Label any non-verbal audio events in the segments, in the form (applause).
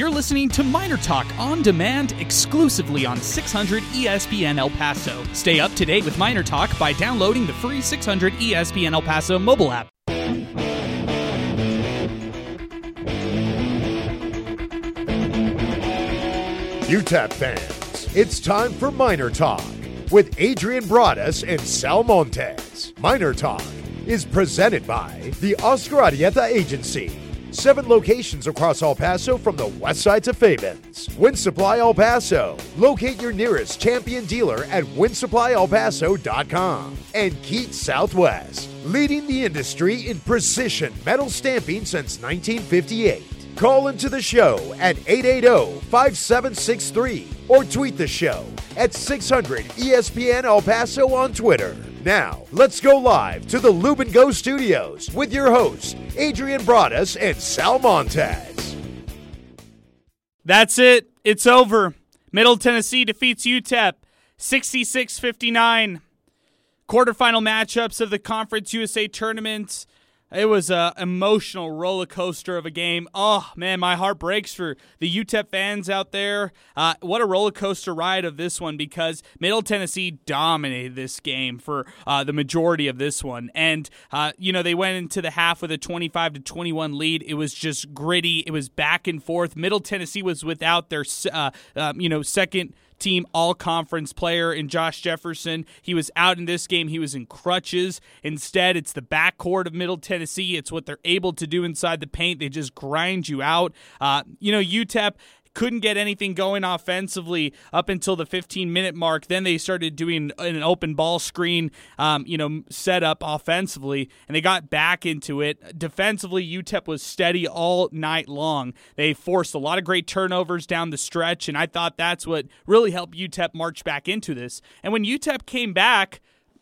You're listening to Miner Talk on demand exclusively on 600 ESPN El Paso. Stay up to date with Miner Talk by downloading the free 600 ESPN El Paso mobile app. UTEP fans, it's time for Miner Talk with Adrian Broadus and Sal Montes. Miner Talk is presented by the Oscar Arieta Agency. Seven locations across El Paso from the west side to Fabens. Winsupply El Paso. Locate your nearest champion dealer at windsupplyelpaso.com. And Keats Southwest, leading the industry in precision metal stamping since 1958. Call into the show at 880 5763 or tweet the show at 600 ESPN El Paso on Twitter. Now, let's go live to the Lubin Go studios with your hosts, Adrian Broadus and Sal Montes. That's it. It's over. Middle Tennessee defeats UTEP 66 59. Quarterfinal matchups of the Conference USA tournament. It was a emotional roller coaster of a game. Oh man, my heart breaks for the UTEP fans out there. Uh, what a roller coaster ride of this one because Middle Tennessee dominated this game for uh, the majority of this one, and uh, you know they went into the half with a 25 to 21 lead. It was just gritty. It was back and forth. Middle Tennessee was without their uh, um, you know second team all conference player in Josh Jefferson. He was out in this game. He was in crutches. Instead, it's the backcourt of Middle Tennessee. It's what they're able to do inside the paint. They just grind you out. Uh, you know, UTEP couldn't get anything going offensively up until the 15 minute mark. Then they started doing an open ball screen, um, you know, setup offensively, and they got back into it. Defensively, UTEP was steady all night long. They forced a lot of great turnovers down the stretch, and I thought that's what really helped UTEP march back into this. And when UTEP came back,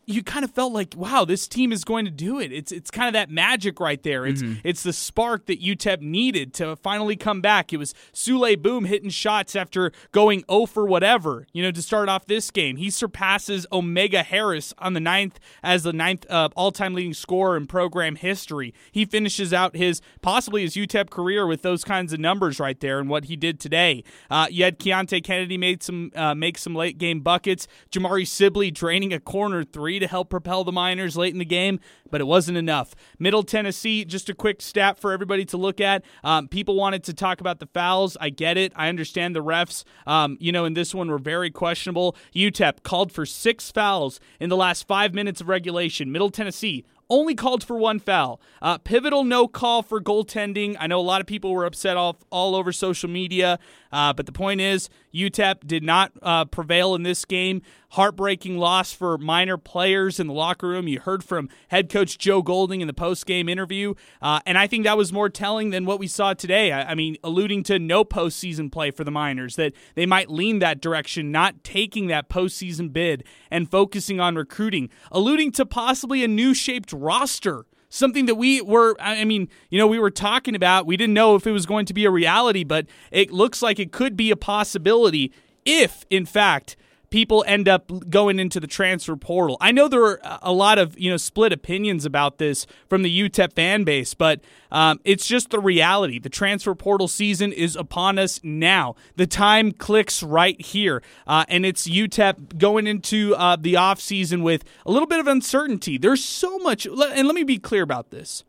you kind of felt like, wow, this team is going to do it. It's it's kind of that magic right there. It's mm-hmm. it's the spark that UTEP needed to finally come back. It was Souley Boum hitting shots after going 0 for whatever, you know, to start off this game. He surpasses Omega Harris on the ninth as the ninth uh, all-time leading scorer in program history. He finishes out his possibly his UTEP career with those kinds of numbers right there and what he did today. Uh, you had Keonte Kennedy made some uh, make some late game buckets. Jamari Sibley draining a corner three to help propel the Miners late in the game, but it wasn't enough. Middle Tennessee, just a quick stat for everybody to look at. Um, people wanted to talk about the fouls. I get it. I understand the refs, um, you know, in this one were very questionable. UTEP called for six fouls in the last five minutes of regulation. Middle Tennessee only called for one foul. Uh, pivotal no call for goaltending. I know a lot of people were upset off all over social media, uh, but the point is UTEP did not uh, prevail in this game. Heartbreaking loss for Miner players in the locker room. You heard from head coach Joe Golding in the post game interview, uh, and I think that was more telling than what we saw today. I, I mean, alluding to no postseason play for the Miners, that they might lean that direction, not taking that postseason bid and focusing on recruiting, alluding to possibly a new shaped roster something that we were I mean, you know, we were talking about. We didn't know if it was going to be a reality, but it looks like it could be a possibility if in fact people end up going into the transfer portal. I know there are a lot of you know split opinions about this from the UTEP fan base, but um, it's just the reality. The transfer portal season is upon us now. The time clicks right here, uh, and it's UTEP going into uh, the off season with a little bit of uncertainty. There's so much, and let me be clear about this.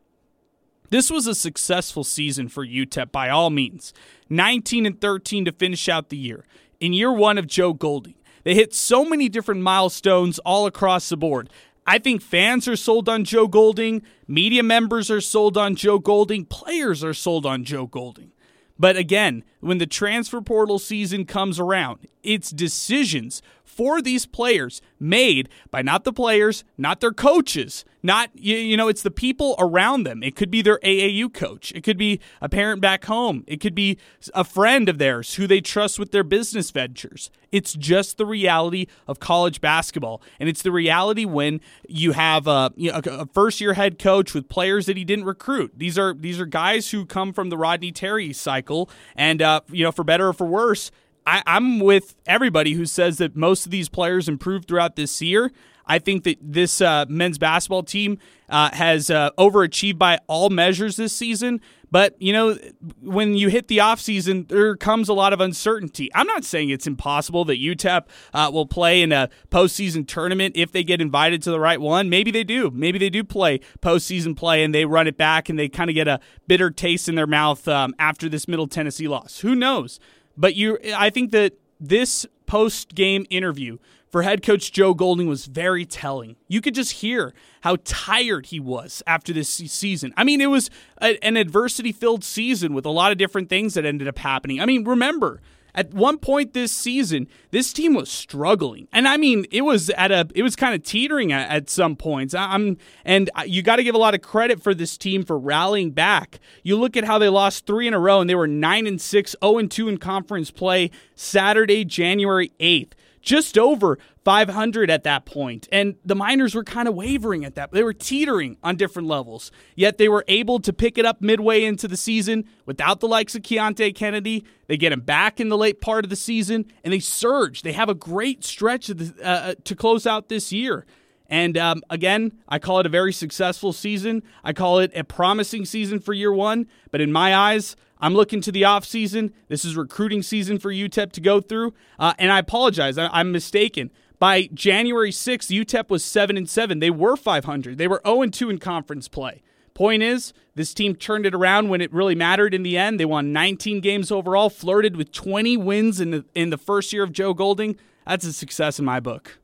This was a successful season for UTEP by all means. 19 and 13 to finish out the year. In year one of Joe Golding, they hit so many different milestones all across the board. I think fans are sold on Joe Golding, media members are sold on Joe Golding, players are sold on Joe Golding. But again, when the transfer portal season comes around, it's decisions for these players made by not the players, not their coaches, not you, you know, it's the people around them. It could be their AAU coach, it could be a parent back home, it could be a friend of theirs who they trust with their business ventures. It's just the reality of college basketball, and it's the reality when you have a, you know, a first year head coach with players that he didn't recruit. These are these are guys who come from the Rodney Terry cycle, and uh, you know, for better or for worse I, I'm with everybody who says that most of these players improved throughout this year. I think that this uh, men's basketball team uh, has uh, overachieved by all measures this season. But, you know, when you hit the offseason, there comes a lot of uncertainty. I'm not saying it's impossible that UTEP uh, will play in a postseason tournament if they get invited to the right one. Maybe they do. Maybe they do play postseason play and they run it back and they kind of get a bitter taste in their mouth um, after this Middle Tennessee loss. Who knows? But you, I think that this post game interview for head coach Joe Golding was very telling. You could just hear how tired he was after this season. I mean, it was a, an adversity filled season with a lot of different things that ended up happening. I mean, remember, at one point this season, this team was struggling, and I mean, it was at a, it was kind of teetering at, at some points. I'm, and you got to give a lot of credit for this team for rallying back. You look at how they lost three in a row, and they were nine and six, zero oh and two in conference play Saturday, January eighth just over 500 at that point. And the Miners were kind of wavering at that. They were teetering on different levels. Yet they were able to pick it up midway into the season without the likes of Keonte Kennedy. They get him back in the late part of the season and they surge. They have a great stretch the, uh, uh, to close out this year. And um, again, I call it a very successful season. I call it a promising season for year one. But in my eyes, I'm looking to the offseason. This is recruiting season for UTEP to go through. Uh, and I apologize, I, am mistaken. By January 6th, UTEP was 7 and 7. They were 500. They were 0 and 2 in conference play. Point is, this team turned it around when it really mattered in the end. They won 19 games overall, flirted with 20 wins in the in the first year of Joe Golding. That's a success in my book.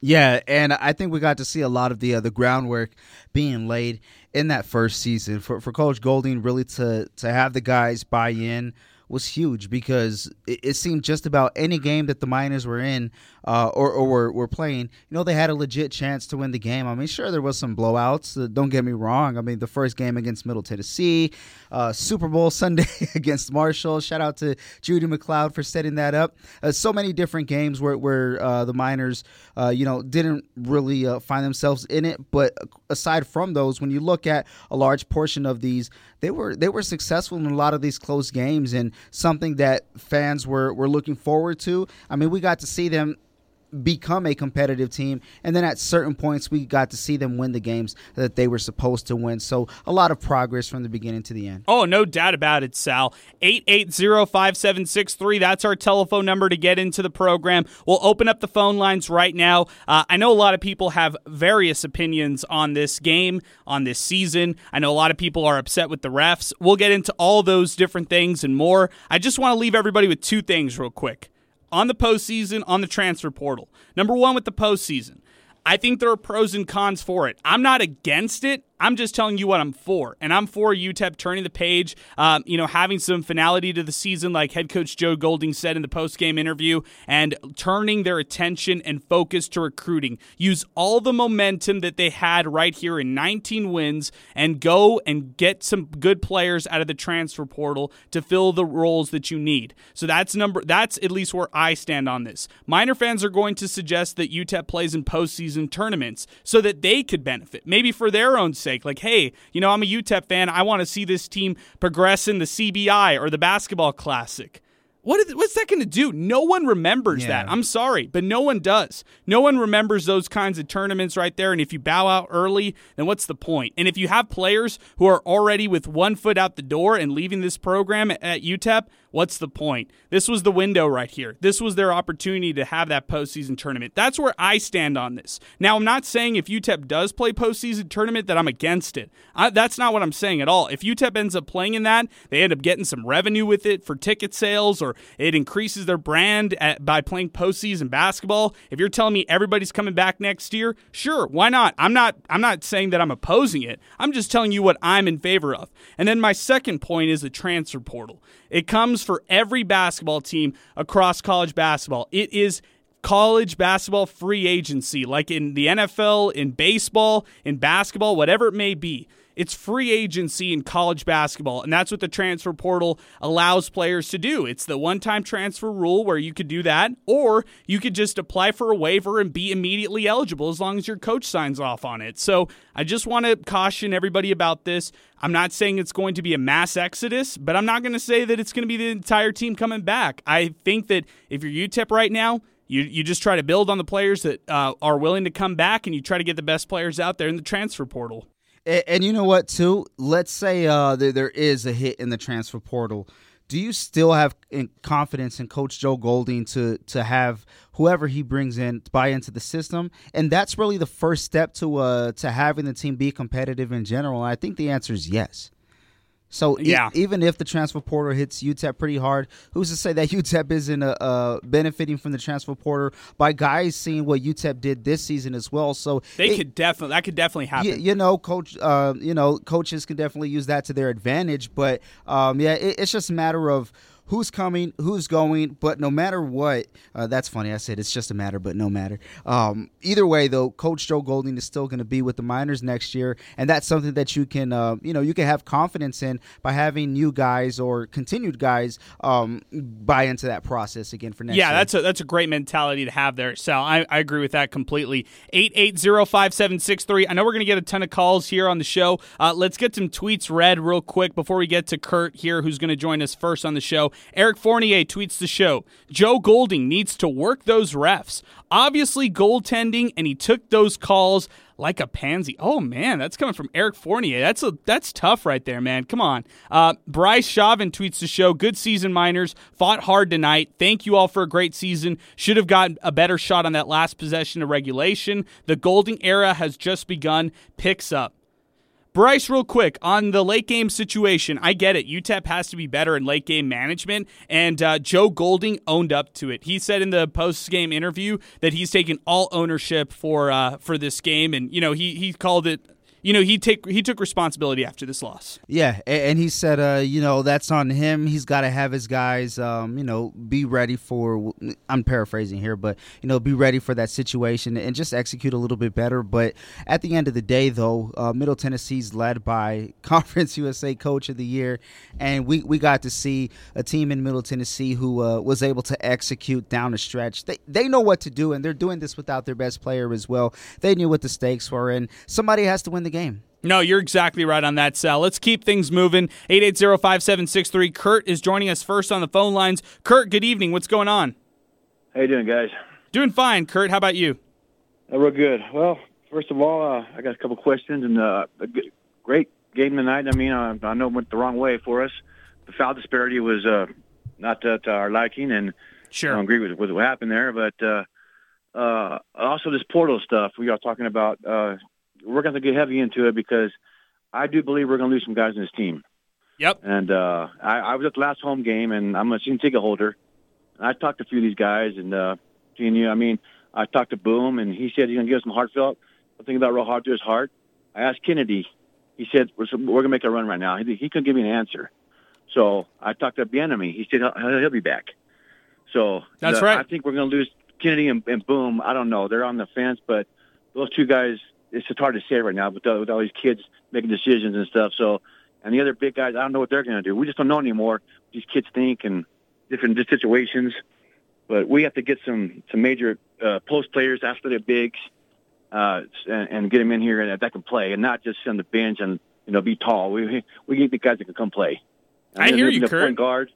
Yeah, and I think we got to see a lot of the uh, the groundwork being laid in that first season. For for Coach Golding really to to have the guys buy in was huge because it, it, seemed just about any game that the Miners were in uh, or, or were, were playing, you know, they had a legit chance to win the game. I mean, sure, there was some blowouts. Uh, don't get me wrong. I mean, the first game against Middle Tennessee, uh, Super Bowl Sunday (laughs) against Marshall. Shout out to Judy McLeod for setting that up. Uh, so many different games where, where uh, the Miners, uh, you know, didn't really find themselves in it. But aside from those, when you look at a large portion of these, they were they were successful in a lot of these close games and something that fans were were looking forward to. I mean, we got to see them become a competitive team. And then at certain points, we got to see them win the games that they were supposed to win. So a lot of progress from the beginning to the end. Oh, no doubt about it, Sal. 880-5763. That's our telephone number to get into the program. We'll open up the phone lines right now. Uh, I know a lot of people have various opinions on this game, on this season. I know a lot of people are upset with the refs. We'll get into all those different things and more. I just want to leave everybody with two things real quick on the postseason, on the transfer portal. Number one, with the postseason, I think there are pros and cons for it. I'm not against it. I'm just telling you what I'm for, and I'm for UTEP turning the page. Um, you know, having some finality to the season, like head coach Joe Golding said in the post game interview, and turning their attention and focus to recruiting. Use all the momentum that they had right here in 19 wins, and go and get some good players out of the transfer portal to fill the roles that you need. So that's number. That's at least where I stand on this. Miner fans are going to suggest that UTEP plays in postseason tournaments so that they could benefit, maybe for their own sake sake. Like, hey, you know, I'm a UTEP fan. I want to see this team progress in the CBI or the basketball classic. What is, what's that going to do? No one remembers yeah. that. I'm sorry, but no one does. No one remembers those kinds of tournaments right there. And if you bow out early, then what's the point? And if you have players who are already with one foot out the door and leaving this program at UTEP, What's the point? This was the window right here. This was their opportunity to have that postseason tournament. That's where I stand on this. Now, I'm not saying if UTEP does play postseason tournament that I'm against it. I, that's not what I'm saying at all. If UTEP ends up playing in that, they end up getting some revenue with it for ticket sales, or it increases their brand at, by playing postseason basketball. If you're telling me everybody's coming back next year, sure, why not? I'm not. I'm not saying that I'm opposing it. I'm just telling you what I'm in favor of. And then my second point is the transfer portal. It comes for every basketball team across college basketball. It is college basketball free agency, like in the NFL, in baseball, in basketball, whatever it may be. It's free agency in college basketball, and that's what the transfer portal allows players to do. It's the one time transfer rule where you could do that, or you could just apply for a waiver and be immediately eligible as long as your coach signs off on it. So I just want to caution everybody about this. I'm not saying it's going to be a mass exodus, but I'm not going to say that it's going to be the entire team coming back. I think that if you're UTEP right now, you, you just try to build on the players that uh, are willing to come back and you try to get the best players out there in the transfer portal. And, and you know what, too? Let's say uh, there, there is a hit in the transfer portal. Do you still have confidence in Coach Joe Golding to to have whoever he brings in buy into the system? And that's really the first step to uh, to having the team be competitive in general. I think the answer is yes. So yeah. E- even if the transfer portal hits UTEP pretty hard, who's to say that (laughs) UTEP isn't uh, uh, benefiting from the transfer portal by guys seeing what UTEP did this season as well? So they it, could definitely that could definitely happen. You, you know, coach, uh, you know, coaches can definitely use that to their advantage. But um, yeah, it, it's just a matter of who's coming, who's going. But no matter what, uh, that's funny. I said it's just a matter, but no matter. Um, either way, though, Coach Joe Golding is still going to be with the Miners next year, and that's something that you can, uh, you know, you can have confidence in by having new guys or continued guys um, buy into that process again for next. Yeah, year. that's a that's a great mentality to have there, Sal. I, I agree with that completely. Eight eight zero five seven six three. I know we're going to get a ton of calls here on the show. Uh, let's get some tweets read real quick before we get to Kurt here, who's going to join us first on the show. Eric Fournier tweets the show Joe Golding needs to work those refs. Obviously, goaltending, and he took those calls like a pansy. Oh man, that's coming from Eric Fournier. That's a that's tough right there, man. Come on. Uh, Bryce Chauvin tweets the show. Good season, Miners. Fought hard tonight. Thank you all for a great season. Should have gotten a better shot on that last possession of regulation. The Golding era has just begun. Picks up. Bryce, real quick on the late game situation. I get it. UTEP has to be better in late game management, and uh, Joe Golding owned up to it. He said in the post game interview that he's taken all ownership for uh, for this game, and you know he he called it you know he take he took responsibility after this loss. Yeah, and he said, uh, you know, that's on him. He's got to have his guys, um, you know, be ready for. I'm paraphrasing here, but you know, be ready for that situation and just execute a little bit better. But at the end of the day, though, uh, Middle Tennessee's led by (laughs) Conference USA Coach of the Year, and we we got to see a team in Middle Tennessee who uh, was able to execute down the stretch. They they know what to do, and they're doing this without their best player as well. They knew what the stakes were, and somebody has to win the the game. No, you're exactly right on that, Sal. Let's keep things moving. 880-5763. Kurt is joining us first on the phone lines. Kurt, good evening. What's going on? How you doing, guys? Doing fine, Kurt. How about you? Uh, real good. Well, first of all, uh, I got a couple questions, and uh, a great game tonight. I mean, uh, I know it went the wrong way for us. The foul disparity was uh, not to, to, our liking, and sure. I don't agree with, with what happened there. But uh, uh, also this portal stuff we are talking about. We're going to get heavy into it because I do believe we're going to lose some guys in this team. Yep. And uh, I, I was at the last home game, and I'm a season ticket holder. And I talked to a few of these guys, and uh, seeing you, I mean, I talked to Boum, and he said he's going to give us some heartfelt. Something about real hard to his heart. I asked Kennedy. He said we're, we're going to make a run right now. He, he couldn't give me an answer. So I talked to Bieniemy. He said he'll, he'll be back. So that's the, right. I think we're going to lose Kennedy and, and Boum. I don't know. They're on the fence, but those two guys it's just hard to say right now with, with all these kids making decisions and stuff. So, and the other big guys, I don't know what they're going to do. We just don't know anymore. These kids think and different situations. But we have to get some some major uh, post players, after the bigs, uh, and, and get them in here and that can play, and not just sit on the bench and you know be tall. We we need the guys that can come play. And I hear you, Kurt. Point guard.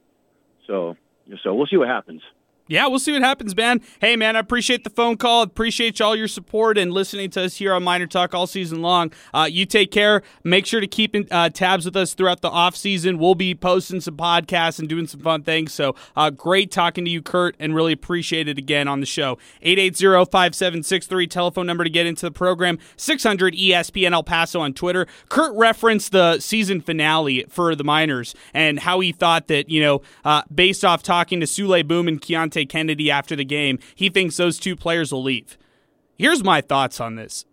So so we'll see what happens yeah, we'll see what happens, man. Hey, man, I appreciate the phone call. Appreciate all your support and listening to us here on Miner Talk all season long. Uh, you take care. Make sure to keep in, uh, tabs with us throughout the off season. We'll be posting some podcasts and doing some fun things. So uh, great talking to you, Kurt, and really appreciate it again on the show. 880-5763, telephone number to get into the program. 600 ESPN El Paso on Twitter. Kurt referenced the season finale for the Miners and how he thought that, you know, uh, based off talking to Souley Boum and Keonte Kennedy after the game. He thinks those two players will leave. Here's my thoughts on this.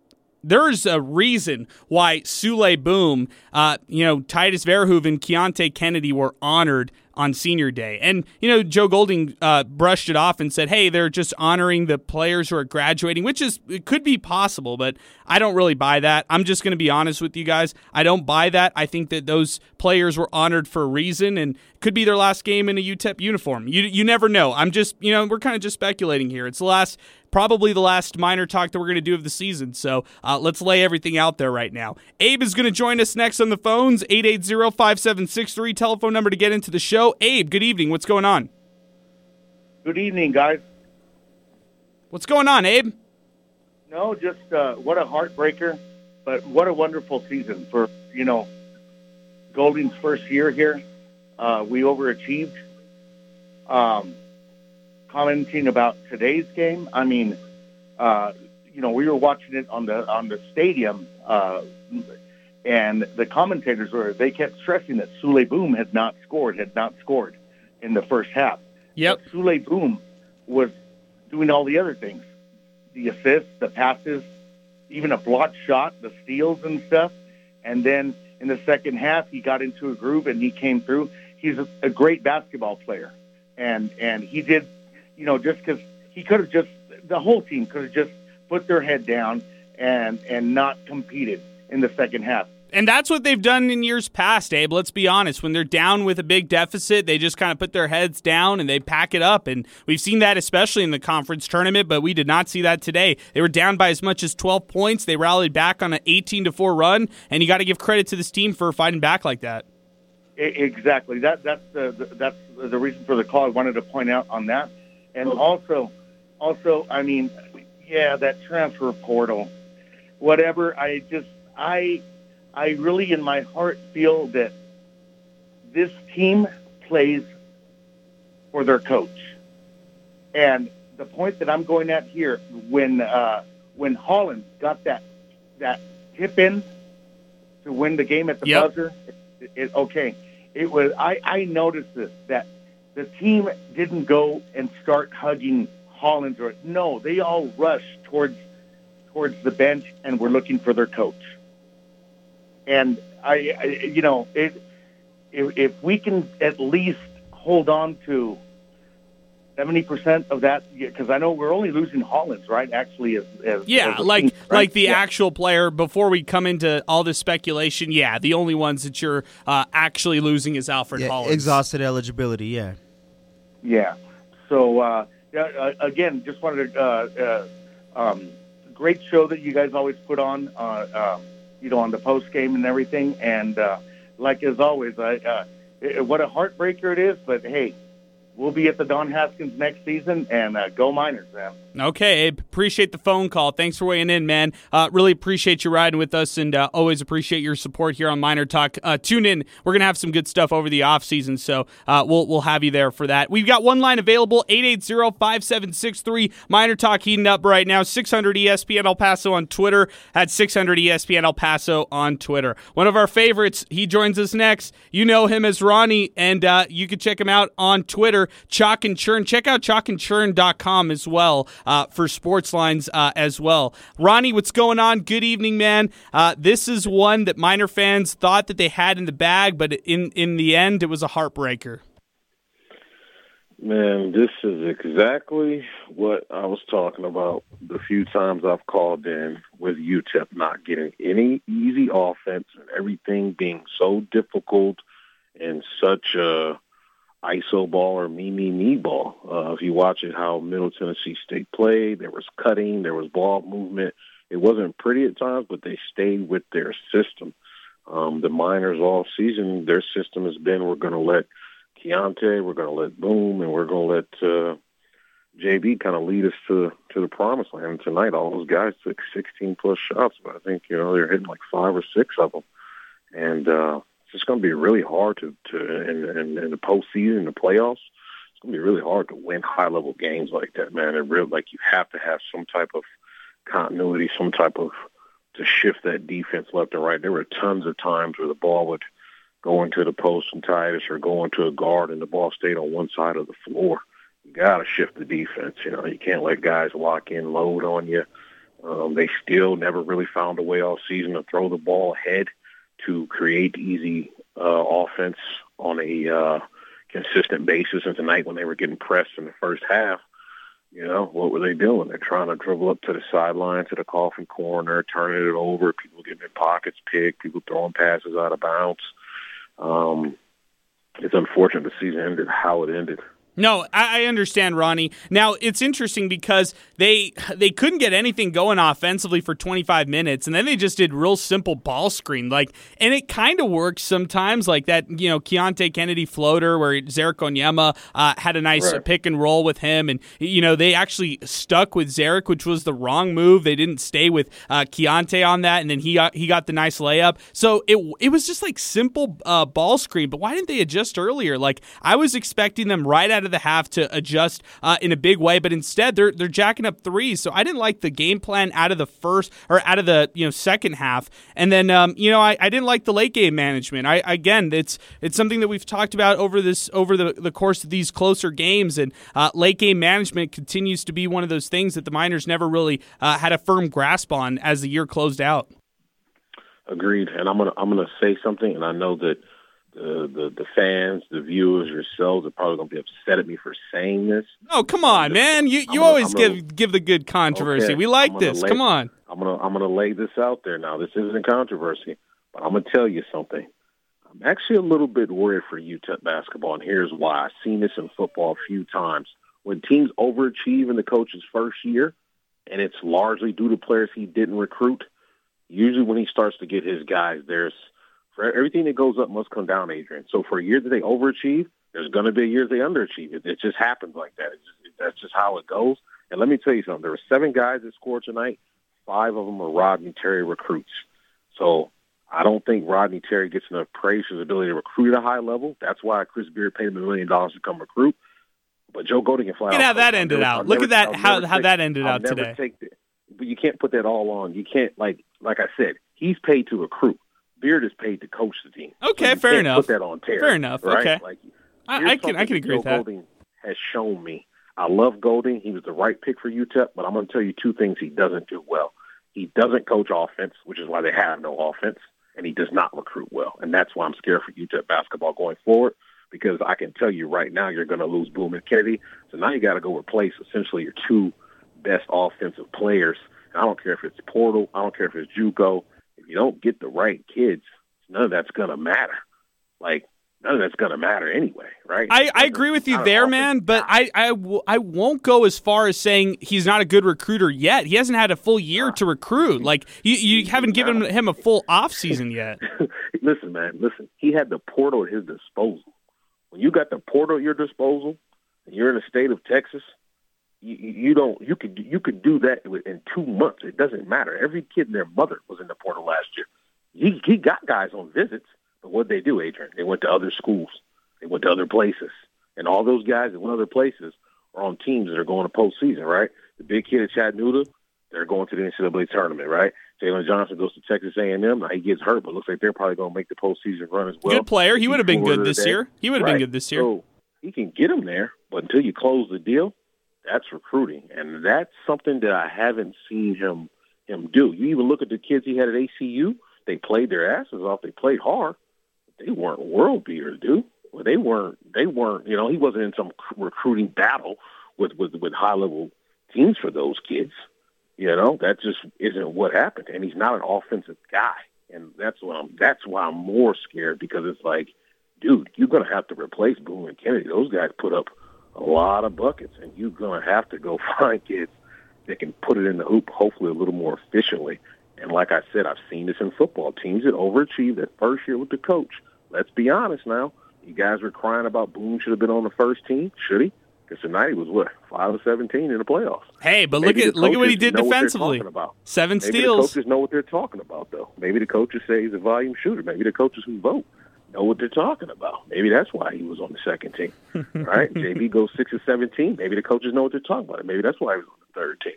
There's a reason why Souley Boum, uh, you know, Tydus Verhoeven, Keonte Kennedy were honored on senior day. And, you know, Joe Golding uh, brushed it off and said, hey, they're just honoring the players who are graduating, which is, it could be possible, but I don't really buy that. I'm just going to be honest with you guys. I don't buy that. I think that those players were honored for a reason and could be their last game in a UTEP uniform. You, you never know. I'm just, you know, we're kind of just speculating here. It's the last probably the last Miner Talk that we're going to do of the season. So uh, let's lay everything out there right now. Abe is going to join us next on the phones 880 5763, telephone number to get into the show. Abe, good evening. What's going on? Good evening, guys. What's going on, Abe? No, just uh, what a heartbreaker, but what a wonderful season for, you know, Golding's first year here. Uh, we overachieved. Um, commenting about today's game, I mean, uh, you know, we were watching it on the on the stadium, uh, and the commentators were they kept stressing that Souley Boum had not scored, had not scored in the first half. Yep, but Souley Boum was doing all the other things, the assists, the passes, even a blocked shot, the steals and stuff. And then in the second half, he got into a groove and he came through. He's a, a great basketball player, and and he did you know, just because he could have just the whole team could have just put their head down and and not competed in the second half. And that's what they've done in years past, Abe. Let's be honest. When they're down with a big deficit, they just kind of put their heads down and they pack it up. And we've seen that especially in the conference tournament, but we did not see that today. They were down by as much as 12 points. They rallied back on an 18 to 4 run, and you got to give credit to this team for fighting back like that. Exactly. That that's the, that's the reason for the call. I wanted to point out on that and also, also, I mean, yeah, that transfer portal, whatever. I just, I, I really, in my heart, feel that this team plays for their coach. And the point that I'm going at here, when uh, when Hollins got that that tip in to win the game at the yep. buzzer, it, it, okay, it was. I I noticed this that the team didn't go and start hugging Hollins or no, they all rushed towards towards the bench and were looking for their coach. And I, I you know, it, if, if we can at least hold on to seventy percent of that, because I know we're only losing Hollins, right? Actually, as, as yeah, as like team, right? like the yeah. actual player. Before we come into all this speculation, yeah, the only ones that you're uh, actually losing is Alfred yeah, Hollins. Exhausted eligibility, yeah. Yeah. So uh, yeah, uh, again, just wanted to uh, uh, um, great show that you guys always put on, uh, um, you know, on the post game and everything. And uh, like as always, I, uh, what a heartbreaker it is. But hey, we'll be at the Don Haskins next season, and go Miners, man. Okay, Abe. Appreciate the phone call. Thanks for weighing in, man. Uh, really appreciate you riding with us, and uh, always appreciate your support here on Miner Talk. Uh, tune in. We're gonna have some good stuff over the off season, so uh, we'll we'll have you there for that. We've got one line available: 880-5763. Miner Talk heating up right now. 600 ESPN El Paso on Twitter. At 600 ESPN El Paso on Twitter. One of our favorites. He joins us next. You know him as Ronnie, and uh, you can check him out on Twitter. Chalk and Churn. Check out chalkandchurn.com as well uh, for sports lines uh, as well. Ronnie, what's going on? Good evening, man. Uh, this is one that Miner fans thought that they had in the bag, but in in the end, it was a heartbreaker. Man, this is exactly what I was talking about the few times I've called in with UTEP not getting any easy offense and everything being so difficult and such a iso ball or me me me ball. Uh, if you watch it, how Middle Tennessee State played, there was cutting, there was ball movement. It wasn't pretty at times, but they stayed with their system. Um, the Miners all season, their system has been we're going to let Keonte, we're going to let Boum, and we're going to let uh, JB kind of lead us to to the promised land. And tonight, all those guys took 16 plus shots, but I think you know they're hitting like five or six of them, and uh, it's going to be really hard to to in, in, in the postseason, the playoffs. It's going to be really hard to win high level games like that, man. It really like you have to have some type of continuity, some type of to shift that defense left and right. There were tons of times where the ball would go into the post and Tydus or go into a guard and the ball stayed on one side of the floor. You got to shift the defense. You know, you can't let guys lock in, load on you. Um, they still never really found a way all season to throw the ball ahead to create easy uh, offense on a uh, consistent basis. And tonight, when they were getting pressed in the first half, you know, what were they doing? They're trying to dribble up to the sideline, to the coffin corner, turning it over, people getting their pockets picked, people throwing passes out of bounds. Um, it's unfortunate the season ended how it ended. No, I, understand, Ronnie. Now it's interesting because they they couldn't get anything going offensively for 25 minutes, and then they just did real simple ball screen, like, and it kind of works sometimes, like that, you know, Keonte Kennedy floater where Ze'Rik Onyema uh, had a nice right. pick and roll with him, and you know they actually stuck with Ze'Rik, which was the wrong move. They didn't stay with uh, Keonte on that, and then he got he got the nice layup. So it it was just like simple uh, ball screen, but why didn't they adjust earlier? Like I was expecting them right out of the half to adjust uh, in a big way, but instead they're they're jacking up threes. So I didn't like the game plan out of the first or out of the you know second half, and then um, you know I, I didn't like the late game management. I again it's it's something that we've talked about over this over the, the course of these closer games, and uh, late game management continues to be one of those things that the Miners never really uh, had a firm grasp on as the year closed out. Agreed, and I'm gonna I'm gonna say something, and I know that the, the the fans, the viewers, yourselves are probably going to be upset at me for saying this. Oh, come on, man! You you gonna, always gonna, give give the good controversy. Okay, we like this. Lay, come on. I'm gonna I'm gonna lay this out there now. This isn't a controversy, but I'm gonna tell you something. I'm actually a little bit worried for UTEP basketball, and here's why. I've seen this in football a few times. When teams overachieve in the coach's first year, and it's largely due to players he didn't recruit, usually when he starts to get his guys, there's – for everything that goes up must come down, Adrian. So for a year that they overachieve, there's going to be a year they underachieve. It, it just happens like that. Just, that's just how it goes. And let me tell you something. There were seven guys that scored tonight. Five of them were Rodney Terry recruits. So I don't think Rodney Terry gets enough praise for his ability to recruit at a high level. That's why Chris Beard paid him a million dollars to come recruit. But Joe Golding can fly. Look at how that ended out. Look at that how how that ended out today. But you can't put that all on. You can't like like I said. He's paid to recruit. Beard is paid to coach the team. Okay, so fair enough. Put that on Terry. Fair enough. Right? Okay. Like, I, I can I can agree Joe with that. Golding has shown me. I love Golding. He was the right pick for UTEP, but I'm going to tell you two things he doesn't do well. He doesn't coach offense, which is why they have no offense, and he does not recruit well. And that's why I'm scared for UTEP basketball going forward because I can tell you right now you're going to lose Boum and Kennedy. So now you got to go replace essentially your two best offensive players. And I don't care if it's Portal. I don't care if it's JUCO. If you don't get the right kids, none of that's going to matter. Like, none of that's going to matter anyway, right? I, I agree with you there, man, but I, I, w- I won't go as far as saying he's not a good recruiter yet. He hasn't had a full year to recruit. Like, you, you haven't given him a full off season yet. (laughs) listen, man, listen. He had the portal at his disposal. When you got the portal at your disposal, and you're in the state of Texas, you, you don't you could you could do that in two months. It doesn't matter. Every kid and their mother was in the portal last year he he got guys on visits, but what they do, Adrian? They went to other schools, they went to other places, and all those guys that went other places are on teams that are going to postseason, right? The big kid at Chattanooga, they're going to the NCAA tournament, right? Jalen Johnson goes to Texas A&M. Now he gets hurt, but looks like they're probably going to make the postseason run as well. Good player. He would have been good this year. He would have right. been good this year. So he can get him there, but until you close the deal, that's recruiting, and that's something that I haven't seen him him do. You even look at the kids he had at ACU they played their asses off. They played hard. They weren't world beaters, dude. Well, they weren't. They weren't. You know, he wasn't in some recruiting battle with with with high level teams for those kids. You know, that just isn't what happened. And he's not an offensive guy, and that's what I'm. That's why I'm more scared because it's like, dude, you're gonna have to replace Boone and Kennedy. Those guys put up a lot of buckets, and you're gonna have to go (laughs) find kids that can put it in the hoop, hopefully a little more efficiently. And like I said, I've seen this in football. Teams that overachieve that first year with the coach. Let's be honest now. You guys were crying about Boone should have been on the first team. Should he? Because tonight he was what five of seventeen in the playoffs. Hey, but Maybe look at look at what he did defensively. Seven Maybe steals. The coaches know what they're talking about, though. Maybe the coaches say he's a volume shooter. Maybe the coaches who vote know what they're talking about. Maybe that's why he was on the second team. (laughs) right? JB goes six or seventeen. Maybe the coaches know what they're talking about. Maybe that's why he was on the third team.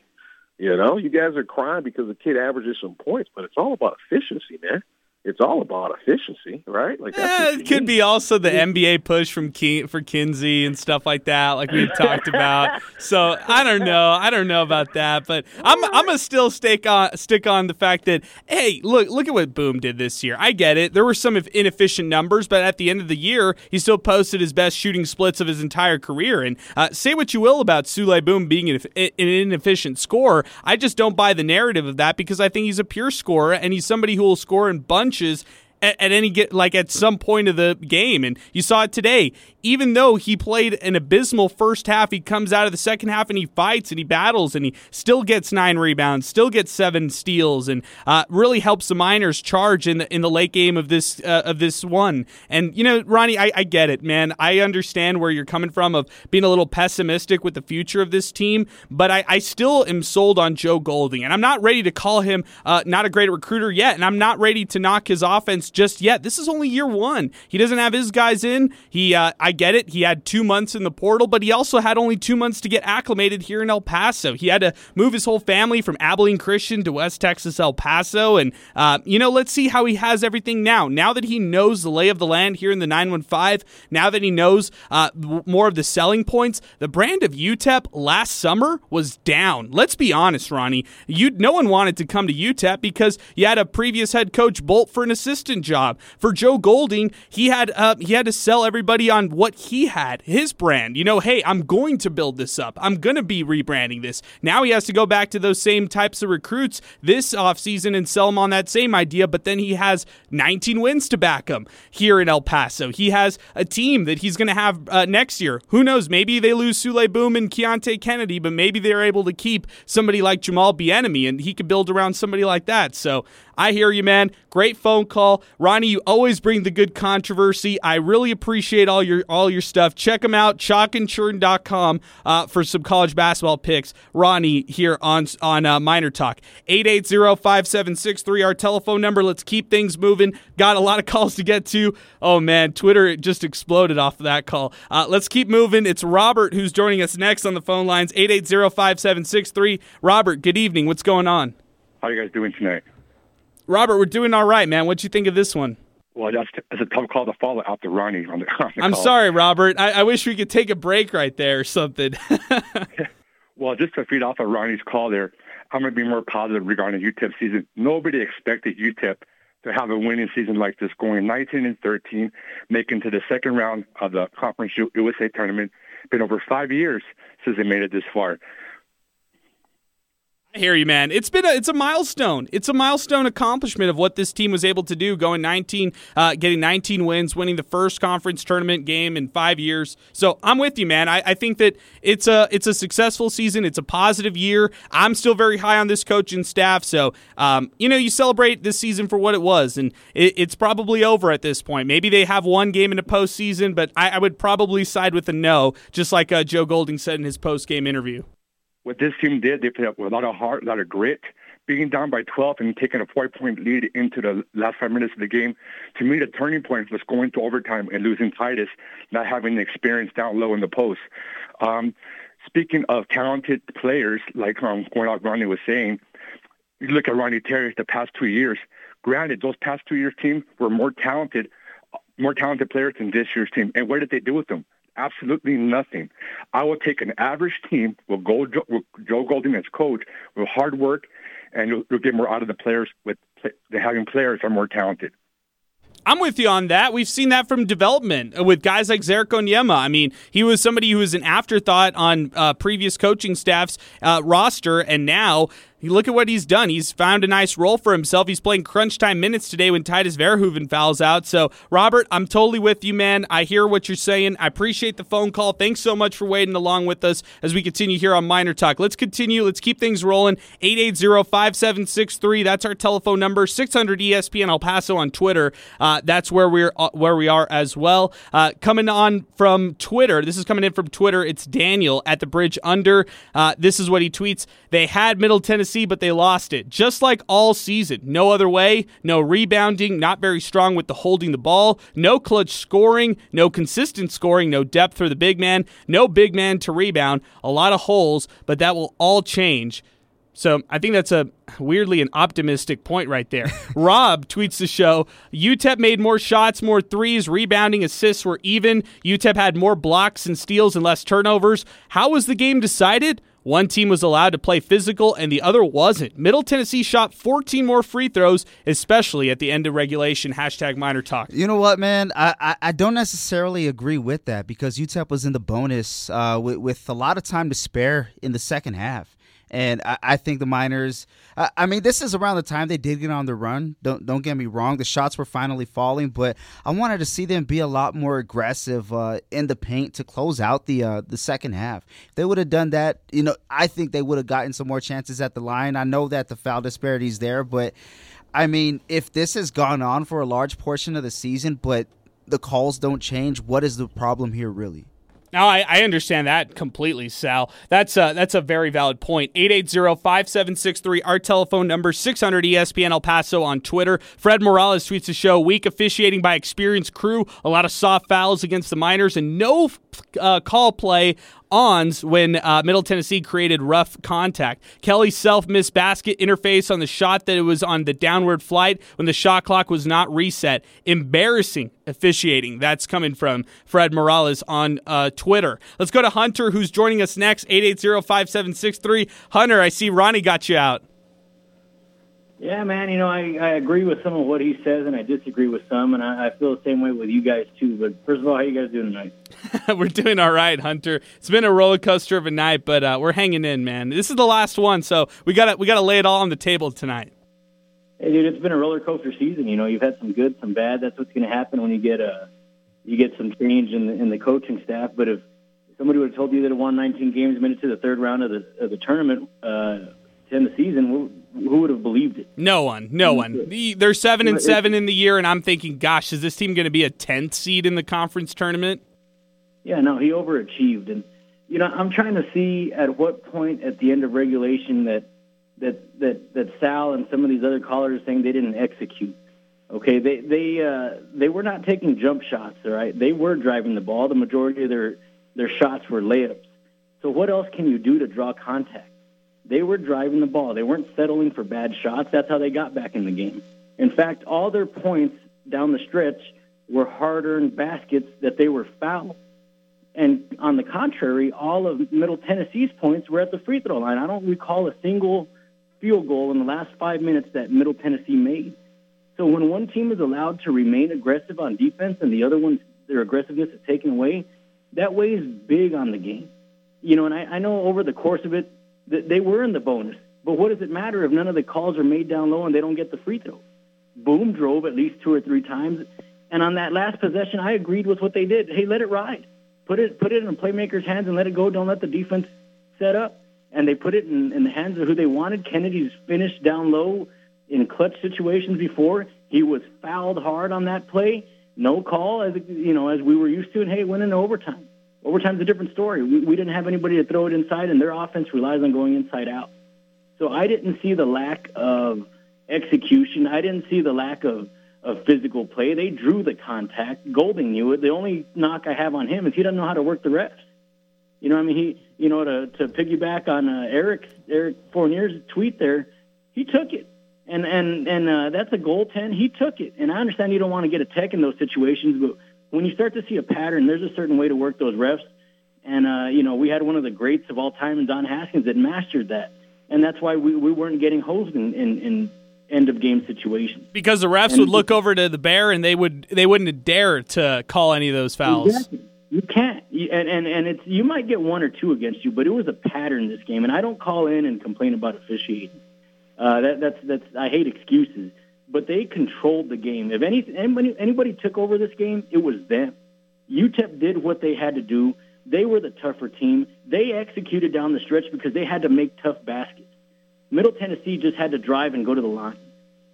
You know, you guys are crying because the kid averages some points, but it's all about efficiency, man. It's all about efficiency, right? Like yeah, it could be also the NBA push from Ke- for Kinsey and stuff like that, like we've talked about. So I don't know, I don't know about that, but I'm I'm gonna still stick on stick on the fact that hey, look look at what Boum did this year. I get it. There were some inefficient numbers, but at the end of the year, he still posted his best shooting splits of his entire career. And uh, say what you will about Souley Boum being an, an inefficient scorer, I just don't buy the narrative of that because I think he's a pure scorer and he's somebody who will score in bunches at, at any get like at some point of the game. And you saw it today. Even though he played an abysmal first half, he comes out of the second half and he fights and he battles and he still gets nine rebounds, still gets seven steals, and uh, really helps the Miners charge in the in the late game of this uh, of this one. And you know, Ronnie, I, I get it, man. I understand where you're coming from of being a little pessimistic with the future of this team, but I, I still am sold on Joe Golding, and I'm not ready to call him uh, not a great recruiter yet, and I'm not ready to knock his offense just yet. This is only year one. He doesn't have his guys in. He, uh, I get it. He had two months in the portal, but he also had only two months to get acclimated here in El Paso. He had to move his whole family from Abilene Christian to West Texas El Paso, and uh, you know, let's see how he has everything now. Now that he knows the lay of the land here in the 915, now that he knows uh, more of the selling points, the brand of UTEP last summer was down. Let's be honest, Ronnie. You, no one wanted to come to UTEP because you had a previous head coach bolt for an assistant job. For Joe Golding, he had uh, he had to sell everybody on what he had, his brand. You know, hey, I'm going to build this up. I'm going to be rebranding this. Now he has to go back to those same types of recruits this offseason and sell them on that same idea, but then he has 19 wins to back him here in El Paso. He has a team that he's going to have uh, next year. Who knows? Maybe they lose Souley Boum and Keonte Kennedy, but maybe they're able to keep somebody like Jamal Bieniemy, and he could build around somebody like that. So I hear you, man. Great phone call, Ronnie. You always bring the good controversy. I really appreciate all your all your stuff. Check them out, chalkandchurn.com uh, for some college basketball picks. Ronnie here on on uh, Miner Talk. 880-5763, our telephone number. Let's keep things moving. Got a lot of (laughs) calls to get to. Oh man, Twitter just exploded off of that call. Uh, let's keep moving. It's Robert who's joining us next on the phone lines. 880-5763. Robert, good evening. What's going on? How are you guys doing tonight? Robert, we're doing all right, man. What you think of this one? Well, that's, that's a tough call to follow after Ronnie on the, on the I'm call. sorry, Robert. I, I, wish we could take a break right there or something. (laughs) well, just to feed off of Ronnie's call there, I'm going to be more positive regarding UTEP season. Nobody expected UTEP to have a winning season like this, going 19 and 13, making to the second round of the Conference USA tournament. Been over five years since they made it this far. I hear you, man. It's been a, it's a milestone. It's a milestone accomplishment of what this team was able to do, going 19, uh, getting 19 wins, winning the first conference tournament game in five years. So I'm with you, man. I, I think that it's a it's a successful season. It's a positive year. I'm still very high on this coaching staff. So um, you know, you celebrate this season for what it was, and it, it's probably over at this point. Maybe they have one game in the postseason, but I, I would probably side with a no, just like uh, Joe Golding said in his post game interview what this team did, they played up with a lot of heart, a lot of grit. Being down by 12 and taking a four-point lead into the last five minutes of the game, to me, the turning point was going to overtime and losing Tydus, not having the experience down low in the post. Um, speaking of talented players, like um, going out Ronnie was saying, you look at Ronnie Terry the past two years. Granted, those past two years' team were more talented, more talented players than this year's team. And what did they do with them? Absolutely nothing. I will take an average team with, Joe Golding as coach with hard work, and you'll, you'll get more out of the players with the having players are more talented. I'm with you on that. We've seen that from development with guys like Ze'Rik Onyema. I mean, he was somebody who was an afterthought on uh, previous coaching staff's uh, roster, and now look at what he's done. He's found a nice role for himself. He's playing crunch time minutes today when Tydus Verhoeven fouls out. So, Robert, I'm totally with you, man. I hear what you're saying. I appreciate the phone call. Thanks so much for waiting along with us as we continue here on Miner Talk. Let's continue. Let's keep things rolling. 880-5763. That's our telephone number. 600 ESPN El Paso on Twitter. Uh, that's where we're uh, where we are as well. Uh, coming on from Twitter. This is coming in from Twitter. It's Daniel at the Bridge Under. Uh, this is what he tweets. They had Middle Tennessee but they lost it. Just like all season. No other way. No rebounding. Not very strong with the holding the ball. No clutch scoring. No consistent scoring. No depth for the big man. No big man to rebound. A lot of holes, but that will all change So I think that's a weirdly an optimistic point right there. (laughs) Rob tweets the show UTEP made more shots, more threes, rebounding, assists were even. UTEP had more blocks and steals and less turnovers. How was the game decided? One team was allowed to play physical and the other wasn't. Middle Tennessee shot 14 more free throws, especially at the end of regulation. Hashtag Miner Talk. You know what, man? I, I, I don't necessarily agree with that because UTEP was in the bonus uh, with, with a lot of time to spare in the second half. And I, I think the Miners. I, I mean, this is around the time they did get on the run. Don't don't get me wrong. The shots were finally falling, but I wanted to see them be a lot more aggressive uh, in the paint to close out the uh, the second half. If they would have done that, you know, I think they would have gotten some more chances at the line. I know that the foul disparity is there, but I mean, if this has gone on for a large portion of the season, but the calls don't change, what is the problem here really? Now I, I, understand that completely, Sal. That's a, that's a very valid point. 880-5763, our telephone number, 600 ESPN El Paso on Twitter. Fred Morales tweets the show, weak officiating by experienced crew, a lot of soft fouls against the Miners, and no uh, call play ons when uh, Middle Tennessee created rough contact. Kelly self missed basket interface on the shot that it was on the downward flight when the shot clock was not reset. Embarrassing officiating. That's coming from Fred Morales on uh, Twitter. Let's go to Hunter, who's joining us next. 880-5763. Hunter, I see Ronnie got you out. Yeah, man. You know, I, I agree with some of what he says, and I disagree with some, and I, I feel the same way with you guys too. But first of all, how you guys doing tonight? (laughs) we're doing all right, Hunter. It's been a roller coaster of a night, but uh, we're hanging in, man. This is the last one, so we got we got to lay it all on the table tonight. Hey, dude, it's been a roller coaster season. You know, you've had some good, some bad. That's what's going to happen when you get a you get some change in the, in the coaching staff. But if somebody would have told you that it won 19 games, made it to the third round of the of the tournament uh, to end the season, who would have believed it? No one. No one. They're seven and seven in the year, and I'm thinking, gosh, is this team going to be a tenth seed in the conference tournament? Yeah, no, he overachieved, and you know, I'm trying to see at what point at the end of regulation that that that that Sal and some of these other callers are saying they didn't execute. Okay, they they uh, they were not taking jump shots. All right, they were driving the ball. The majority of their their shots were layups. So what else can you do to draw contact? They were driving the ball. They weren't settling for bad shots. That's how they got back in the game. In fact, all their points down the stretch were hard-earned baskets that they were fouled. And on the contrary, all of Middle Tennessee's points were at the free throw line. I don't recall a single field goal in the last five minutes that Middle Tennessee made. So when one team is allowed to remain aggressive on defense and the other one, their aggressiveness is taken away, that weighs big on the game. You know, and I, I know over the course of it, they were in the bonus. But what does it matter if none of the calls are made down low and they don't get the free throw? Boum drove at least two or three times. And on that last possession, I agreed with what they did. Hey, let it ride. Put it put it in a playmaker's hands and let it go. Don't let the defense set up. And they put it in, in the hands of who they wanted. Kennedy's finished down low in clutch situations before. He was fouled hard on that play. No call, as you know, as we were used to. And hey, went into overtime. Overtime's a different story. We, we didn't have anybody to throw it inside, and their offense relies on going inside out. So I didn't see the lack of execution. I didn't see the lack of, of physical play. They drew the contact. Golding knew it. The only knock I have on him is he doesn't know how to work the refs. You know, I mean, he, you know, to, to piggyback on uh, Eric Eric Fournier's tweet there, he took it, and and and uh, that's a goaltend. He took it, and I understand you don't want to get a tech in those situations, but when you start to see a pattern, there's a certain way to work those refs. And, uh, you know, we had one of the greats of all time in Don Haskins that mastered that. And that's why we, we weren't getting hosed in, in, in end of game situations. Because the refs and would look over to the bear and they would they wouldn't dare to call any of those fouls. Exactly. You can't, and and and it's you might get one or two against you, but it was a pattern this game. And I don't call in and complain about officiating. Uh, that, that's that's I hate excuses but they controlled the game. If any, anybody, anybody took over this game, it was them. UTEP did what they had to do. They were the tougher team. They executed down the stretch because they had to make tough baskets. Middle Tennessee just had to drive and go to the line.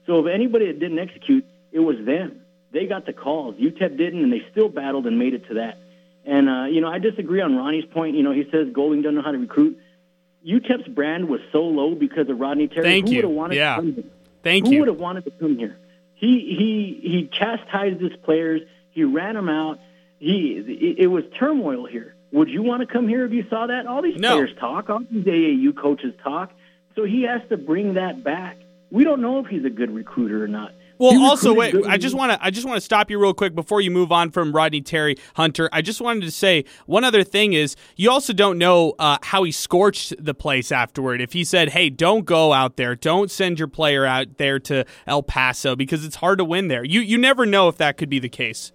So if anybody that didn't execute, it was them. They got the calls. UTEP didn't, and they still battled and made it to that. And, uh, you know, I disagree on Ronnie's point. You know, he says Golding doesn't know how to recruit. UTEP's brand was so low because of Rodney Terry. Thank Who you. would have wanted yeah. to? Thank Who you. would have wanted to come here? He he he chastised his players. He ran them out. He it, it was turmoil here. Would you want to come here if you saw that? All these No. players talk. All these AAU coaches talk. So he has to bring that back. We don't know if he's a good recruiter or not. Well, He also, wait. recruited I just want to. I just want to stop you real quick before you move on from Rodney Terry Hunter. I just wanted to say one other thing is you also don't know uh, how he scorched the place afterward. If he said, "Hey, don't go out there. Don't send your player out there to El Paso because it's hard to win there." You you never know if that could be the case.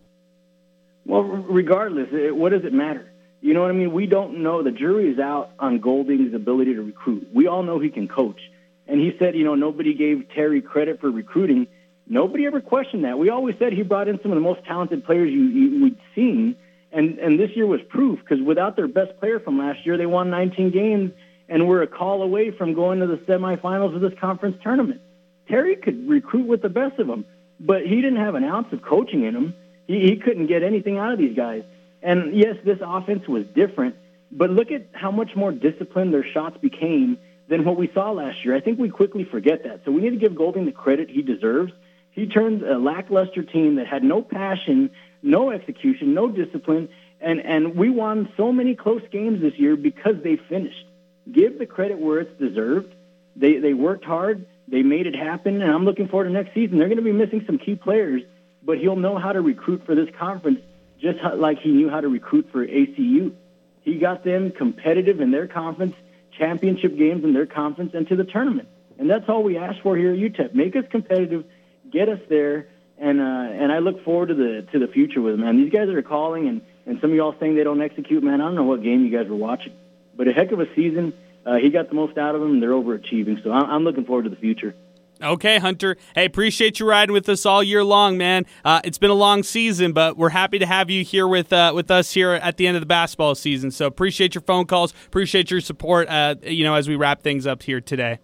Well, regardless, it, what does it matter? You know what I mean? We don't know. The jury is out on Golding's ability to recruit. We all know he can coach. And he said, you know, nobody gave Terry credit for recruiting. Nobody ever questioned that. We always said he brought in some of the most talented players you, you we'd seen. And, and this year was proof because without their best player from last year, they won 19 games and were a call away from going to the semifinals of this conference tournament. Terry could recruit with the best of them, but he didn't have an ounce of coaching in him. He, he couldn't get anything out of these guys. And yes, this offense was different, but look at how much more disciplined their shots became than what we saw last year. I think we quickly forget that. So we need to give Golding the credit he deserves. He turned a lackluster team that had no passion, no execution, no discipline, and, and we won so many close games this year because they finished. Give the credit where it's deserved. They, they worked hard. They made it happen, and I'm looking forward to next season. They're going to be missing some key players, but he'll know how to recruit for this conference just how, like he knew how to recruit for ACU. He got them competitive in their conference, championship games in their conference, and to the tournament. And that's all we ask for here at UTEP. Make us competitive, get us there, and uh, and I look forward to the to the future with them. Man, these guys are calling, and and some of y'all saying they don't execute. Man, I don't know what game you guys were watching, but a heck of a season. Uh, he got the most out of them. They're overachieving, so I'm, I'm looking forward to the future. Okay, Hunter. Hey, appreciate you riding with us all year long, man. Uh, it's been a long season, but we're happy to have you here with uh, with us here at the end of the basketball season. So appreciate your phone calls. Appreciate your support. Uh, you know, as we wrap things up here today.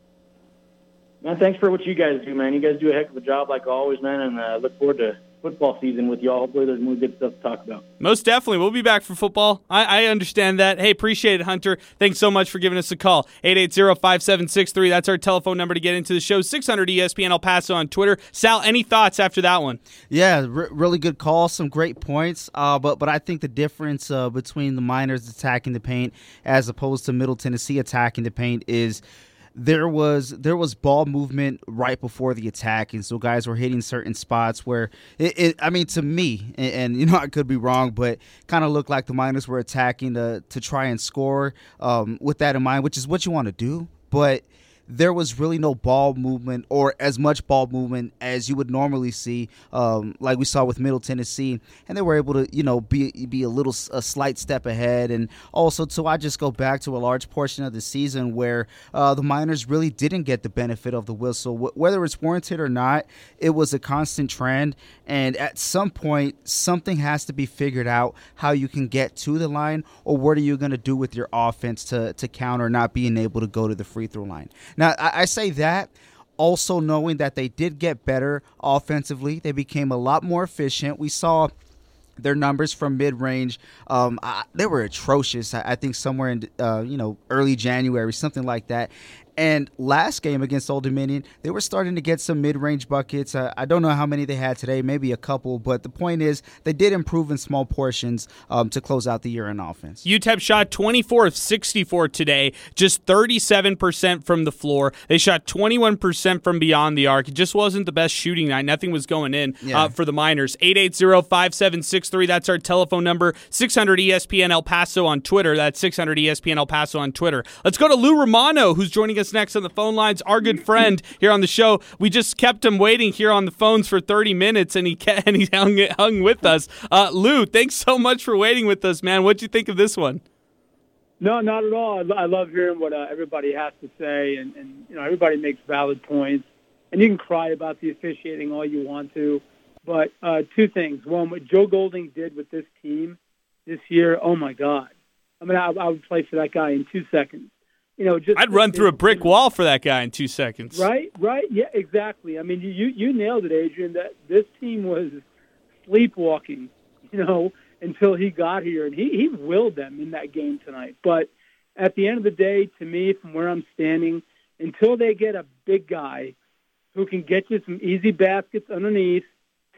Man, thanks for what you guys do, man. You guys do a heck of a job, like always, man, and uh, look forward to football season with y'all. Hopefully, there's more good stuff to talk about. Most definitely. We'll be back for football. I, I understand that. Hey, appreciate it, Hunter. Thanks so much for giving us a call. 880-5763. That's our telephone number to get into the show. 600 ESPN El Paso on Twitter. Sal, any thoughts after that one? Yeah, r- really good call. Some great points. Uh, but but I think the difference uh, between the Miners attacking the paint as opposed to Middle Tennessee attacking the paint is there was there was ball movement right before the attack, and so guys were hitting certain spots where it. it I mean, to me, and, and, you know (laughs) I could be wrong, but kind of looked like the Miners were attacking to to try and score um, with that in mind, which is what you want to do, but there was really no ball movement or as much ball movement as you would normally see, um, like we saw with Middle Tennessee, and they were able to, you know, be be a little a slight step ahead, and also to I just go back to a large portion of the season where uh, the Miners really didn't get the benefit of the whistle, Wh- whether it's warranted or not. It was a constant trend, and at some point, something has to be figured out how you can get to the line, or what are you going to do with your offense to to counter not being able to go to the free throw line. Now, I, I say that also knowing that they did get better offensively. They became a lot more efficient. We saw their numbers from mid-range um, they were atrocious I, I think somewhere in uh, you know early january something like that and last game against Old Dominion, they were starting to get some mid-range buckets. Uh, I don't know how many they had today, maybe a couple, but the point is they did improve in small portions um, to close out the year in offense. UTEP shot 24 of 64 today, just 37% from the floor. They shot 21% from beyond the arc. It just wasn't the best shooting night. Nothing was going in Yeah. uh, for the Miners. 880-5763, that's our telephone number. 600 ESPN El Paso on Twitter. That's 600 ESPN El Paso on Twitter. Let's go to Lou Romano, who's joining us next on the phone lines. Our good friend here on the show. We just kept him waiting here on the phones for 30 minutes, and he (laughs) and he hung, hung with us. Uh, Lou, thanks so much for waiting with us, man. What'd you think of this one? No, not at all. I, I love hearing what uh, everybody has to say, and, and you know everybody makes valid points. And you can cry about the officiating all you want to, but uh, two things: one, what Joe Golding did with this team this year. Oh my God! I mean, I, I would play for that guy in two seconds. You know, just I'd run through a brick wall for that guy in two seconds. Right, right, yeah, exactly. I mean, you you, you nailed it, Adrian. That this team was sleepwalking, you know, until he got here, and he he willed them in that game tonight. But at the end of the day, to me, from where I'm standing, until they get a big guy who can get you some easy baskets underneath,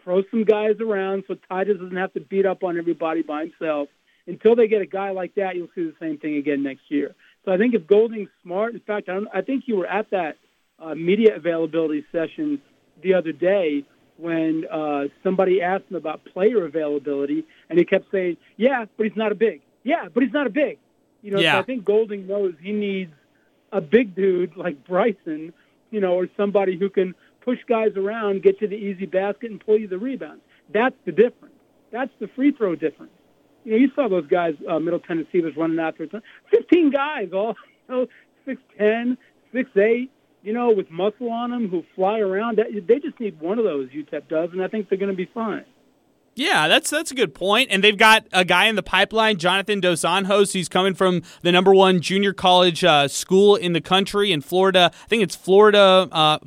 throw some guys around, so Tydus doesn't have to beat up on everybody by himself. Until they get a guy like that, you'll see the same thing again next year. So I think if Golding's smart, in fact, I, don't, I think you were at that uh, media availability session the other day when uh, somebody asked him about player availability, and he kept saying, "Yeah, but he's not a big. Yeah, but he's not a big." You know, Yeah. so I think Golding knows he needs a big dude like Bryson, you know, or somebody who can push guys around, get you the easy basket, and pull you the rebound. That's the difference. That's the free throw difference. You know, you saw those guys. Uh, Middle Tennessee was running after there. Fifteen guys, all (laughs) you know, six ten, six eight. You know, with muscle on them, who fly around. They just need one of those. UTEP does, and I think they're going to be fine. Yeah, that's that's a good point. And they've got a guy in the pipeline, Jonathan Dos Anjos. He's coming from the number one junior college uh, school in the country in Florida. I think it's Florida. Uh,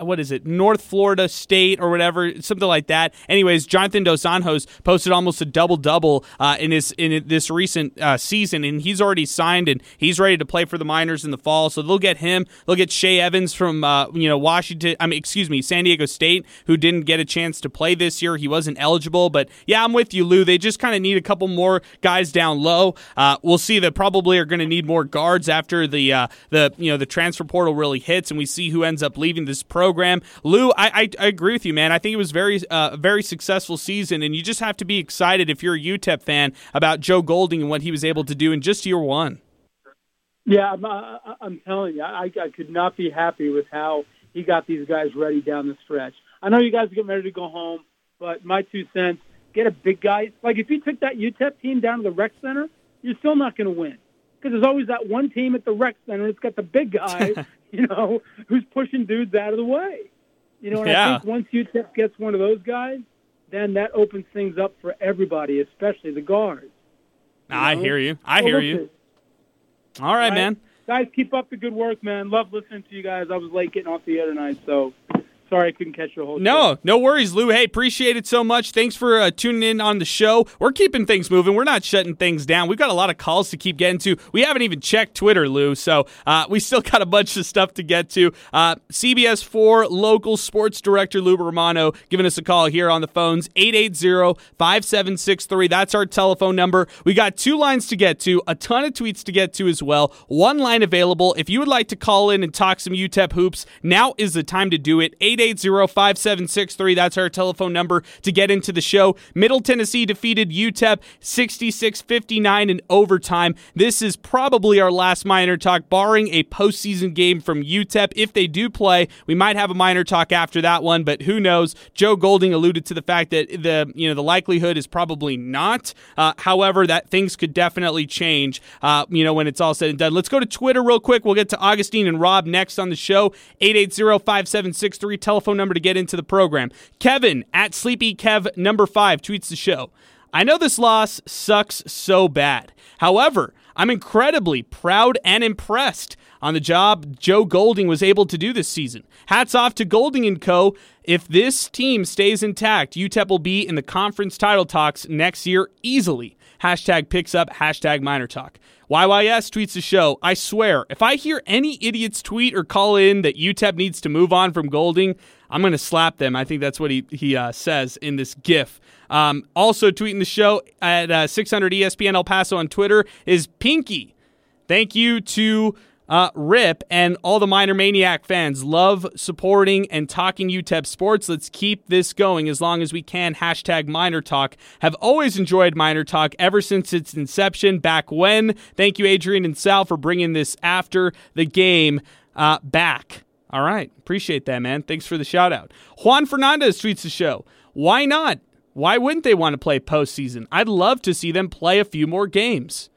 what is it? North Florida State or whatever, something like that. Anyways, Jonathan Dos Anjos posted almost a double double uh, in his in this recent uh, season, and he's already signed and he's ready to play for the Miners in the fall. So they'll get him. They'll get Shea Evans from uh, you know Washington. I mean, excuse me, San Diego State, who didn't get a chance to play this year. He wasn't eligible, but yeah, I'm with you, Lou. They just kind of need a couple more guys down low. Uh, we'll see. They probably are going to need more guards after the uh, the you know the transfer portal really hits, and we see who ends up leaving this program. Lou, I, I, I agree with you, man. I think it was very uh, very successful season, and you just have to be excited if you're a UTEP fan about Joe Golding and what he was able to do in just year one. Yeah, I'm, uh, I'm telling you, I, I could not be happy with how he got these guys ready down the stretch. I know you guys are getting ready to go home, but my two cents: get a big guy. Like if you took that UTEP team down to the rec center, you're still not going to win because there's always that one team at the rec center that's got the big (laughs) guy, you know, who's pushing dudes out of the way. You know, and Yeah. I think once UTEP gets one of those guys, then that opens things up for everybody, especially the guards. I hear you. I So hear you. All right, Right. man. Guys, keep up the good work, man. Love listening to you guys. I was late getting off the air tonight, so sorry I couldn't catch your whole show. No, no worries, Lou. Hey, appreciate it so much. Thanks for uh, tuning in on the show. We're keeping things moving. We're not shutting things down. We've got a lot of calls to keep getting to. We haven't even checked Twitter, Lou, so uh, we still got a bunch of stuff to get to. Uh, CBS 4 local sports director Lou Romano giving us a call here on the phones 880-5763. That's our telephone number. We got two lines to get to, a ton of tweets to get to as well. One line available. If you would like to call in and talk some UTEP hoops, now is the time to do it. 880-5763. That's our telephone number to get into the show. Middle Tennessee defeated UTEP 66-59 in overtime. This is probably our last Miner Talk, barring a postseason game from UTEP. If they do play, we might have a Miner Talk after that one, but who knows? Joe Golding alluded to the fact that the you know the likelihood is probably not. Uh, however, that things could definitely change. Uh, you know when it's all said and done. Let's go to Twitter real quick. We'll get to Augustine and Rob next on the show. 880-5763 telephone number to get into the program. Kevin at Sleepy Kev number five tweets the show. I know this loss sucks so bad. However, I'm incredibly proud and impressed on the job Joe Golding was able to do this season. Hats off to Golding and Co. If this team stays intact, UTEP will be in the conference title talks next year easily. Hashtag picks up, hashtag Miner Talk. YYS tweets the show. I swear, if I hear any idiots tweet or call in that UTEP needs to move on from Golding, I'm going to slap them. I think that's what he, he uh, says in this GIF. Um, also, tweeting the show at uh, 600 ESPN El Paso on Twitter is Pinky. Thank you to uh, Rip and all the Miner Maniac fans. Love supporting and talking UTEP sports. Let's keep this going as long as we can. Hashtag Miner Talk. Have always enjoyed Miner Talk ever since its inception back when. Thank you, Adrian and Sal, for bringing this after the game uh, back. All right. Appreciate that, man. Thanks for the shout out. Juan Fernandez tweets the show. Why not? Why wouldn't they want to play postseason? I'd love to see them play a few more games.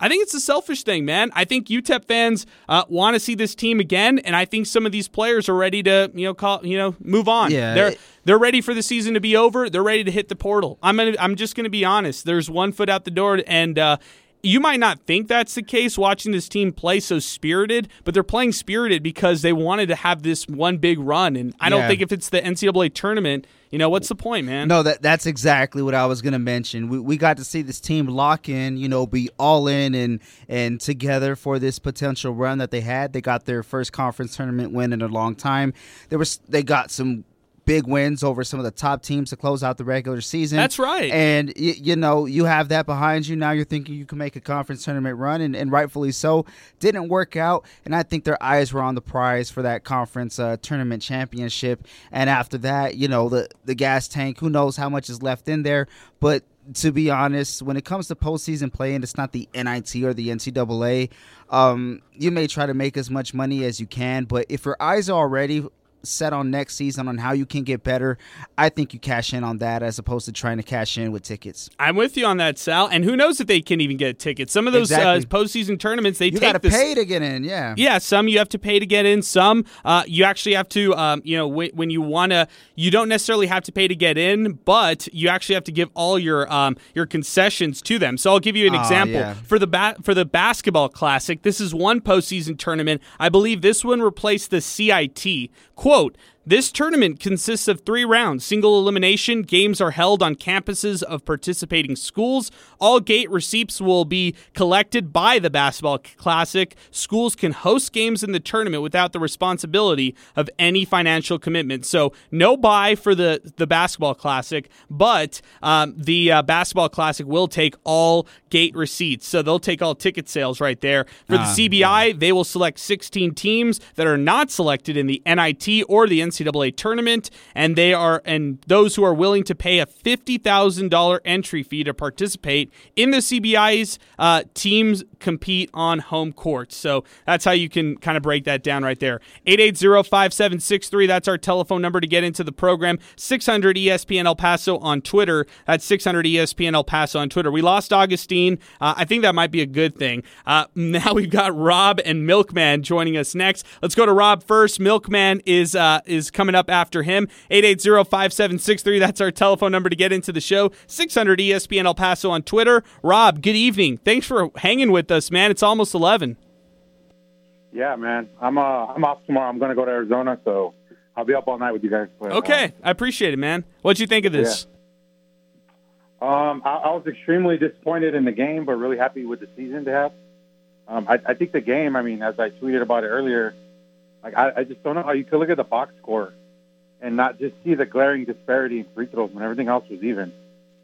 I think it's a selfish thing, man. I think UTEP fans uh, want to see this team again, and I think some of these players are ready to, you know, call, you know, move on. Yeah. they're they're ready for the season to be over. They're ready to hit the portal. I'm gonna, I'm just gonna be honest. There's one foot out the door, and uh, you might not think that's the case watching this team play so spirited, but they're playing spirited because they wanted to have this one big run. And I don't Yeah. think if it's the NCAA tournament, you know, what's the point, man? No, that that's exactly what I was going to mention. We, we got to see this team lock in, you know, be all in and and together for this potential run that they had. They got their first conference tournament win in a long time. There was they got some big wins over some of the top teams to close out the regular season. That's right. And y- you know you have that behind you. Now you're thinking you can make a conference tournament run, and, and rightfully so. Didn't work out, and I think their eyes were on the prize for that conference uh, tournament championship. And after that, you know the the gas tank. Who knows how much is left in there, but to be honest, when it comes to postseason play, and it's not the NIT or the NCAA, um, you may try to make as much money as you can, but if your eyes are already set on next season on how you can get better, I think you cash in on that as opposed to trying to cash in with tickets. I'm with you on that, Sal. And who knows if they can even get tickets? Some of those Exactly. uh, postseason tournaments, they You take got to this- pay to get in, yeah. Yeah, some you have to pay to get in. Some uh, you actually have to, um, you know, when, when you want to, you don't necessarily have to pay to get in, but you actually have to give all your um, your concessions to them. So I'll give you an Ah, example yeah. for the ba- for the basketball classic. This is one postseason tournament. I believe this one replaced the CIT. Quote. This tournament consists of three rounds. Single elimination games are held on campuses of participating schools. All gate receipts will be collected by the Basketball Classic. Schools can host games in the tournament without the responsibility of any financial commitment. So, no buy for the, the Basketball Classic, but um, the uh, Basketball Classic will take all gate receipts. So, they'll take all ticket sales right there. For the Ah, CBI, they will select 16 teams that are not selected in the NIT or the NCAA tournament, and they are and those who are willing to pay a fifty thousand dollar entry fee to participate in the CBI's uh, teams compete on home court. So that's how you can kind of break that down right there. 880-5763, That's our telephone number to get into the program. 600 ESPN El Paso on Twitter. That's 600 ESPN El Paso on Twitter. We lost Augustine. Uh, I think that might be a good thing. Uh, (laughs) now we've got Rob and Milkman joining us next. Let's go to Rob first. Milkman is uh, is coming up after him. 880-5763. That's our telephone number to get into the show. 600 ESPN El Paso on Twitter. Rob, good evening. Thanks for hanging with us, man. It's almost 11. Yeah, man. I'm uh I'm off tomorrow. I'm gonna go to Arizona, so I'll be up all night with you guys. Okay, I appreciate it, man. What'd you think of this? uh, um, I, I was extremely disappointed in the game, but really happy with the season to have. Um, I, I think the game. I mean, as I tweeted about it earlier, like I, I just don't know how you could look at the box score and not just see the glaring disparity in free throws when everything else was even.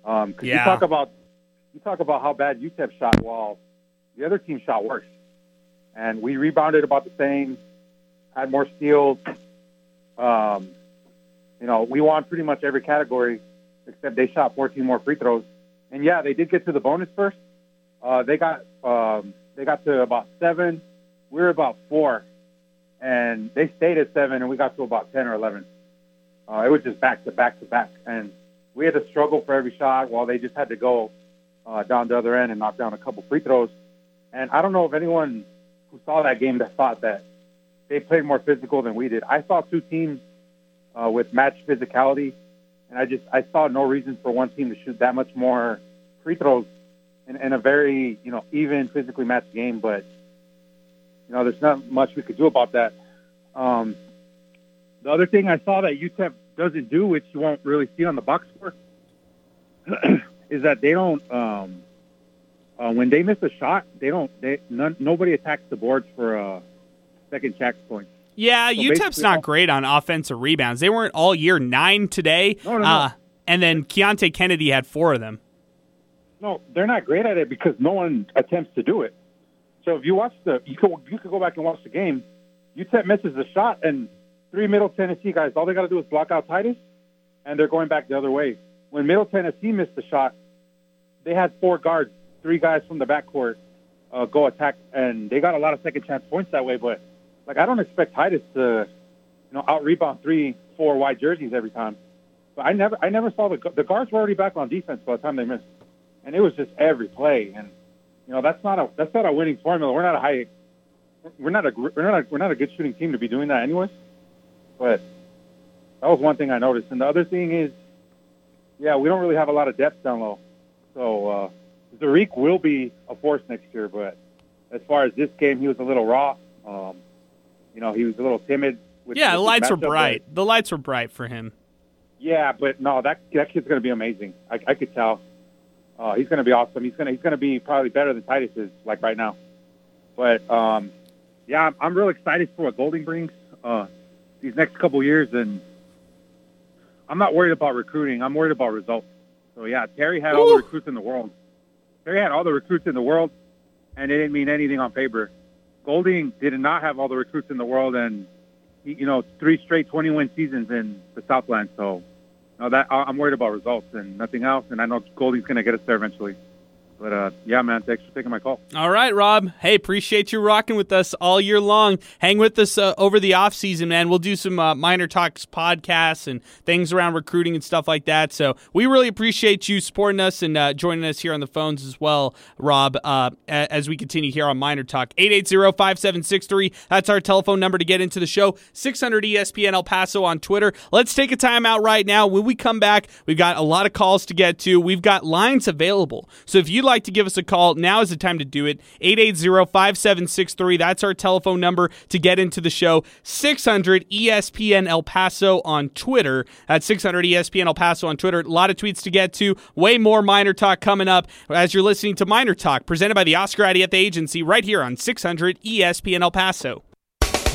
Um 'cause you Yeah. talk about you talk about how bad UTEP shot while the other team shot worse, and we rebounded about the same, had more steals. Um, you know, we won pretty much every category except they shot 14 more free throws. And yeah, they did get to the bonus first. Uh, they got um, they got to about seven. We were about four, and they stayed at seven, and we got to about 10 or 11. Uh, it was just back to back to back, and we had to struggle for every shot while they just had to go uh, down the other end and knock down a couple free throws. And I don't know if anyone who saw that game that thought that they played more physical than we did. I saw two teams uh, with match physicality, and I just I saw no reason for one team to shoot that much more free throws in, in a very you know even physically matched game. But you know, there's not much we could do about that. Um, the other thing I saw that UTEP doesn't do, which you won't really see on the box score, (clears throat) is that they don't. Um, uh, when they miss a shot, they don't. They none, nobody attacks the boards for a second check point. Yeah, So UTEP's not great on offensive rebounds. They weren't all year nine today. No, no, no. Uh, and then Keonte Kennedy had four of them. No, they're not great at it because no one attempts to do it. So if you watch the, you could you could go back and watch the game. UTEP misses the shot, and three Middle Tennessee guys, all they got to do is block out Tydus, and they're going back the other way. When Middle Tennessee missed the shot, they had four guards, three guys from the backcourt uh, go attack, and they got a lot of second chance points that way. But like, I don't expect Tydus to, you know, out rebound three, four white jerseys every time. But I never, I never saw the the guards were already back on defense by the time they missed, and it was just every play. And you know, that's not a that's not a winning formula. We're not a high, we're not a we're not a, we're not a good shooting team to be doing that anyway. But that was one thing I noticed. And the other thing is, yeah, we don't really have a lot of depth down low. So uh, Ze'Rik will be a force next year. But as far as this game, he was a little raw. Um, you know, he was a little timid. With, yeah, with the lights were bright. The lights were bright for him. yeah, but no, that that kid's going to be amazing. I, I could tell. Uh, he's going to be awesome. He's going to he's going to be probably better than Tydus is like right now. But um, yeah, I'm, I'm real excited for what Golding brings uh, these next couple years, and I'm not worried about recruiting. I'm worried about results. So yeah, Terry had all the recruits in the world. Terry had all the recruits in the world, and it didn't mean anything on paper. Golding did not have all the recruits in the world, and he, you know, three straight 20-win seasons in the Southland. So, no, that I'm worried about results and nothing else. And I know Goldie's going to get us there eventually. But uh, yeah, man, thanks for taking my call. All right, Rob. Hey, appreciate you rocking with us all year long. Hang with us uh, over the off season, man. We'll do some uh, Miner Talks, podcasts, and things around recruiting and stuff like that. So we really appreciate you supporting us and uh, joining us here on the phones as well, Rob. Uh, as we continue here on Miner Talk, 880-5763. That's our telephone number to get into the show. 600 ESPN El Paso on Twitter. Let's take a time out right now. When we come back, we've got a lot of calls to get to. We've got lines available. So if you'd like to give us a call, now is the time to do it. 880-5763. That's our telephone number to get into the show. 600 ESPN El Paso on Twitter. That's 600 ESPN El Paso on Twitter. A lot of tweets to get to. Way more Miner Talk coming up as you're listening to Miner Talk, presented by the Oscar Adieta Agency right here on 600 ESPN El Paso.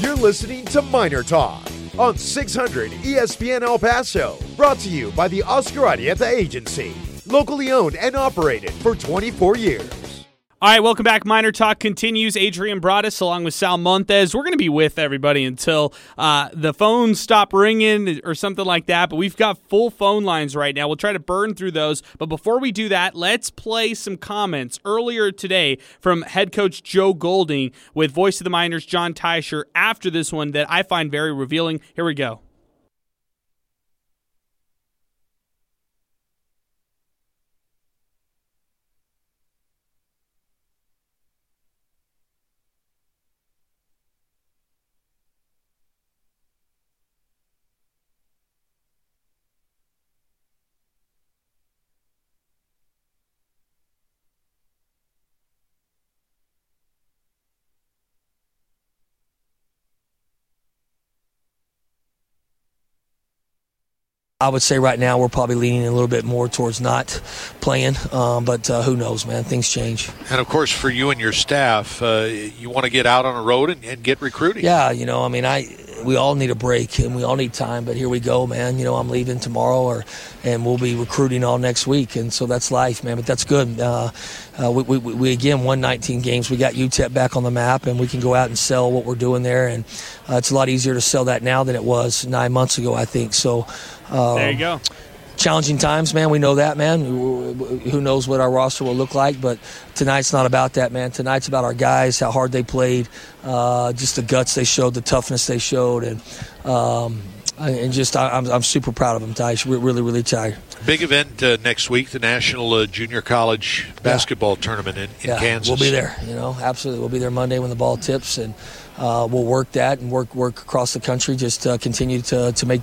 You're listening to Miner Talk on 600 ESPN El Paso, brought to you by the Oscar Arieta Agency, locally owned and operated for 24 years. All right, welcome back. Miner Talk continues. Adrian Broadus along with Sal Montez. We're going to be with everybody until uh, the phones stop ringing or something like that. But we've got full phone lines right now. We'll try to burn through those. But before we do that, let's play some comments earlier today from head coach Joe Golding with voice of the Miners John Teicher after this one that I find very revealing. Here we go. I would say right now we're probably leaning a little bit more towards not playing, um, but uh, who knows, man? Things change. And of course, for you and your staff, uh, you want to get out on the road and, and get recruiting. Yeah, you know, I mean, I we all need a break and we all need time, but here we go, man. You know, I'm leaving tomorrow, or and we'll be recruiting all next week, and so that's life, man. But that's good. Uh, uh, we, we, we again won 19 games. We got UTEP back on the map, and we can go out and sell what we're doing there, and uh, it's a lot easier to sell that now than it was nine months ago, I think. So. Um, There you go. challenging times, man. We know that, man. Who knows what our roster will look like? But tonight's not about that, man. Tonight's about our guys, how hard they played, uh, just the guts they showed, the toughness they showed, and um, and just I, I'm, I'm super proud of them, Tice. We're really, really tired. Big event uh, next week, the National uh, Junior College Basketball Tournament in, in yeah, Kansas. We'll be there. You know, absolutely. We'll be there Monday when the ball tips, and uh, we'll work that and work work across the country. Just uh, continue to to make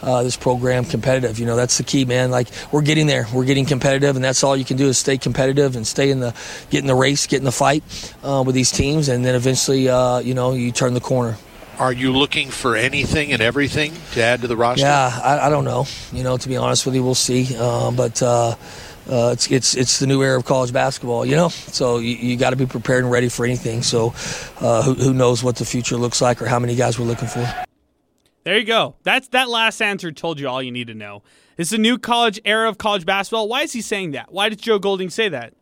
uh, this program competitive. You know, that's the key, man. Like we're getting there. We're getting competitive, and that's all you can do is stay competitive and stay in the get in the race, get in the fight uh, with these teams, and then eventually, uh, you know, you turn the corner. Are you looking for anything and everything to add to the roster? Yeah, I, I don't know. You know, to be honest with you, we'll see. Uh, but uh, it's it's it's the new era of college basketball. You know, so you, you got to be prepared and ready for anything. So uh, who, who knows what the future looks like or how many guys we're looking for. There you go. That's that last answer told you all you need to know. It's a new college era of college basketball. Why is he saying that? Why did Joe Golding say that?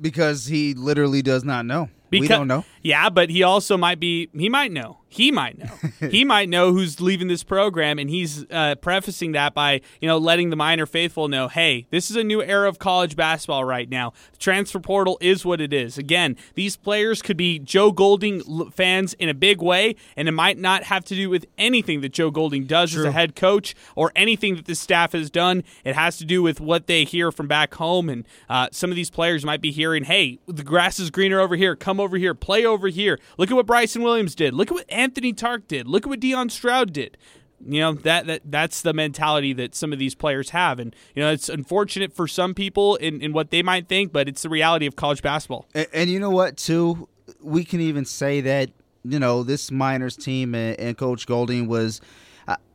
Because he literally does not know. we don't know. Yeah, but he also might be. He might know. He might know. (laughs) he might know who's leaving this program, and he's uh, prefacing that by you know letting the Miner faithful know, hey, this is a new era of college basketball right now. The transfer portal is what it is. Again, these players could be Joe Golding fans in a big way, and it might not have to do with anything that Joe Golding does as a head coach or anything that the staff has done. It has to do with what they hear from back home, and uh, some of these players might be hearing, hey, the grass is greener over here. Come over here, play over here. Look at what Bryson Williams did. Look at what Anthony Tark did. Look at what Deion Stroud did. You know that that that's the mentality that some of these players have, and you know it's unfortunate for some people in, in what they might think, but it's the reality of college basketball. And, and you know what, too? We can even say that, you know, this Miners team and, and Coach Golding was.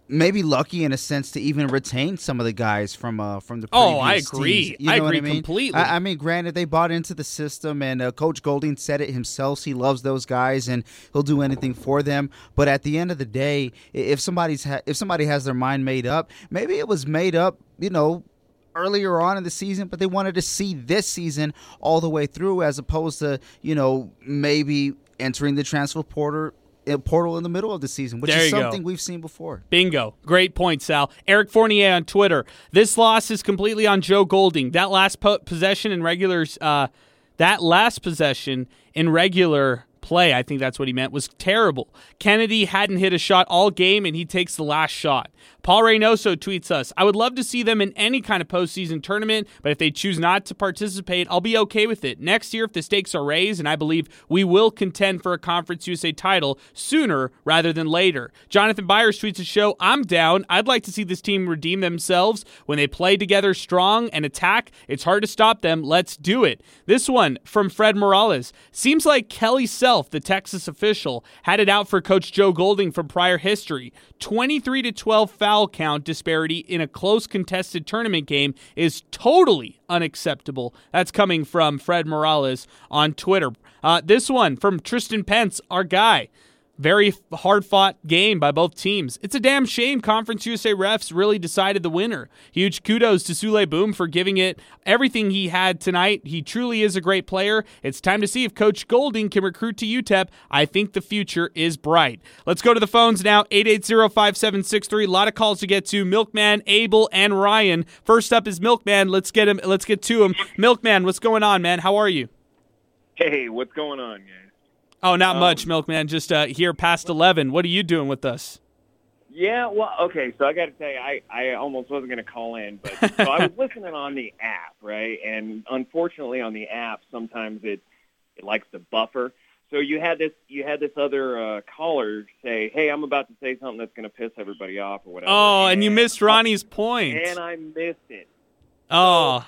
I, maybe lucky in a sense to even retain some of the guys from uh, from the Oh, I agree. teams. You I know what agree I mean? completely. I, I mean, granted, they bought into the system, and uh, Coach Golding said it himself. He loves those guys, and he'll do anything for them. But at the end of the day, if somebody's ha- if somebody has their mind made up, maybe it was made up, you know. Earlier on in the season, but they wanted to see this season all the way through, as opposed to you know maybe entering the transfer portal portal in the middle of the season, which There is you go. something we've seen before. Bingo. Great point, Sal. Eric Fournier on Twitter. This loss is completely on Joe Golding. That last po- possession in regulars, uh, that last possession in regular play, I think that's what he meant, was terrible. Kennedy hadn't hit a shot all game, and he takes the last shot. Paul Reynoso tweets us I would love to see them in any kind of postseason tournament, but if they choose not to participate, I'll be okay with it. Next year, if the stakes are raised, and I believe we will contend for a Conference USA title sooner rather than later. Jonathan Byers tweets a show I'm down. I'd like to see this team redeem themselves. When they play together strong and attack, it's hard to stop them. Let's do it. This one from Fred Morales. Seems like Kelly Self, the Texas official, had it out for Coach Joe Golding from prior history. 23 to 12 foul count disparity in a close contested tournament game is totally unacceptable. That's coming from Fred Morales on Twitter. Uh, this one from Tristan Pence, our guy. Very hard fought game by both teams. It's a damn shame Conference USA refs really decided the winner. Huge kudos to Souley Boum for giving it everything he had tonight. He truly is a great player. It's time to see if Coach Golding can recruit to UTEP. I think the future is bright. Let's go to the phones now 880 5763. A lot of calls to get to. Milkman, Abel, and Ryan. First up is Milkman. Let's get him. Let's get to him. Milkman, what's going on, man? How are you? Hey, what's going on? Oh, not Um, much, Milkman. Just uh, here past 11. What are you doing with us? Yeah, well, okay. So I got to tell you, I I almost wasn't going to call in, but so I was (laughs) listening on the app, right? And unfortunately, on the app, sometimes it it likes to buffer. So you had this you had this other uh, caller say, "Hey, I'm about to say something that's going to piss everybody off or whatever." Oh, and you missed Ronnie's point. and I missed it. Oh,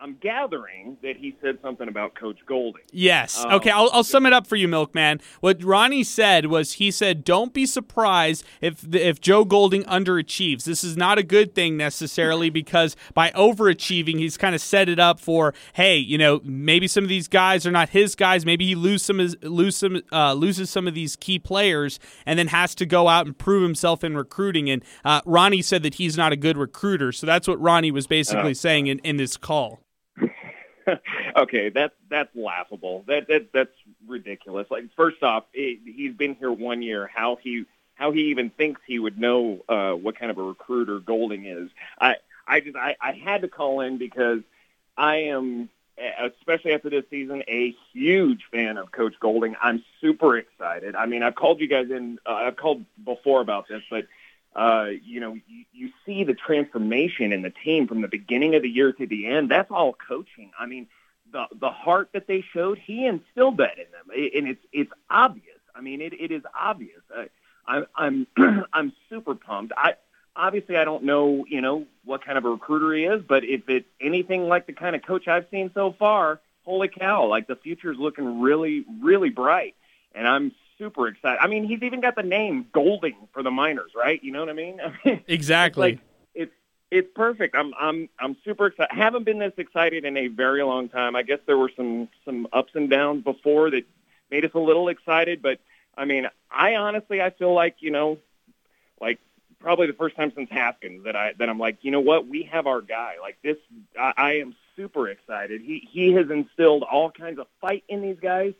I'm gathering that he said something about Coach Golding. yes. Um, Okay, I'll, I'll sum it up for you, Milkman. What Ronnie said was he said, "Don't be surprised if the, if Joe Golding underachieves. This is not a good thing necessarily (laughs) because by overachieving, he's kind of set it up for, hey, you know, maybe some of these guys are not his guys. Maybe he lose some lose some uh, loses some of these key players and then has to go out and prove himself in recruiting. And uh, Ronnie said that he's not a good recruiter, so that's what Ronnie was basically Oh. saying in, in this call. (laughs) okay, that's that's laughable. That that that's ridiculous. Like first off, he he's been here one year. How he how he even thinks he would know uh, what kind of a recruiter Golding is. I I just I, I had to call in because I am especially after this season a huge fan of Coach Golding. I'm super excited. I mean, I've called you guys in. Uh, I've called before about this, but uh, you know, you, you see the transformation in the team from the beginning of the year to the end. That's all coaching. I mean, the the heart that they showed, he instilled that in them, I- and it's it's obvious. I mean, it, it is obvious. I, I'm I'm (clears throat) I'm super pumped. I obviously I don't know, you know, what kind of a recruiter he is, but if it's anything like the kind of coach I've seen so far, holy cow! Like the future's looking really really bright, and I'm super excited. I mean, he's even got the name Golding for the Miners, right? You know what I mean? (laughs) I mean Exactly. It's like it's it's perfect. I'm I'm I'm super excited. Haven't been this excited in a very long time. I guess there were some some ups and downs before that made us a little excited, but I mean, I honestly I feel like you know, like probably the first time since Haskins that I that I'm like, you know what, we have our guy. Like this, I, I am super excited. He he has instilled all kinds of fight in these guys,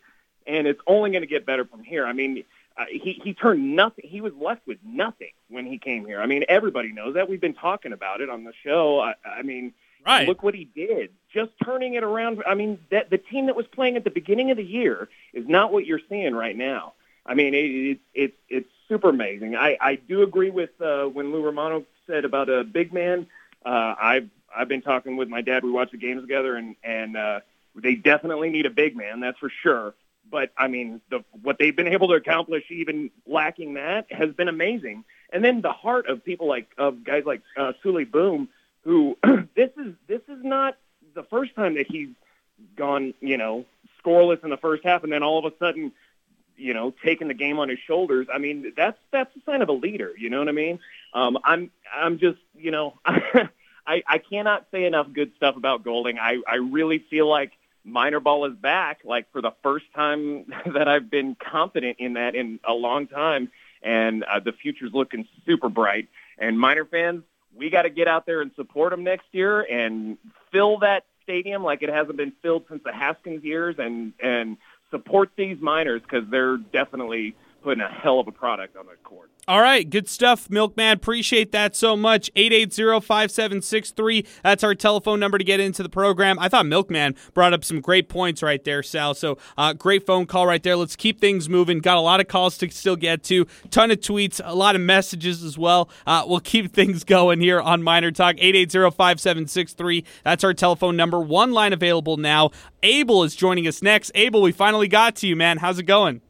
and it's only going to get better from here. I mean. Uh, he he turned nothing. He was left with nothing when he came here. I mean, everybody knows that. We've been talking about it on the show. I, I mean, Right. look what he did. Just turning it around. I mean, that the team that was playing at the beginning of the year is not what you're seeing right now. I mean, it, it's it's it's super amazing. I I do agree with uh, when Lou Romano said about a big man. Uh, I've I've been talking with my dad. We watch the games together, and and uh, they definitely need a big man. That's for sure. But I mean, the what they've been able to accomplish, even lacking that, has been amazing. And then the heart of people like of guys like uh, Souley Boum, who (clears throat) this is this is not the first time that he's gone, you know, scoreless in the first half, and then all of a sudden you know, taking the game on his shoulders. I mean, that's that's a sign of a leader. You know what I mean? Um, I'm I'm just you know, (laughs) I I cannot say enough good stuff about Golding. I I really feel like Miner ball is back, like for the first time (laughs) that I've been confident in that in a long time, and uh, the future's looking super bright. And Miner fans, we got to get out there and support them next year and fill that stadium like it hasn't been filled since the Haskins years, and and support these Miners because they're definitely putting a hell of a product on the court. All right, good stuff, Milkman. Appreciate that so much. 880-5763. That's our telephone number to get into the program. I thought Milkman brought up some great points right there, Sal. So uh, great phone call right there. Let's keep things moving. Got a lot of calls to still get to. Ton of tweets, a lot of messages as well. Uh, we'll keep (laughs) things going here on Miner Talk. 880-5763. That's our telephone number. One line available now. Abel is joining us next. Abel, we finally got to you, man. How's it going?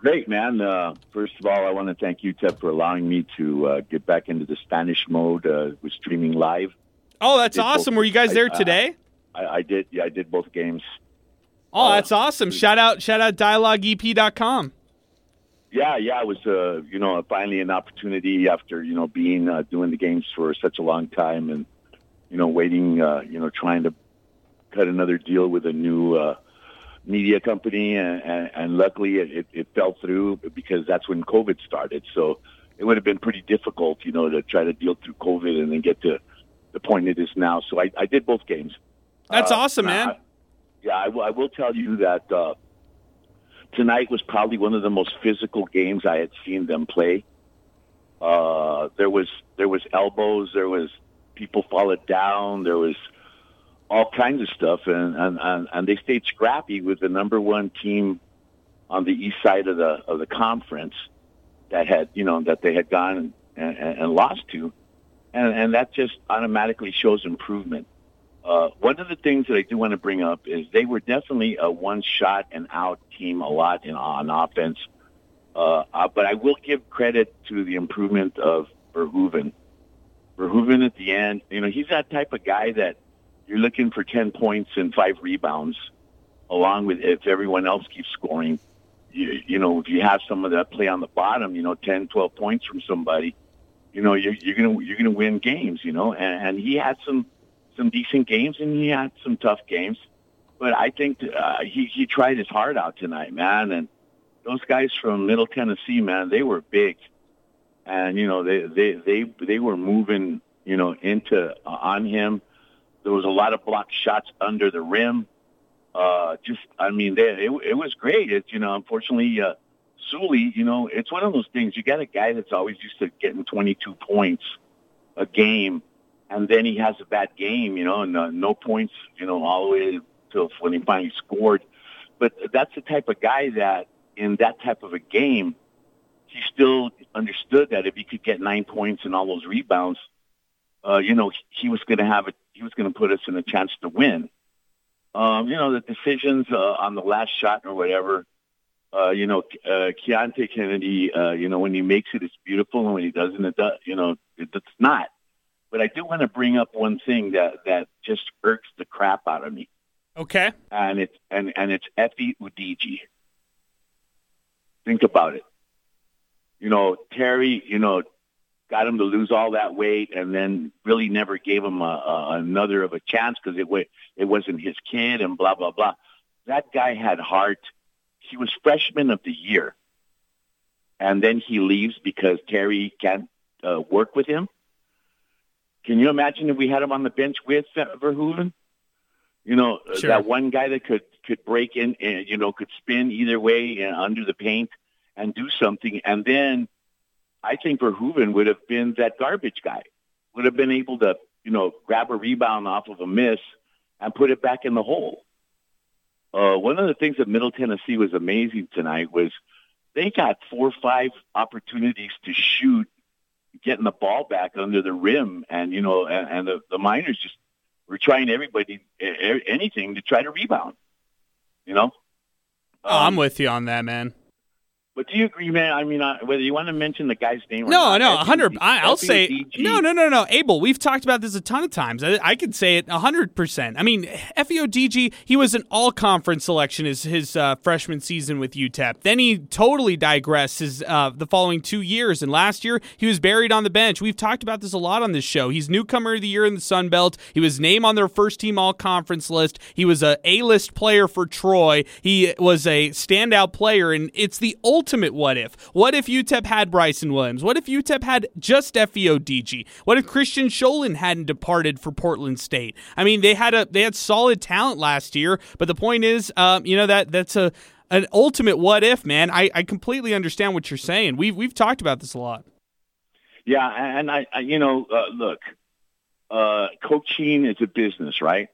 Great, man. Uh, first of all, I want to thank UTEP for allowing me to uh, get back into the Spanish mode uh, with streaming live. Oh, that's awesome. Both, Were you guys there I, today? I, I, did. Yeah, I did both games. Oh, that's awesome. Shout out, shout out dialogueep.com. Yeah, yeah, it was, uh, you know, finally an opportunity after, you know, being, uh, doing the games for such a long time and, you know, waiting, uh, you know, trying to cut another deal with a new, uh, media company, and, and, and luckily it, it, fell through because that's when COVID started. So it would have been pretty difficult, you know, to try to deal through COVID and then get to the point it is now. So I, I did both games. That's Uh, awesome, man. yeah, I, will- I will tell you that uh, tonight was probably one of the most physical games I had seen them play. Uh, there was there was elbows, there was people falling down, there was all kinds of stuff, and and, and, and they stayed scrappy with the number one team on the east side of the of the conference that had you know that they had gone and, and, and lost to, and and that just automatically shows improvement. Uh, one of the things that I do want to bring up is they were definitely a one shot and out team a lot in on offense. Uh, uh, but I will give credit to the improvement of Verhoeven. Verhoeven at the end, you know, he's that type of guy that you're looking for 10 points and five rebounds, along with if everyone else keeps scoring. You, you know, if you have some of that play on the bottom, you know, 10, 12 points from somebody, you know, you're, you're gonna you're gonna win games. You know, and, and he had some some decent games and he had some tough games, but I think uh, he he tried his heart out tonight, man. And those guys from Middle Tennessee, man, they were big, and you know they they they they were moving, you know, into uh, on him. There was a lot of blocked shots under the rim. Uh, just, I mean, they, it, it was great. It's, you know, unfortunately, uh, Souley, you know, it's one of those things. You got a guy that's always used to getting 22 points a game, and then he has a bad game, you know, and uh, no points, you know, all the way till when he finally scored. But that's the type of guy that, in that type of a game, he still understood that if he could get nine points and all those rebounds, uh, you know, he was going to have it. He was going to put us in a chance to win. Um, you know, the decisions uh, on the last shot or whatever. Uh, you know, uh, Keonte Kennedy. Uh, you know, when he makes it, it's beautiful, and when he doesn't, it does. You know, it, it's not. But I do want to bring up one thing that that just irks the crap out of me, Okay. and it's and and it's Efe Odigie. Think about it. You know, Terry. You know, got him to lose all that weight, and then really never gave him a, a, another of a chance because it wa- it wasn't his kid, and blah blah blah. That guy had heart. He was freshman of the year, and then he leaves because Terry can't uh, work with him. Can you imagine if we had him on the bench with uh, Verhoeven? You know, uh, Sure. that one guy that could could break in, and you know, could spin either way and under the paint and do something, and then I think Verhoeven would have been that garbage guy. Would have been able to, you know, grab a rebound off of a miss and put it back in the hole. Uh, one of the things that Middle Tennessee was amazing tonight was they got four or five opportunities to shoot, getting the ball back under the rim, and you know, and, and the, the Miners just were trying everybody anything to try to rebound. You know, Oh, I'm with you on that, man. But do you agree, man? I mean, uh, whether you want to mention the guy's name or No, not, no, hundred. I'll say no, no, no, no. Abel, we've talked about this a ton of times. I, I could say it hundred percent. I mean, Efe Odigie, he was an all-conference selection his his uh, freshman season with UTEP. Then he totally digressed his uh, the following two years, and last year he was buried on the bench. We've talked about this a lot on this show. He's newcomer of the year in the Sun Belt. He was named on their first team all-conference list. He was a A-list player for Troy. He was a standout player, and it's the ultimate what if. What if UTEP had Bryson Williams? What if UTEP had just Efe Odigie? What if Christian Sholin hadn't departed for Portland State? I mean, they had a they had solid talent last year, but the point is, um, you know that that's a an ultimate what if, man. I, I completely understand what you're saying. We've we've talked about this a lot. Yeah, and I, I you know, uh, look, uh, coaching is a business, right?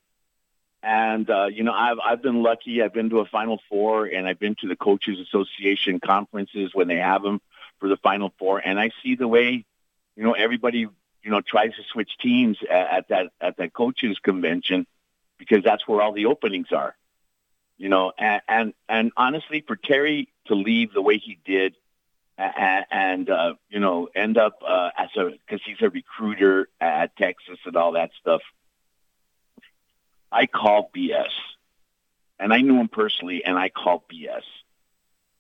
And uh, you know, I've I've been lucky. I've been to a Final Four, and I've been to the Coaches Association conferences when they have them for the Final Four, and I see the way, you know, everybody you know tries to switch teams at, at that at that coaches convention because that's where all the openings are. You know, and and, and honestly, for Terry to leave the way he did, and, and uh, you know, end up uh, as a because he's a recruiter at Texas and all that stuff. I call BS, and I knew him personally, and I call BS.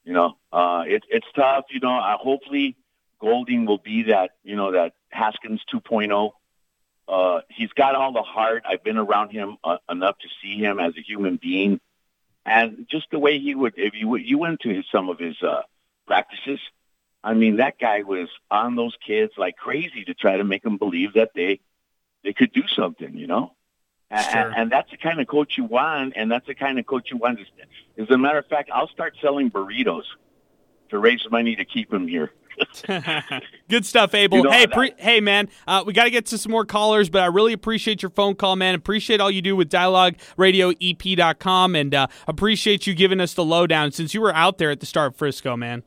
You know, uh, it, it's tough. You know, uh, hopefully Golding will be that. You know, that Haskins 2.0. Uh, he's got all the heart. I've been around him uh, enough to see him as a human being, and just the way he would. If you you went to his, some of his uh, practices. I mean, that guy was on those kids like crazy to try to make them believe that they they could do something. You know. And, and that's the kind of coach you want, and that's the kind of coach you want. To as a matter of fact, I'll start selling burritos to raise money to keep him here. (laughs) Good stuff, Abel. You know, hey, pre- hey, man. Uh, we got to get to some more callers, but I really appreciate your phone call, man. Appreciate all you do with DialogueRadioEP.com, and uh, appreciate you giving us the lowdown since you were out there at the start of Frisco, man.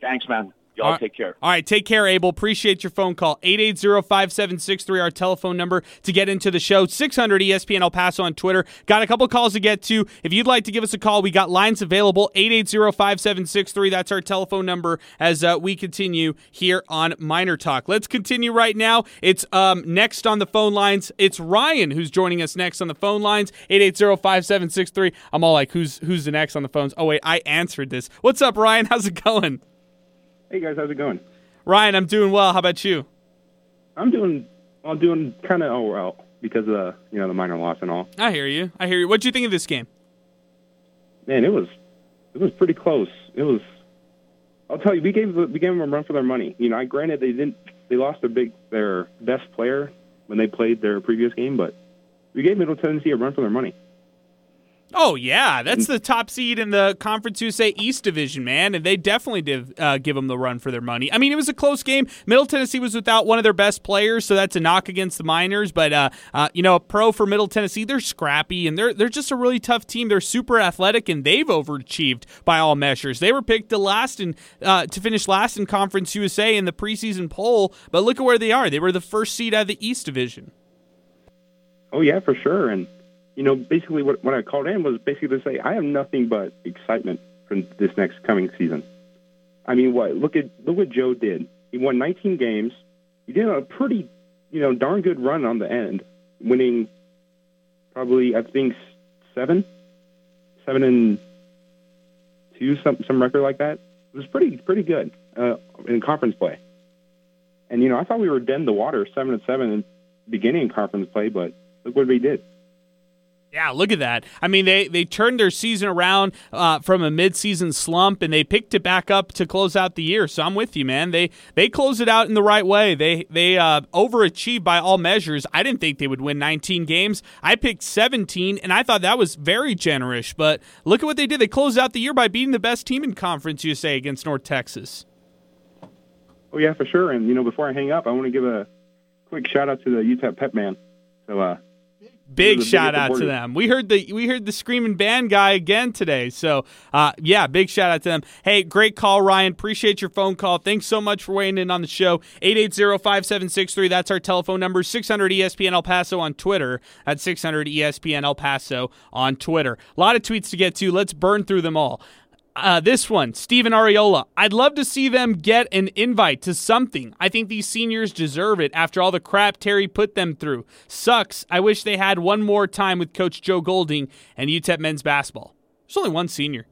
Thanks, man. Y'all All right. take care. All right, take care, Abel. Appreciate your phone call. 880-5763, our telephone number to get into the show. 600 ESPN El Paso on Twitter. Got a couple calls to get to. If you'd like to give us a call, we got lines available. 880-5763. That's our telephone number as uh, we continue here on Miner Talk. Let's continue right now. It's um, next on the phone lines. It's Ryan who's joining us next on the phone lines. 880-5763. I'm all like, who's who's the next on the phones? Oh, wait, I answered this. What's up, Ryan? How's it going? Hey guys, how's it going? Ryan, I'm doing well. How about you? I'm doing, I'm doing kind of oh well because of the you know the Miner loss and all. I hear you. I hear you. What do you think of this game? Man, it was, it was pretty close. It was. I'll tell you, we gave we gave them a run for their money. You know, I granted they didn't, they lost their big their best player when they played their previous game, but we gave Middle Tennessee a run for their money. Oh yeah, that's the top seed in the Conference USA East Division, man, and they definitely did uh, give them the run for their money. I mean, it was a close game. Middle Tennessee was without one of their best players, so that's a knock against the Miners. But uh, uh, you know, a pro for Middle Tennessee, they're scrappy and they're they're just a really tough team. They're super athletic and they've overachieved by all measures. They were picked to last in uh, to finish last in Conference USA in the preseason poll, but look at where they are. They were the first seed out of the East Division. Oh yeah, for sure. And you know, basically what what I called in was basically to say I have nothing but excitement for this next coming season. I mean, what look at look what Joe did. He won 19 games. He did a pretty, you know, darn good run on the end, winning probably I think seven, seven and two, some some record like that. It was pretty pretty good uh, in conference play. And you know, I thought we were dead in the water, seven and seven in the beginning conference play, but look what we did. Yeah, look at that. I mean, they they turned their season around uh, from a midseason slump, and they picked it back up to close out the year. So I'm with you, man. They they closed it out in the right way. They they uh, overachieved by all measures. I didn't think they would win 19 games. I picked 17, and I thought that was very generous. But look at what they did. They closed out the year by beating the best team in Conference USA, against North Texas. Oh yeah, for sure. And you know, before I hang up, I want to give a quick shout out to the UTEP Pep Man. So uh, Big Those are the shout out to them. We heard the we heard the screaming band guy again today. So uh, yeah, big shout out to them. Hey, great call, Ryan. Appreciate your phone call. Thanks so much for weighing in on the show. 880-5763. That's our telephone number. 600 ESPN El Paso on Twitter. At 600 ESPN El Paso on Twitter. A lot of tweets to get to. Let's burn through them all. Uh, this one, Stephen Ariola. I'd love to see them get an invite to something. I think these seniors deserve it after all the crap Terry put them through. Sucks. I wish they had one more time with Coach Joe Golding and UTEP men's basketball. There's only one senior.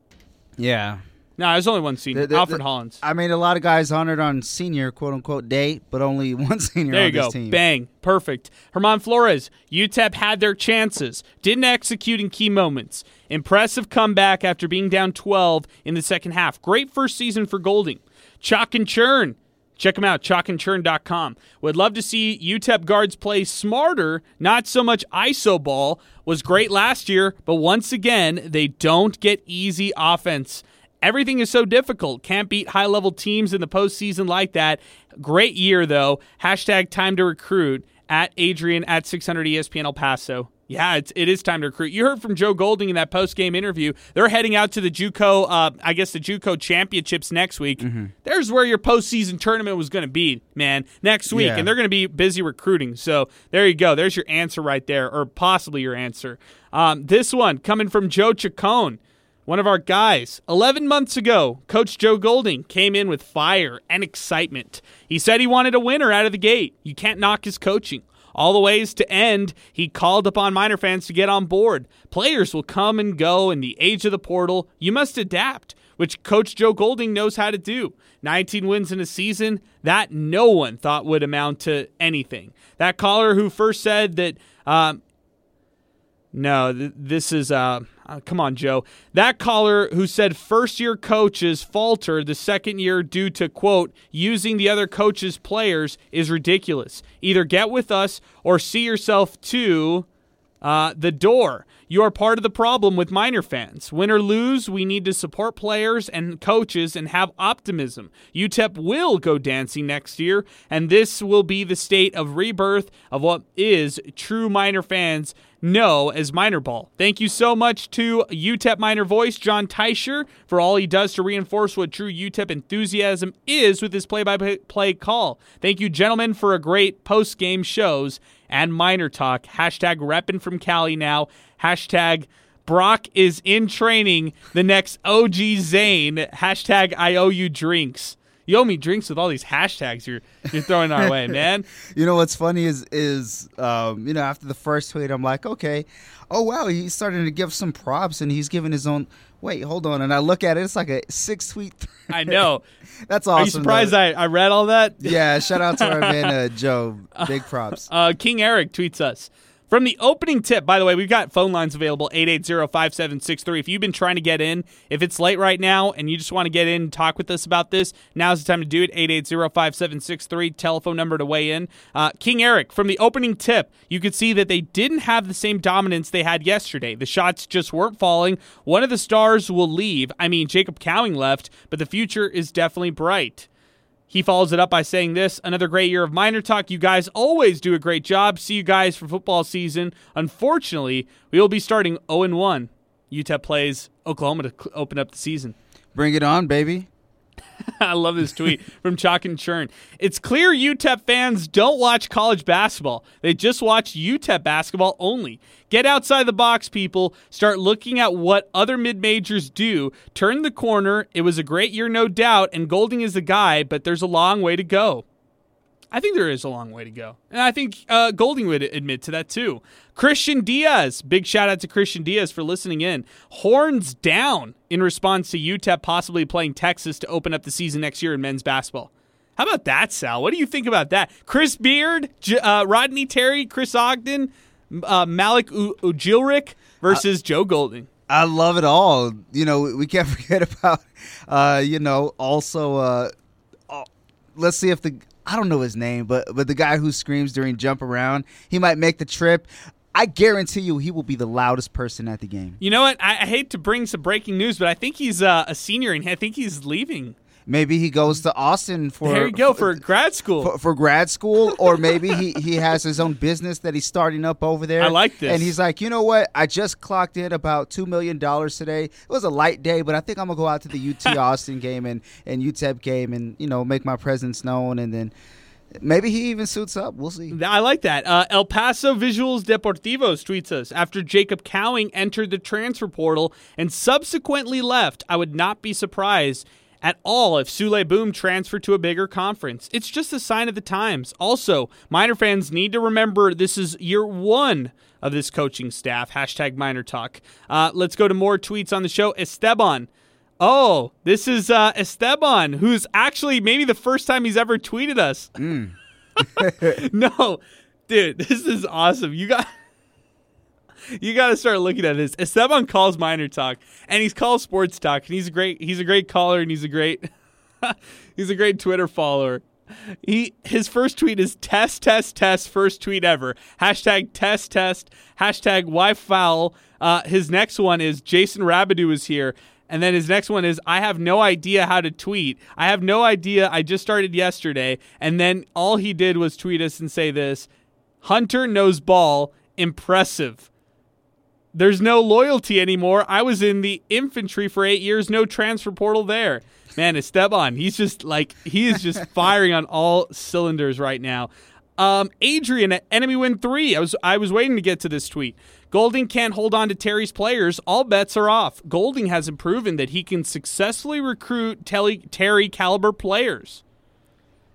Yeah. No, there's only one senior. The- the- Alfred the- Hollins. I mean, a lot of guys honored on senior quote unquote day, but only (laughs) one senior There on you go. team. Bang. Perfect. Herman Flores. UTEP had their chances. Didn't execute in key moments. Impressive comeback after being down 12 in the second half. Great first season for Golding. Chalk and Churn. Check them out, chalkandchurn.com. Would love to see UTEP guards play smarter, not so much ISO ball. Was great last year, but once again, they don't get easy offense. Everything is so difficult. Can't beat high level teams in the postseason like that. Great year, though. Hashtag time to recruit at Adrian at 600 ESPN El Paso. Yeah, it's, it is time to recruit. You heard from Joe Golding in that post game interview. They're heading out to the JUCO, uh, I guess the JUCO championships next week. There's where your postseason tournament was going to be, man, next week, Yeah. and they're going to be busy recruiting. So there you go. There's your answer right there, or possibly your answer. Um, this one coming from Joe Chacon one of our guys. 11 months ago, Coach Joe Golding came in with fire and excitement. He said he wanted a winner out of the gate. You can't knock his coaching. All the ways to end, he called upon Miner fans to get on board. Players will come and go in the age of the portal. You must adapt, which Coach Joe Golding knows how to do. 19 wins in a season, that no one thought would amount to anything. That caller who first said that um, no, th- this is uh, uh, come on, Joe. That caller who said first year coaches falter the second year due to quote using the other coach's players is ridiculous. Either get with us or see yourself to uh, the door. You are part of the problem with Miner fans. Win or lose, we need to support players and coaches and have optimism. UTEP will go dancing next year, and this will be the state of rebirth of what is true Miner fans know as Miner ball. Thank you so much to UTEP Miner voice Jon Teicher for all he does to reinforce what true UTEP enthusiasm is with his play-by-play call. Thank you, gentlemen, for a great post-game shows and Miner Talk. Hashtag reppin' from Cali now. Hashtag Brock is in training. The next OG Zane. Hashtag I owe you drinks. You owe me drinks with all these hashtags you're you're throwing our way, man. (laughs) You know what's funny is is um, you know after the first tweet I'm like okay, oh wow he's starting to give some props and he's giving his own. Wait, hold on, and I look at it. It's like a six tweet. I know. (laughs) That's awesome. Are you surprised though. I, I read all that? Yeah, shout out to our (laughs) man uh, Joe. Big props. Uh, King Eric tweets us. From the opening tip, by the way, we've got phone lines available 880-5763. If you've been trying to get in, if it's late right now and you just want to get in and talk with us about this, now's the time to do it. 880-5763, telephone number to weigh in. Uh, King Eric, from the opening tip, you could see that they didn't have the same dominance they had yesterday. The shots just weren't falling. One of the stars will leave. I mean, Jacob Cowing left, but the future is definitely bright. He follows it up by saying this another great year of Miner Talk. You guys always do a great job. See you guys for football season. Unfortunately, we will be starting 0 1. UTEP plays Oklahoma to cl- open up the season. Bring it on, baby. (laughs) I love this tweet (laughs) from Chalk and Churn. It's clear UTEP fans don't watch college basketball. They just watch UTEP basketball only. Get outside the box, people. Start looking at what other mid majors do. Turn the corner. It was a great year, no doubt, and Golding is the guy, but there's a long way to go. I think there is a long way to go. And I think uh, Golding would admit to that too. Christian Diaz. Big shout out to Christian Diaz for listening in. Horns down in response to UTEP possibly playing Texas to open up the season next year in men's basketball. How about that, Sal? What do you think about that? Chris Beard, uh, Rodney Terry, Chris Ogden, uh, Malik U- Ujilric versus Joe Golding. I love it all. You know, we can't (laughs) forget about, uh, you know, also, uh, oh, let's see if the, I don't know his name, but but the guy who screams during jump around, he might make the trip. I guarantee you, he will be the loudest person at the game. You know what? I, I hate to bring some breaking news, but I think he's uh, a senior and I think he's leaving. Maybe he goes to Austin for there you go for (laughs) grad school. for, for grad school, or maybe he, he has his own business that he's starting up over there. I like this. And he's like, you know what? I just clocked in about two million dollars today. It was a light day, but I think I'm gonna go out to the UT (laughs) Austin game and and UTEP game, and you know make my presence known, and then Maybe he even suits up. We'll see. I like that. Uh, El Paso Visuals Deportivos tweets us after Jacob Cowing entered the transfer portal and subsequently left. I would not be surprised at all if Souley Boom transferred to a bigger conference. It's just a sign of the times. Also, Miner fans need to remember this is year one of this coaching staff. Hashtag Miner Talk. Uh, let's go to more tweets on the show. Esteban. Oh, this is uh, Esteban, who's actually maybe the first time he's ever tweeted us. (laughs) no, dude, this is awesome. You got. You got to start looking at this. Esteban calls Miner Talk, and he's called Sports Talk, and he's a great he's a great caller, and he's a great (laughs) he's a great Twitter follower. He his first tweet is test test test first tweet ever hashtag test test hashtag why foul. Uh, his next one is Jason Rabideau is here. And then his next one is I have no idea how to tweet. I have no idea. I just started yesterday. And then all he did was tweet us and say this Hunter knows ball. Impressive. There's no loyalty anymore. I was in the infantry for eight years, no transfer portal there. Man, Esteban, he's just like, he is just (laughs) firing on all cylinders right now. Um, Adrian at Enemy Win 3. I was I was waiting to get to this tweet. Golding can't hold on to Terry's players. All bets are off. Golding hasn't proven that he can successfully recruit Terry, Terry caliber players.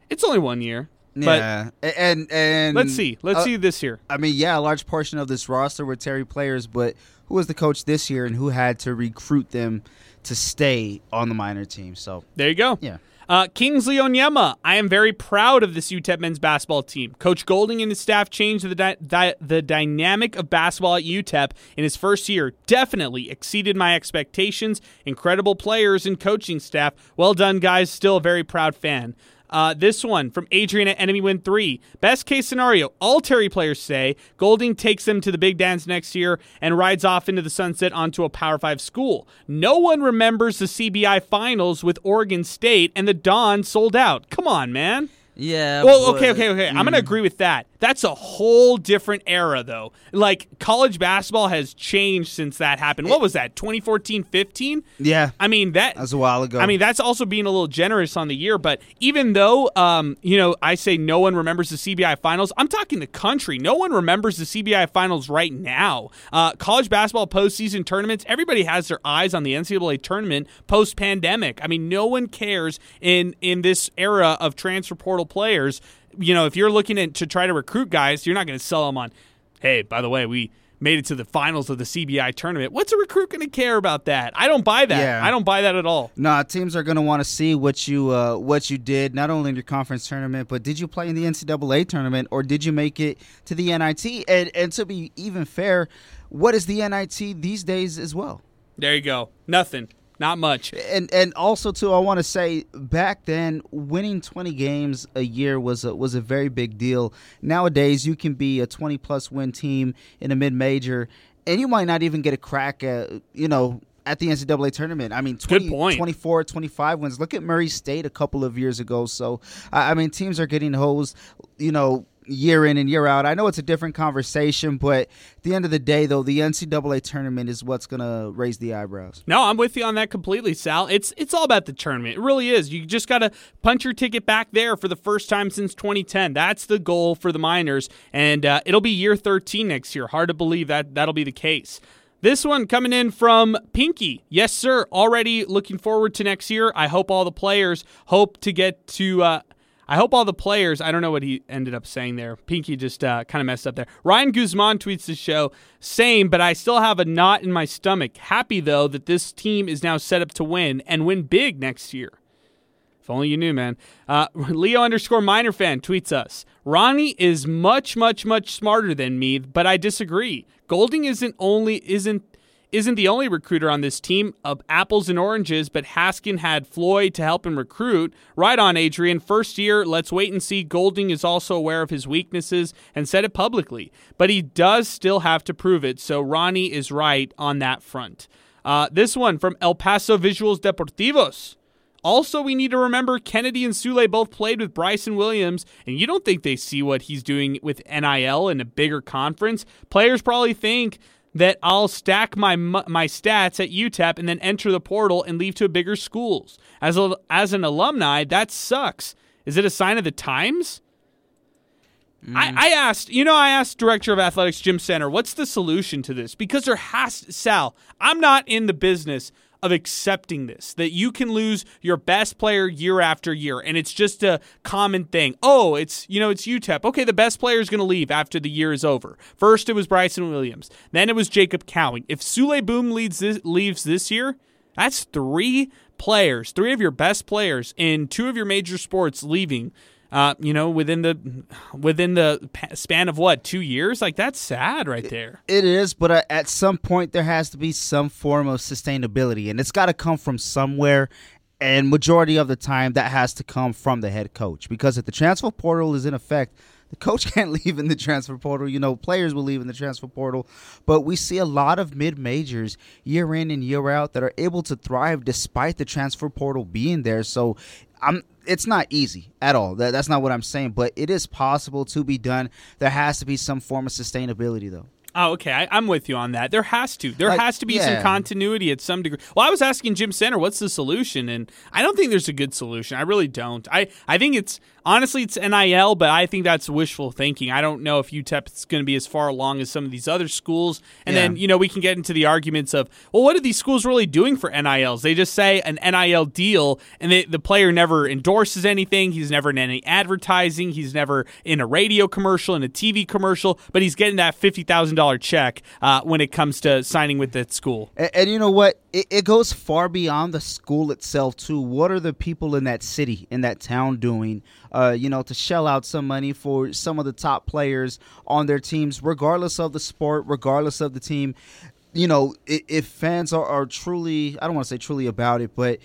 It's only one year. Yeah, But and and let's see. Let's uh, see this year. I mean, yeah, a large portion of this roster were Terry players, but who was the coach this year and who had to recruit them to stay on the Miner team? So There you go. Yeah. Uh, Kingsley Onyema, I am very proud of this UTEP men's basketball team. Coach Golding and his staff changed the di- di- the dynamic of basketball at UTEP in his first year. Definitely exceeded my expectations. Incredible players and coaching staff. Well done, guys. Still a very proud fan. Uh, this one from Adrian at Enemy Win 3. Best case scenario, all Terry players say Golding takes them to the big dance next year and rides off into the sunset onto a Power 5 school. No one remembers the CBI finals with Oregon State and the Don sold out. Come on, man. Yeah. Well, but- okay, okay, okay. I'm going to agree with that. That's a whole different era, though. Like, college basketball has changed since that happened. What was that, 2014 15? Yeah, I mean, that. that was a while ago. I mean, that's also being a little generous on the year. But even though, um, you know, I say no one remembers the CBI finals, I'm talking the country. No one remembers the CBI finals right now. Uh, college basketball postseason tournaments, everybody has their eyes on the NCAA tournament post pandemic. I mean, no one cares in in this era of transfer portal players. You know, if you're looking at, to try to recruit guys, you're not going to sell them on. Hey, by the way, we made it to the finals of the CBI tournament. What's a recruit going to care about that? I don't buy that. Yeah. I don't buy that at all. Nah, teams are going to want to see what you uh, what you did not only in your conference tournament, but did you play in the NCAA tournament or did you make it to the NIT? And and to be even fair, what is the NIT these days as well? There you go. Nothing. Not much. And and also too, I want to say back then, winning 20 games a year was a, was a very big deal. Nowadays, you can be a 20 plus win team in a mid major, and you might not even get a crack at you know at the NCAA tournament. I mean, 20, point. 24, 25 wins. Look at Murray State a couple of years ago. So I, I mean, teams are getting hosed. You know. Year in and year out. I know it's a different conversation, but at the end of the day, though, the NCAA tournament is what's going to raise the eyebrows. No, I'm with you on that completely, Sal. It's it's all about the tournament. It really is. You just got to punch your ticket back there for the first time since 2010. That's the goal for the Miners, and uh, it'll be year 13 next year. Hard to believe that that'll be the case. This one coming in from Pinky. Yes, sir. Already looking forward to next year. I hope all the players hope to get to. Uh, I hope all the players. I don't know what he ended up saying there. Pinky just uh, kind of messed up there. Ryan Guzman tweets the show. Same, but I still have a knot in my stomach. Happy though that this team is now set up to win and win big next year. If only you knew, man. Uh, (laughs) Leo underscore minor fan tweets us. Ronnie is much, much, much smarter than me, but I disagree. Golding isn't only isn't isn't the only recruiter on this team of apples and oranges, but Haskin had Floyd to help him recruit. Right on, Adrian. First year, let's wait and see. Golding is also aware of his weaknesses and said it publicly, but he does still have to prove it. So Ronnie is right on that front. Uh, this one from El Paso Visuals Deportivos. Also, we need to remember Kennedy and Souley both played with Bryson Williams, and you don't think they see what he's doing with NIL in a bigger conference. Players probably think that I'll stack my my stats at UTEP and then enter the portal and leave to a bigger schools. As a, as an alumni, that sucks. Is it a sign of the times? Mm. I, I asked, you know, I asked Director of Athletics Jim Senter, what's the solution to this? Because there has, Sal, I'm not in the business of accepting this that you can lose your best player year after year and it's just a common thing. Oh it's you know it's utep okay the best player is going to leave after the year is over. First it was bryson williams. Then it was jacob cowing. If Souley Boum leads this, leaves this year that's three players three of your best players in two of your major sports leaving uh, you know, within the within the span of what two years, like that's sad right there. It is, but uh, at some point there has to be some form of sustainability, and it's got to come from somewhere. And majority of the time, that has to come from the head coach because if the transfer portal is in effect, the coach (laughs) can't leave in the transfer portal. You know, players will leave in the transfer portal, but we see a lot of mid majors year in and year out that are able to thrive despite the transfer portal being there. So I'm it's not easy at all. That, that's not what I'm saying, but it is possible to be done. There has to be some form of sustainability though. Oh, okay. I, am with you on that. There has to. There Like, has to be yeah. some continuity at some degree. Well, I was asking Jim Senter, what's the solution? And I don't think there's a good solution. I really don't. I, I think it's honestly it's NIL, but I think that's wishful thinking. I don't know if UTEP is going to be as far along as some of these other schools. And Yeah. then you know we can get into the arguments of well, what are these schools really doing for NILs? They just say an NIL deal, and they, the player never endorses anything. He's never in any advertising. He's never in a radio commercial, in a TV commercial, but he's getting that fifty thousand dollar check uh, when it comes to signing with that school. And, and you know what? It, it goes far beyond the school itself too. What are the people in that city, in that town, doing? Uh, you know, to shell out some money for some of the top players on their teams, regardless of the sport, regardless of the team. You know, if, fans are, are truly, I don't want to say truly about it, but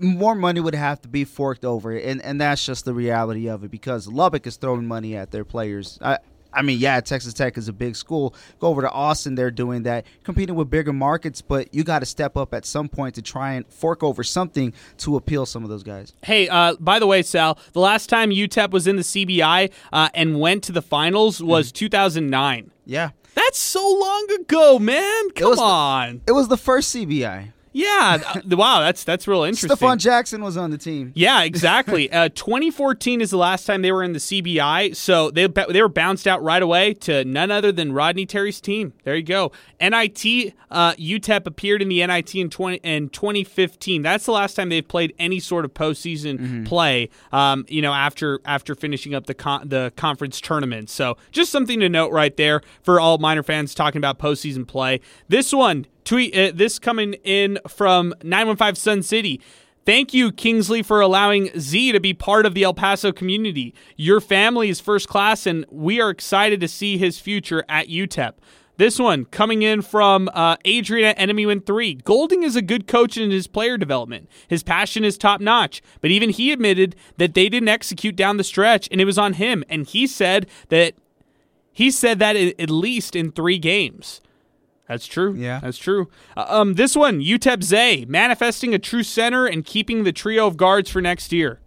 more money would have to be forked over, and and that's just the reality of it because Lubbock is throwing money at their players. I, I mean, yeah, Texas Tech is a big school. Go over to Austin, they're doing that, competing with bigger markets, but you got to step up at some point to try and fork over something to appeal some of those guys. Hey, uh, by the way, Sal, the last time UTEP was in the CBI uh, and went to the finals was 2009. Yeah. That's so long ago, man. Come was the- on. It was the first CBI. Yeah. uh, wow, that's that's real interesting. Stefon Jackson was on the team. Yeah, exactly. (laughs) uh, 2014 is the last time they were in the CBI, so they they were bounced out right away to none other than Rodney Terry's team. There you go. NIT uh, UTEP appeared in the NIT in 20 in 2015. That's the last time they've played any sort of postseason play. Um, you know, after after finishing up the con- the conference tournament. So just something to note right there for all Miner fans talking about postseason play. This one tweet uh, this coming in from 915 Sun City. Thank you, Kingsley, for allowing Z to be part of the El Paso community. Your family is first class, and we are excited to see his future at UTEP. This one coming in from uh, Adrian at Enemy Win 3. Golding is a good coach in his player development. His passion is top notch, but even he admitted that they didn't execute down the stretch, and it was on him. And he said that he said that at at least in three games. That's true. Yeah. That's true. Uh, um, this one, UTEP Zay, manifesting a true center and keeping the trio of guards for next year.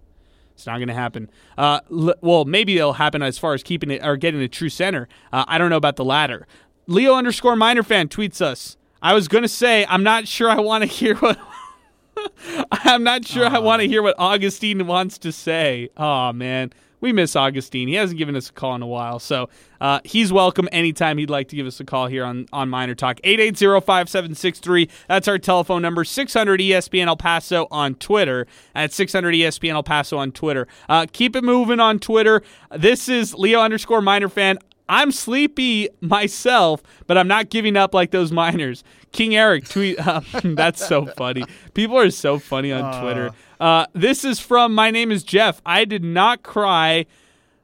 It's not going to happen. Uh, l- well, maybe it'll happen as far as keeping it or getting a true center. Uh, I don't know about the latter. Leo underscore minor fan tweets us. I was going to say I'm not sure I want to hear what. (laughs) I'm not sure I want to hear what Augustine wants to say. Oh man, we miss Augustine. He hasn't given us a call in a while, so uh, he's welcome anytime he'd like to give us a call here on on Miner Talk. 880-5763. That's our telephone number. 600 ESPN El Paso on Twitter. At 600 ESPN El Paso on Twitter. Uh, keep it moving on Twitter. This is Leo underscore Minor fan. I'm sleepy myself, but I'm not giving up like those miners. King Eric tweet. (laughs) Uh, (laughs) that's so funny. People are so funny on Twitter. Uh, this is from my name is Jeff. I did not cry,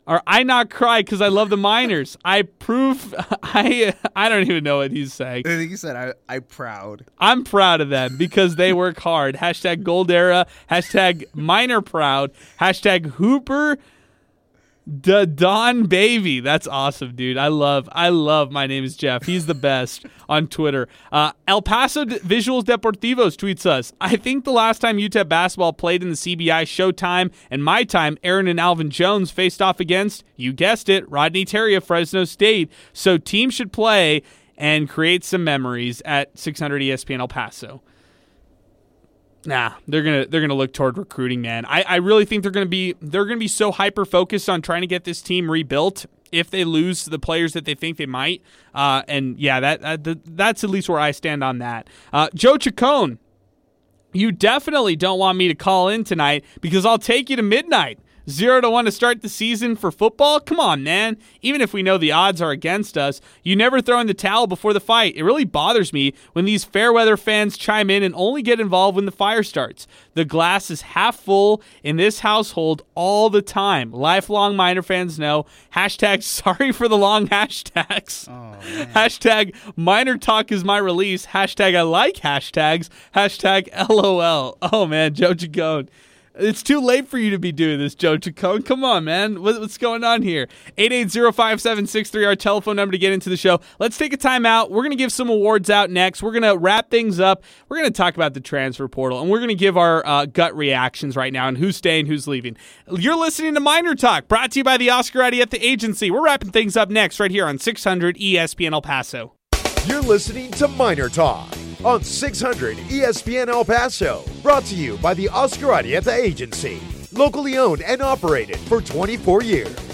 or I not cry because I love the miners. (laughs) I prove. I I don't even know what he's saying. I think he said, I, I proud. I'm proud of them because they work hard. Hashtag gold era. Hashtag Miner proud. Hashtag Hooper. Da Don Baby. That's awesome, dude. I love, I love. My name is Jeff. He's the best (laughs) on Twitter. Uh, El Paso Visuals Deportivos tweets us. I think the last time UTEP basketball played in the CBI Showtime and my time, Aaron and Alvin Jones faced off against, you guessed it, Rodney Terry of Fresno State. So teams should play and create some memories at 600 ESPN El Paso. Nah, they're gonna they're gonna look toward recruiting, man. I, I really think they're gonna be they're gonna be so hyper focused on trying to get this team rebuilt if they lose the players that they think they might. Uh, and yeah, that, that, that's at least where I stand on that. Uh, Joe Chacon, you definitely don't want me to call in tonight because I'll take you to midnight. Zero to one to start the season for football? Come on, man. Even if we know the odds are against us, you never throw in the towel before the fight. It really bothers me when these fair weather fans chime in and only get involved when the fire starts. The glass is half full in this household all the time. Lifelong Miner fans know. Hashtag (laughs) sorry for the long hashtags. Oh, (laughs) hashtag Miner talk is my release. Hashtag I like hashtags. Hashtag (laughs) LOL. Oh man, Joe Jagone. It's too late for you to be doing this, Joe Chacon. Come on, man. what's going on here? 880-5763, our telephone number to get into the show. Let's take a timeout. We're going to give some awards out next. We're going to wrap things up. We're going to talk about the transfer portal, and we're going to give our uh, gut reactions right now and who's staying, who's leaving. You're listening to Miner Talk, brought to you by the Oscar the Agency. We're wrapping things up next right here on 600 ESPN El Paso. You're listening to Miner Talk on 600 ESPN El Paso. Brought to you by the Oscar Arrieta Agency. Locally owned and operated for 24 years.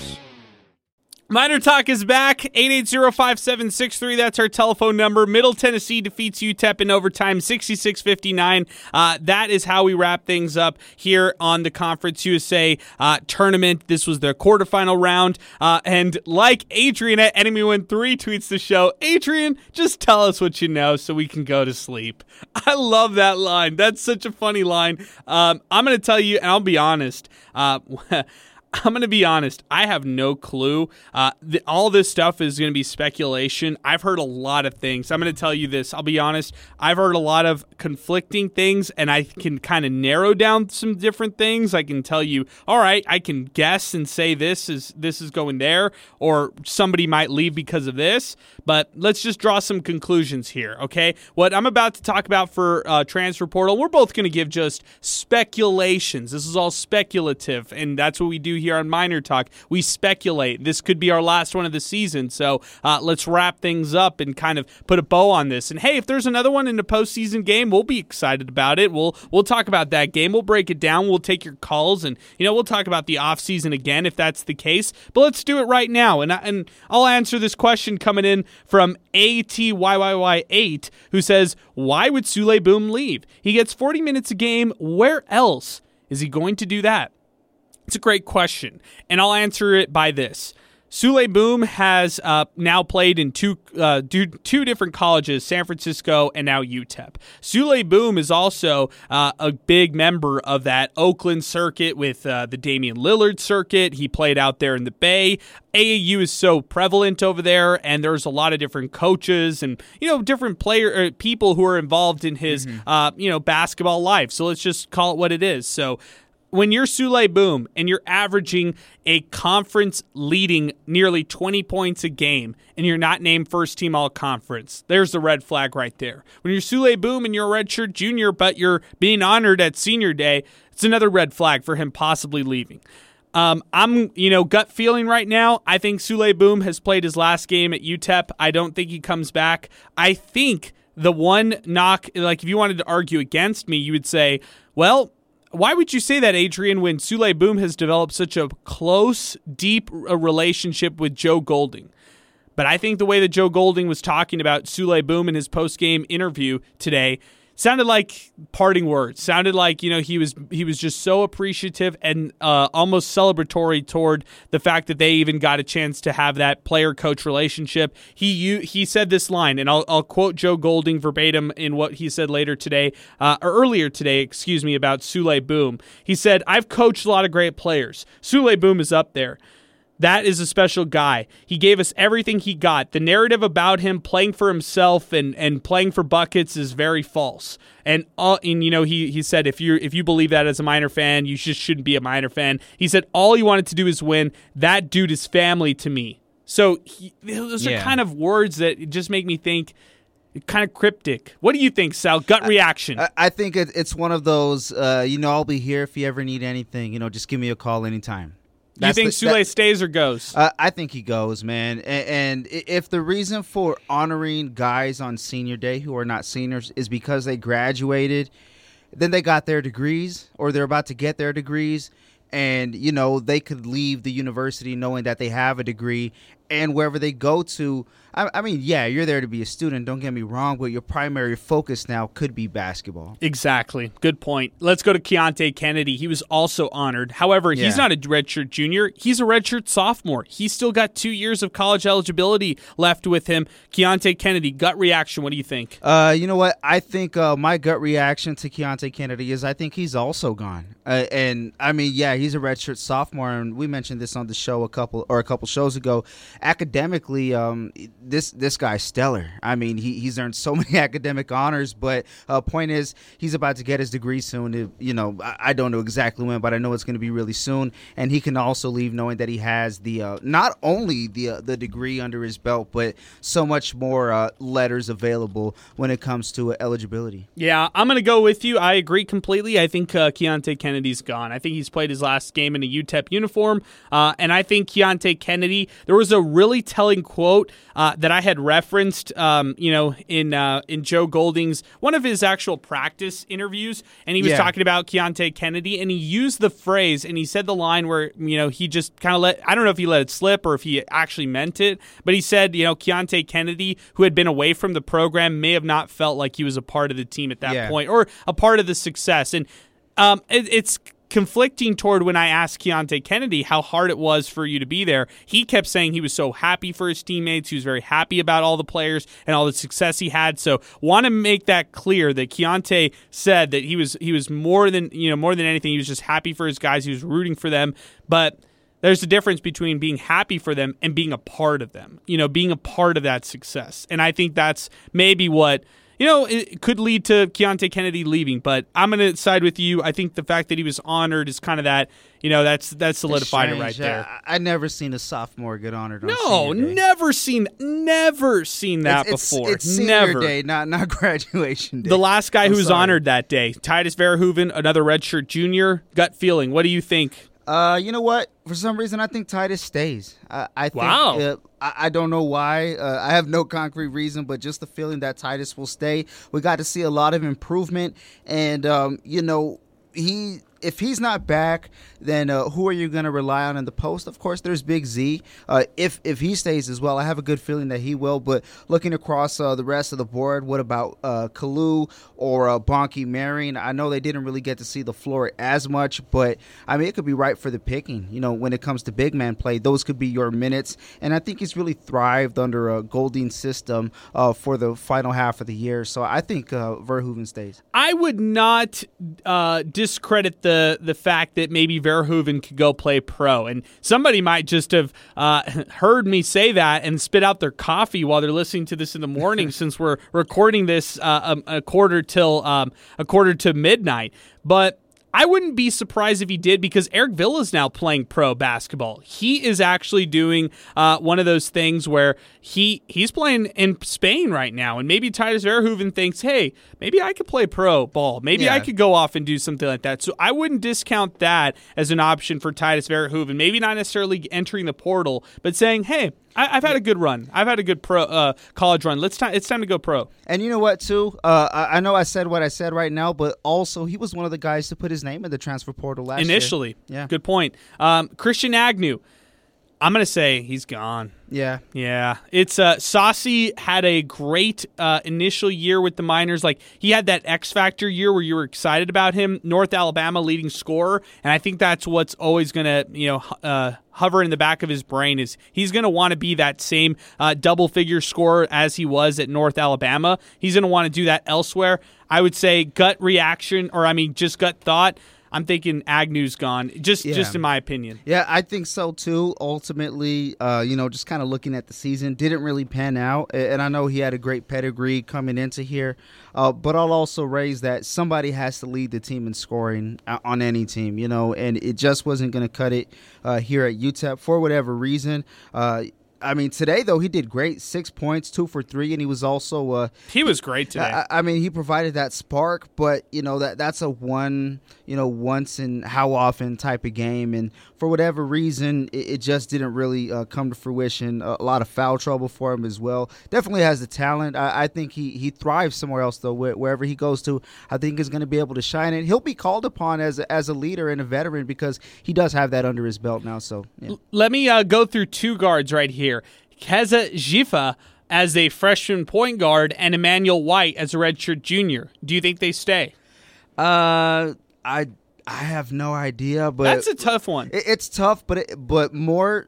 Miner Talk is back. 880-5763. That's our telephone number. Middle Tennessee defeats UTEP in overtime, 66-59. Uh, that is how we wrap things up here on the Conference USA uh, tournament. This was the quarterfinal round. Uh, and like Adrian at Enemy One 3 tweets the show, Adrian, just tell us what you know so we can go to sleep. (laughs) I love that line. That's such a funny line. Um, I'm going to tell you, and I'll be honest, uh, (laughs) I'm going to be honest. I have no clue. Uh, the, all this stuff is going to be speculation. I've heard a lot of things. I'm going to tell you this. I'll be honest. I've heard a lot of conflicting things, and I can kind of narrow down some different things. I can tell you, all right, I can guess and say this is this is going there, or somebody might leave because of this. But let's just draw some conclusions here. Okay, what I'm about to talk about for uh, transfer portal, we're both going to give just speculations. This is all speculative, and that's what we do here on Miner Talk. We speculate. This could be our last one of the season. So uh, let's wrap things up and kind of put a bow on this. And hey, if there's another one in the postseason game, we'll be excited about it. We'll we'll talk about that game. We'll break it down. We'll take your calls, and you know we'll talk about the offseason again if that's the case. But let's do it right now. And I, and I'll answer this question coming in from ATYYY8, who says, "Why would Souley Boum leave? He gets 40 minutes a game. Where else?" Is he going to do that? It's a great question, and I'll answer it by this. Souley Boum has uh, now played in two, uh, two, two different colleges, San Francisco and now UTEP. Souley Boum is also uh, a big member of that Oakland circuit with uh, the Damian Lillard circuit. He played out there in the Bay. AAU is so prevalent over there, and there's a lot of different coaches and you know different player uh, people who are involved in his mm-hmm. Uh, you know basketball life. So let's just call it what it is. So when you're Souley Boum and you're averaging a conference leading nearly 20 points a game and you're not named first team all conference, there's the red flag right there. When you're Souley Boum and you're a redshirt junior, but you're being honored at senior day, it's another red flag for him possibly leaving. Um, I'm, you know, gut feeling right now. I think Souley Boum has played his last game at UTEP. I don't think he comes back. I think the one knock, like if you wanted to argue against me, you would say, well, why would you say that, Adrian, when Souley Boum has developed such a close, deep uh, relationship with Joe Golding? But I think the way that Joe Golding was talking about Souley Boum in his post game interview today sounded like parting words. Sounded like you know he was he was just so appreciative and uh, almost celebratory toward the fact that they even got a chance to have that player coach relationship. He you, he said this line, and I'll, I'll quote Joe Golding verbatim in what he said later today uh, or earlier today, excuse me, about Souley Boum. He said, "I've coached a lot of great players. Souley Boum is up there." That is a special guy. He gave us everything he got. The narrative about him playing for himself and, and playing for buckets is very false. And all, and you know he he said if you if you believe that as a Miner fan, you just shouldn't be a Miner fan. He said all he wanted to do is win. That dude is family to me. So he, those yeah. are kind of words that just make me think kind of cryptic. What do you think, Sal? Gut reaction. I, I think it, it's one of those. Uh, you know, I'll be here if you ever need anything. You know, just give me a call anytime. That's you think the, Souley that, stays or goes? Uh, I think he goes, man. And, and, if the reason for honoring guys on senior day who are not seniors is because they graduated, then they got their degrees or they're about to get their degrees, and you know they could leave the university knowing that they have a degree and wherever they go to I, I, mean yeah you're there to be a student. Don't get me wrong but your primary focus now could be basketball. Exactly. Good point. Let's go to Keonte Kennedy. He was also honored. However yeah. he's not a redshirt junior. He's a redshirt sophomore. He's still got two years of college eligibility left with him. Keonte Kennedy gut reaction what do you think? Uh, you know what? I think uh, my gut reaction to Keonte Kennedy is I think he's also gone. Uh, and I mean yeah he's a redshirt sophomore and we mentioned this on the show a couple or a couple shows ago. Academically, um, this this guy's stellar. I mean, he, he's earned so (laughs) many academic honors. But uh, point is, he's about to get his degree soon. It, you know, I, I, don't know exactly when, but I know it's going to be really soon. And he can also leave knowing that he has the uh, not only the uh, the degree under his belt, but so much more uh, letters available when it comes to eligibility. Yeah, I'm going to go with you. I agree completely. I think uh, Keonte Kennedy's gone. I think he's played his last game in a UTEP uniform, uh, and I think Keonte Kennedy. There was a really telling quote uh, that I had referenced, um, you know, in uh, in Joe Golding's one of his actual practice interviews, and he was yeah. talking about Keonte Kennedy, and he used the phrase, and he said the line where you know he just kind of let I don't know if he let it slip or if he actually meant it, but he said, you know, Keonte Kennedy, who had been away from the program, may have not felt like he was a part of the team at that yeah. point or a part of the success, and um, it, it's conflicting toward when I asked Keonte Kennedy how hard it was for you to be there. He kept saying he was so happy for his teammates. He was very happy about all the players and all the success he had. So want to make that clear that Keonte said that he was he was more than you know more than anything. He was just happy for his guys. He was rooting for them, but. There's a difference between being happy for them and being a part of them, you know, being a part of that success. And I think that's maybe what you know, it could lead to Keonte Kennedy leaving, but I'm going to side with you. I think the fact that he was honored is kind of that, you know, that's that's solidified it right there. I, I never seen a sophomore get honored. no, never seen, never seen that it's, before. It's, it's never day, not not (laughs) graduation day. The last guy I'm who was sorry. honored that day, Tydus Verhoeven, another redshirt junior. Gut feeling. What do you think? Uh, you know what? For some reason, I think Tydus stays. I, I think, wow. Uh, I, I, don't know why. Uh, I have no concrete reason, but just the feeling that Tydus will stay. We got to see a lot of improvement, and um, you know, he if he's not back, then uh, who are you going to rely on in the post? Of course, there's Big Z. Uh, if if he stays as well, I have a good feeling that he will. But looking across uh, the rest of the board, what about uh, Kalu or uh, Bonke Maring? I know they didn't really get to see the floor as much, but I mean it could be right for the picking. You know, when it comes to big man play, those could be your minutes. And I think he's really thrived under a Golding system uh, for the final half of the year. So I think uh, Verhoeven stays. I would not uh, discredit the the the fact that maybe Verhoeven could go play pro, and somebody might just have uh, (laughs) heard me say that and spit out their coffee while they're listening to this in the morning, (laughs) since we're recording this uh, a, a, quarter till um, a quarter to midnight. But I wouldn't be surprised if he did because Eric Villa is now playing pro basketball. He is actually doing uh, one of those things where he he's playing in Spain right now, and maybe Tydus Verhoeven thinks, "Hey, maybe I could play pro ball. Maybe yeah. I could go off and do something like that." So I wouldn't discount that as an option for Tydus Verhoeven. Maybe not necessarily entering the portal, but saying, "Hey, I, have had a good run. I've had a good pro uh, college run. Let's time. It's time to go pro. And you know what, too? Uh, I, I, know I said what I said right now, but also he was one of the guys to put his name in the transfer portal last initially. Year. Yeah, good point. Um, Christian Agnew. I'm gonna say he's gone. Yeah, yeah. It's uh, Saucy had a great uh, initial year with the Miners. Like he had that X Factor year where you were excited about him. North Alabama leading scorer, and I think that's what's always gonna you know uh, hover in the back of his brain is he's gonna want to be that same uh, double figure scorer as he was at North Alabama. He's gonna want to do that elsewhere. I would say gut reaction, or I mean just gut thought. I'm thinking Agnew's gone. Just yeah. just in my opinion. Yeah, I think so too. Ultimately, uh, you know, just kind of looking at the season, didn't really pan out. And I know he had a great pedigree coming into here, uh, but I'll also raise that somebody has to lead the team in scoring on any team, you know, and it just wasn't going to cut it uh, here at UTEP for whatever reason. I mean, today though he did great. Six points, two for three, and he was also uh, he was great today. I, I, mean, he provided that spark, but you know that that's a one, you know, once in how often type of game, and for whatever reason, it, it just didn't really uh, come to fruition. A, a, lot of foul trouble for him as well. Definitely has the talent. I, I think he he thrives somewhere else though. Wherever he goes to, I think he's going to be able to shine, and he'll be called upon as a, as a leader and a veteran because he does have that under his belt now. So yeah. let me uh, go through two guards right here Kezza Giffa as a freshman point guard and Emmanuel White as a redshirt junior. Do you think they stay? Uh, I I have no idea, but that's a tough one. It, it's tough, but it, but more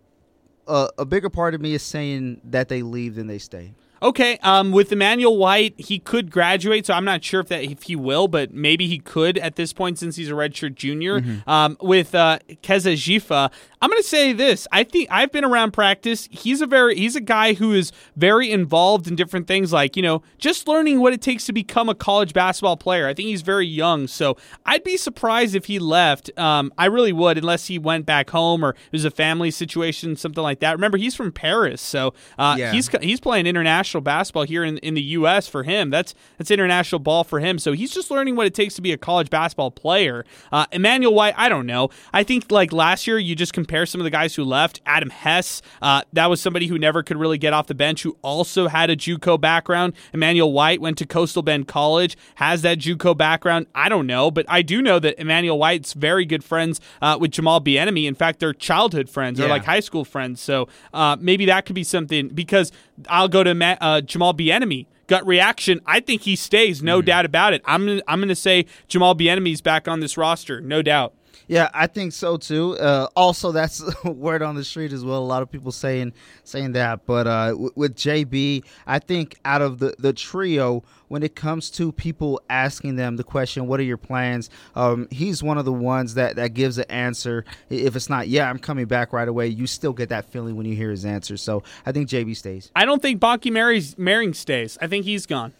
uh, a bigger part of me is saying that they leave than they stay. Okay, um, with Emmanuel White, he could graduate, so I'm not sure if that if he will, but maybe he could at this point since he's a redshirt junior. Mm-hmm. Um, with uh, Kezza Giffa, I'm going to say this. I think I've been around practice. He's a very he's a guy who is very involved in different things like, you know, just learning what it takes to become a college basketball player. I think he's very young, so I'd be surprised if he left. Um, I really would unless he went back home or it was a family situation, something like that. Remember, he's from Paris, so uh, yeah. he's he's playing international basketball here in, in the US for him. That's that's international ball for him. So he's just learning what it takes to be a college basketball player. Uh, Emmanuel White, I don't know. I think like last year you just compare some of the guys who left. Adam Hess, uh, that was somebody who never could really get off the bench, who also had a JUCO background. Emmanuel White went to Coastal Bend College, has that JUCO background. I don't know, but I do know that Emmanuel White's very good friends uh, with Jamal Bieniemy. In fact, they're childhood friends yeah. or like high school friends. So uh, maybe that could be something because I'll go to uh, Jamal Bieniemy gut reaction. I think he stays, no mm. doubt about it. I'm I'm going to say Jamal Bieniemy's back on this roster, no doubt. Yeah, I think so too. Uh, also, that's (laughs) word on the street as well. A lot of people saying saying that. But uh, w- with JB, I think out of the the trio, when it comes to people asking them the question, "What are your plans?" Um, he's one of the ones that that gives an answer. If it's not, "Yeah, I'm coming back right away," you still get that feeling when you hear his answer. So I think JB stays. I don't think Bonke Maring stays. I think he's gone.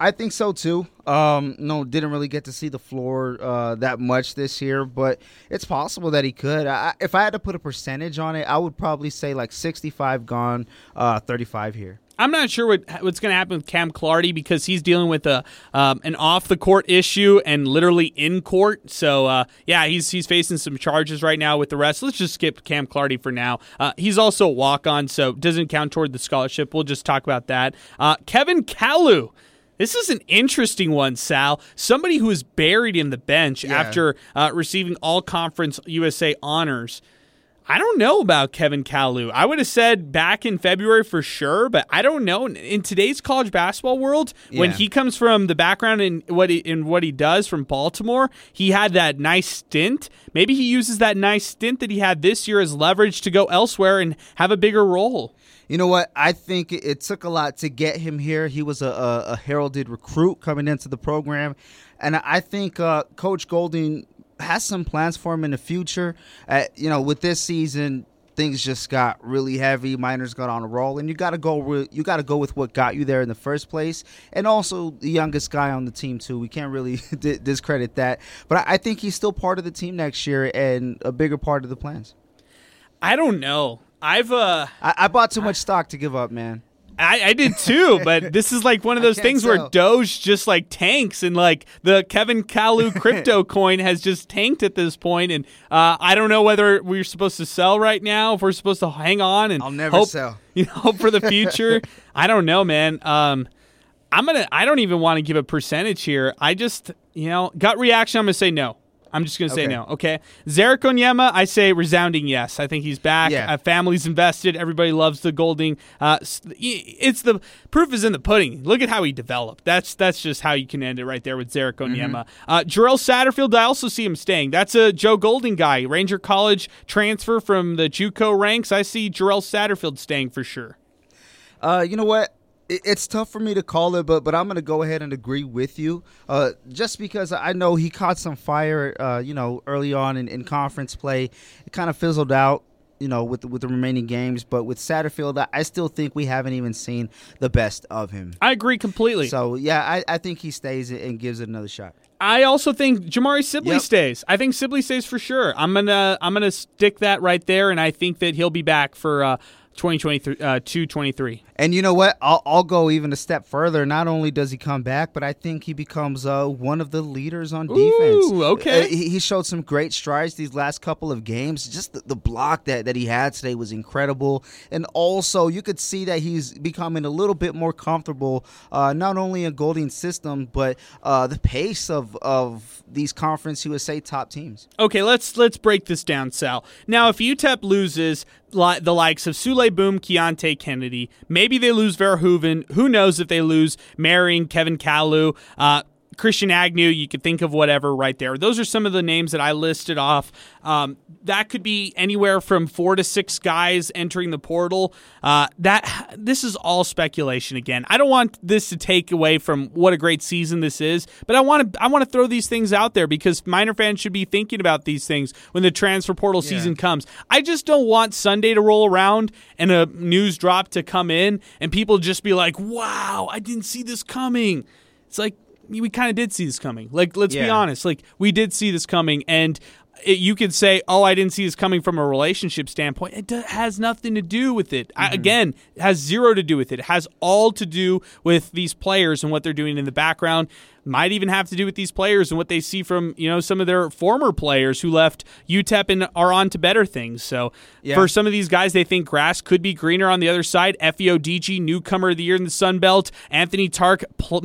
I think so too. Um, no, didn't really get to see the floor uh, that much this year, but it's possible that he could. I, if I had to put a percentage on it, I would probably say like 65 gone, uh, 35 here. I'm not sure what what's going to happen with Cam Clardy because he's dealing with a um, an off the court issue and literally in court. So uh, yeah, he's he's facing some charges right now with the rest. Let's just skip Cam Clardy for now. Uh, he's also a walk on, so doesn't count toward the scholarship. We'll just talk about that. Uh, Kevin Kalu this is an interesting one, Sal. Somebody who is buried in the bench yeah. after uh, receiving all conference USA honors. I don't know about Kevin Kalu. I would have said back in February for sure, but I don't know. In today's college basketball world, yeah. when he comes from the background in what he, in what he does from Baltimore, he had that nice stint. Maybe he uses that nice stint that he had this year as leverage to go elsewhere and have a bigger role. You know what? I think it took a lot to get him here. He was a, a, a heralded recruit coming into the program, and I think uh, Coach Golding has some plans for him in the future. Uh, you know, with this season, things just got really heavy. Miners got on a roll, and you got to go. Re- you got to go with what got you there in the first place, and also the youngest guy on the team too. We can't really (laughs) discredit that, but I-, I think he's still part of the team next year and a bigger part of the plans. I don't know. I've uh, I, I bought too much stock to give up, man. I, I, did too, but (laughs) this is like one of those things where Doge just like tanks, and like the Kevin Kalu (laughs) crypto coin has just tanked at this point, and uh, I don't know whether we're supposed to sell right now, if we're supposed to hang on and I'll never hope, sell. (laughs) You know, hope for the future. I don't know, man. Um, I'm gonna. I don't even want to give a percentage here. I just, you know, gut reaction. I'm gonna say no. I'm just going to say okay. no. Okay. Ze'Rik Onyema, I say resounding yes. I think he's back. Yeah. Uh, family's invested. Everybody loves the Golding. Uh, it's the proof is in the pudding. Look at how he developed. That's that's just how you can end it right there with Ze'Rik Onyema. Mm-hmm. Uh, Jarrell Satterfield, I also see him staying. That's a Joe Golding guy. Ranger College transfer from the JUCO ranks. I see Jarrell Satterfield staying for sure. Uh, you know what? It's tough for me to call it, but but I'm gonna go ahead and agree with you, uh, just because I know he caught some fire, uh, you know, early on in, in conference play. It kind of fizzled out, you know, with with the remaining games. But with Satterfield, I, still think we haven't even seen the best of him. I agree completely. So yeah, I, I think he stays and gives it another shot. I also think Jamari Sibley yep. stays. I think Sibley stays for sure. I'm gonna I'm gonna stick that right there, and I think that he'll be back for uh, 2022 23. And you know what? I'll, I'll go even a step further. Not only does he come back, but I think he becomes uh, one of the leaders on defense. Ooh, okay. Uh, he, he showed some great strides these last couple of games. Just the, the block that, that he had today was incredible. And also, you could see that he's becoming a little bit more comfortable, uh, not only in Golding's system, but uh, the pace of, of these Conference USA top teams. Okay, let's let's break this down, Sal. Now, if UTEP loses li- the likes of Souley Boum, Keonte Kennedy, maybe they lose Verhoeven. Who knows if they lose Maring Kevin Kalu, uh, Christian Agnew, you could think of whatever right there. Those are some of the names that I listed off. Um, that could be anywhere from four to six guys entering the portal. Uh, that this is all speculation again. I don't want this to take away from what a great season this is, but I want to I want to throw these things out there because Miner fans should be thinking about these things when the transfer portal yeah. season comes. I just don't want Sunday to roll around and a news drop to come in and people just be like, "Wow, I didn't see this coming." It's like we kind of did see this coming. Like, let's yeah. be honest. Like, we did see this coming, and it, you could say, "Oh, I didn't see this coming from a relationship standpoint." It do, has nothing to do with it. Mm-hmm. I, again, it has zero to do with it. It has all to do with these players and what they're doing in the background might even have to do with these players and what they see from you know some of their former players who left UTEP and are on to better things. So yeah. for some of these guys, they think grass could be greener on the other side. Efe Odigie newcomer of the year in the Sun Belt. Anthony Tarke Pl-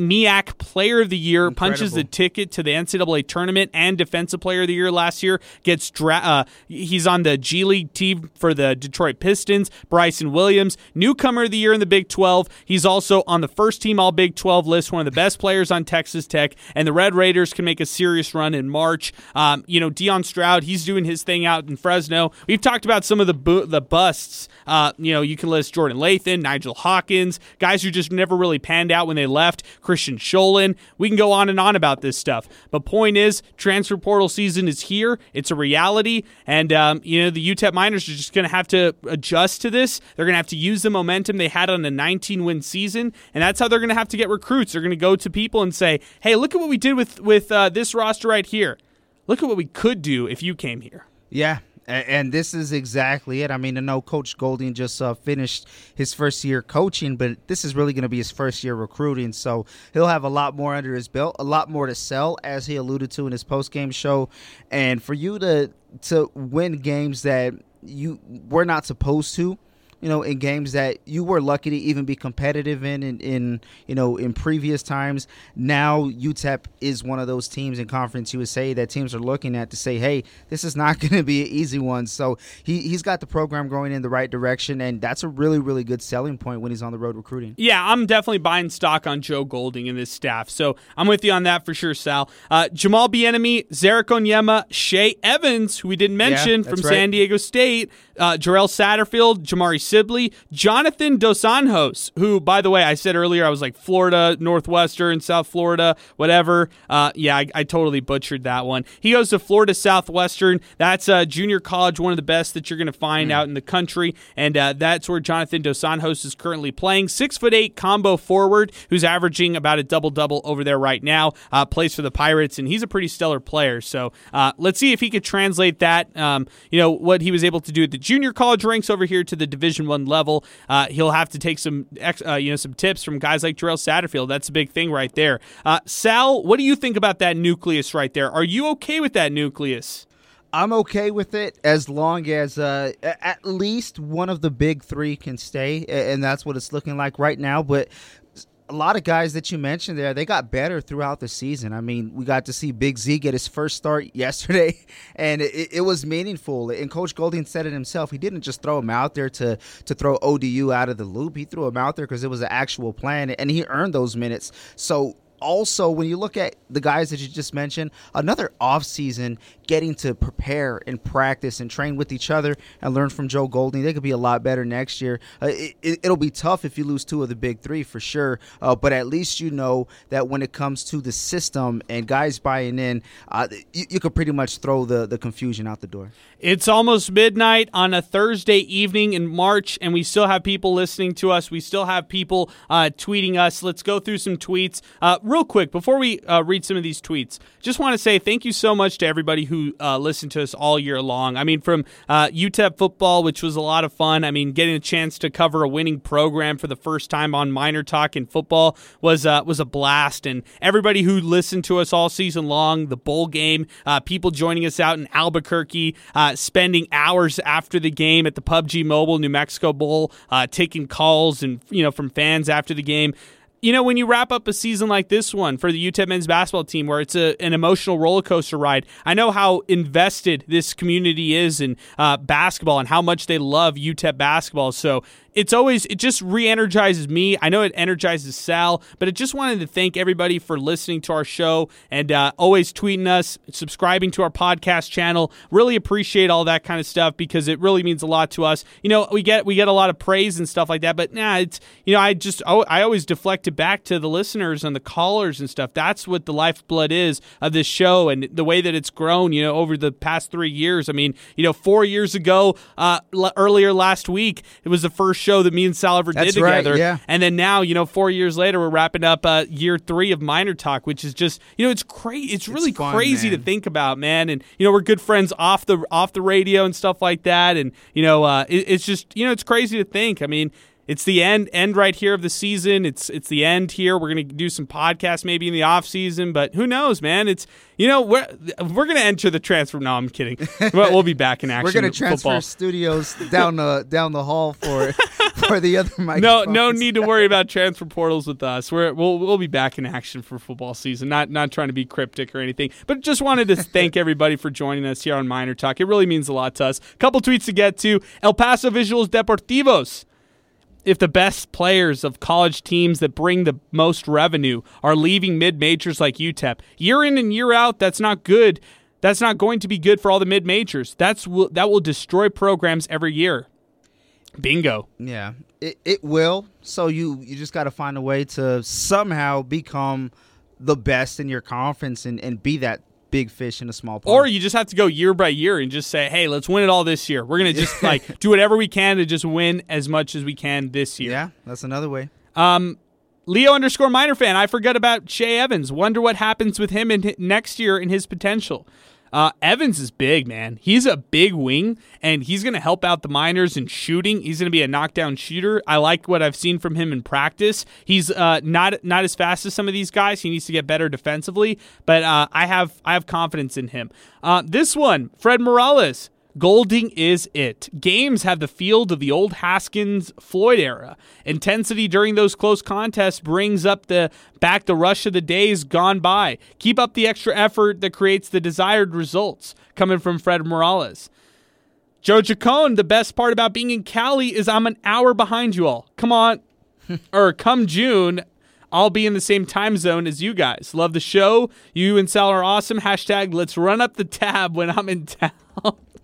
Player of the Year Incredible. punches the ticket to the NCAA tournament and Defensive Player of the Year last year. Gets dra- uh, he's on the G League team for the Detroit Pistons. Bryson Williams newcomer of the year in the Big 12. He's also on the first team All Big 12 list. One of the best players on Texas Tech, and the Red Raiders can make a serious run in March. Um, you know, Dion Stroud, he's doing his thing out in Fresno. We've talked about some of the bu- the busts. Uh, you know, you can list Jordan Lathon, Nigel Hawkins, guys who just never really panned out when they left. Christian Sholin. We can go on and on about this stuff. But point is, transfer portal season is here. It's a reality, and um, you know the UTEP Miners are just going to have to adjust to this. They're going to have to use the momentum they had on a 19 win season, and that's how they're going to have to get recruits. They're going to go to people and say, "Hey, look at what we did with with uh, this roster right here. Look at what we could do if you came here." Yeah, and this is exactly it. I mean, I know Coach Golding just uh, finished his first year coaching, but this is really going to be his first year recruiting. So he'll have a lot more under his belt, a lot more to sell, as he alluded to in his post game show. And for you to to win games that you were not supposed to, you know, in games that you were lucky to even be competitive in, in, in you know, in previous times. Now UTEP is one of those teams in Conference USA that teams are looking at to say, hey, this is not (laughs) going to be an easy one. So he, he's got the program going in the right direction, and that's a really, really good selling point when he's on the road recruiting. Yeah, I'm definitely buying stock on Joe Golding and his staff. So I'm with you on that for sure, Sal. Uh, Jamal Bieniemy, Ze'Rik Onyema, Shay Evans, who we didn't mention yeah, from right. San Diego State, uh, Jarrell Satterfield, Jamari Sibley, Jonathan Dos Anjos, who, by the way, I said earlier I was like Florida, Northwestern, South Florida, whatever. Uh, yeah, I, I, totally butchered that one. He goes to Florida Southwestern. That's a junior college, one of the best that you're going to find mm. out in the country, and uh, that's where Jonathan Dos Anjos is currently playing. Six foot eight combo forward, who's averaging about a double double over there right now. Uh, plays for the Pirates, and he's a pretty stellar player. So uh, let's see if he could translate that. Um, you know what he was able to do at the junior college ranks over here to the Division One level. Uh, he'll have to take some, uh, you know, some tips from guys like Jarrell Satterfield. That's a big thing right there. Uh, Sal, what do you think about that nucleus right there? Are you okay with that nucleus? I'm okay with it as long as uh, at least one of the big three can stay, and that's what it's looking like right now. But a lot of guys that you mentioned there, they got better throughout the season. I mean, we got to see Big Z get his first start (laughs) yesterday, and it, it, was meaningful. And Coach Golding said it himself. He didn't just throw him out there to to throw ODU out of the loop. He threw him out there because it was an actual plan, and he earned those minutes. So also when you look at the guys that you just mentioned, another offseason getting to prepare and practice and train with each other and learn from Joe Golding. They could be a lot better next year. Uh, it, will be tough if you lose two of the big three for sure, uh, but at least you know that when it comes to the system and guys buying in, uh, you, you could pretty much throw the, the confusion out the door. It's almost midnight on a Thursday evening in March, and we still have people listening to us. We still have people uh, tweeting us. Let's go through some tweets. Real quick before we uh, read some of these tweets, just want to say thank you so much to everybody who uh, listened to us all year long. I mean, from uh, UTEP football, which was a lot of fun. I mean, getting a chance to cover a winning program for the first time on Miner Talk in football was uh, was a blast. And everybody who listened to us all season long, the bowl game, uh, people joining us out in Albuquerque, uh, spending hours after the game at the PUBG Mobile New Mexico Bowl, taking calls and you know from fans after the game you know, when you wrap up a season like this one for the UTEP men's basketball team, where it's a, an emotional roller coaster ride, I know how invested this community is in uh, basketball and how much they love UTEP basketball. So it's always it just re-energizes me. I know it energizes Sal, but it just wanted to thank everybody for listening to our show and uh, always tweeting us, subscribing to our podcast channel. Really appreciate all that kind of stuff because it really means a lot to us. You know, we get we get a lot of praise and stuff like that, but nah, it's you know I just I always deflect it back to the listeners and the callers and stuff. That's what the lifeblood is of this show and the way that it's grown. You know, over the past three years. I mean, you know, four years ago, uh, l- earlier last week, it was the first show that me and Saliver That's did right, together. yeah. And then now, you know, four years later, we're wrapping up uh, year three of Miner Talk, which is just, you know, it's crazy. It's really fun, crazy man. to think about, man. And you know, we're good friends off the off the radio and stuff like that. And you know, uh, it, it's just, you know, it's crazy to think. I mean. It's the end end right here of the season. It's it's the end here. We're gonna do some podcasts maybe in the off season, but who knows, man? It's you know we're we're gonna enter the transfer. No, I'm kidding. (laughs) But we'll be back in action. We're gonna transfer football. studios down the down the hall for (laughs) for the other no, no need to worry about transfer portals with us. We're we'll we'll be back in action for football season. Not not trying to be cryptic or anything, but just wanted to (laughs) thank everybody for joining us here on Miner Talk. It really means a lot to us. A couple tweets to get to. El Paso Visuals Deportivos. If the best players of college teams that bring the most revenue are leaving mid majors like UTEP year in and year out, that's not good. That's not going to be good for all the mid majors. That's that will destroy programs every year. Bingo. Yeah, it, it will. So you you just got to find a way to somehow become the best in your conference and, and be that big fish in a small pond. Or you just have to go year by year and just say, "Hey, let's win it all this year. We're gonna just (laughs) like do whatever we can to just win as much as we can this year." yeah, that's another way. Um, Leo underscore minor fan. I forgot about Shea Evans. Wonder what happens with him in next year and his potential. Uh, Evans is big, man. He's a big wing, and he's going to help out the miners in shooting. He's going to be a knockdown shooter. I like what I've seen from him in practice. He's uh, not not as fast as some of these guys. He needs to get better defensively, but uh, I have I have confidence in him. Uh, this one, Fred Morales. Golding is it. Games have the field of the old Haskins Floyd era. Intensity during those close contests brings up the back the rush of the days gone by. Keep up the extra effort that creates the desired results. Coming from Fred Morales. Joe Chacon, the best part about being in Cali is I'm an hour behind you all. Come on. (laughs) or come June, I'll be in the same time zone as you guys. Love the show. You and Sal are awesome. Hashtag let's run up the tab when I'm in (laughs) town.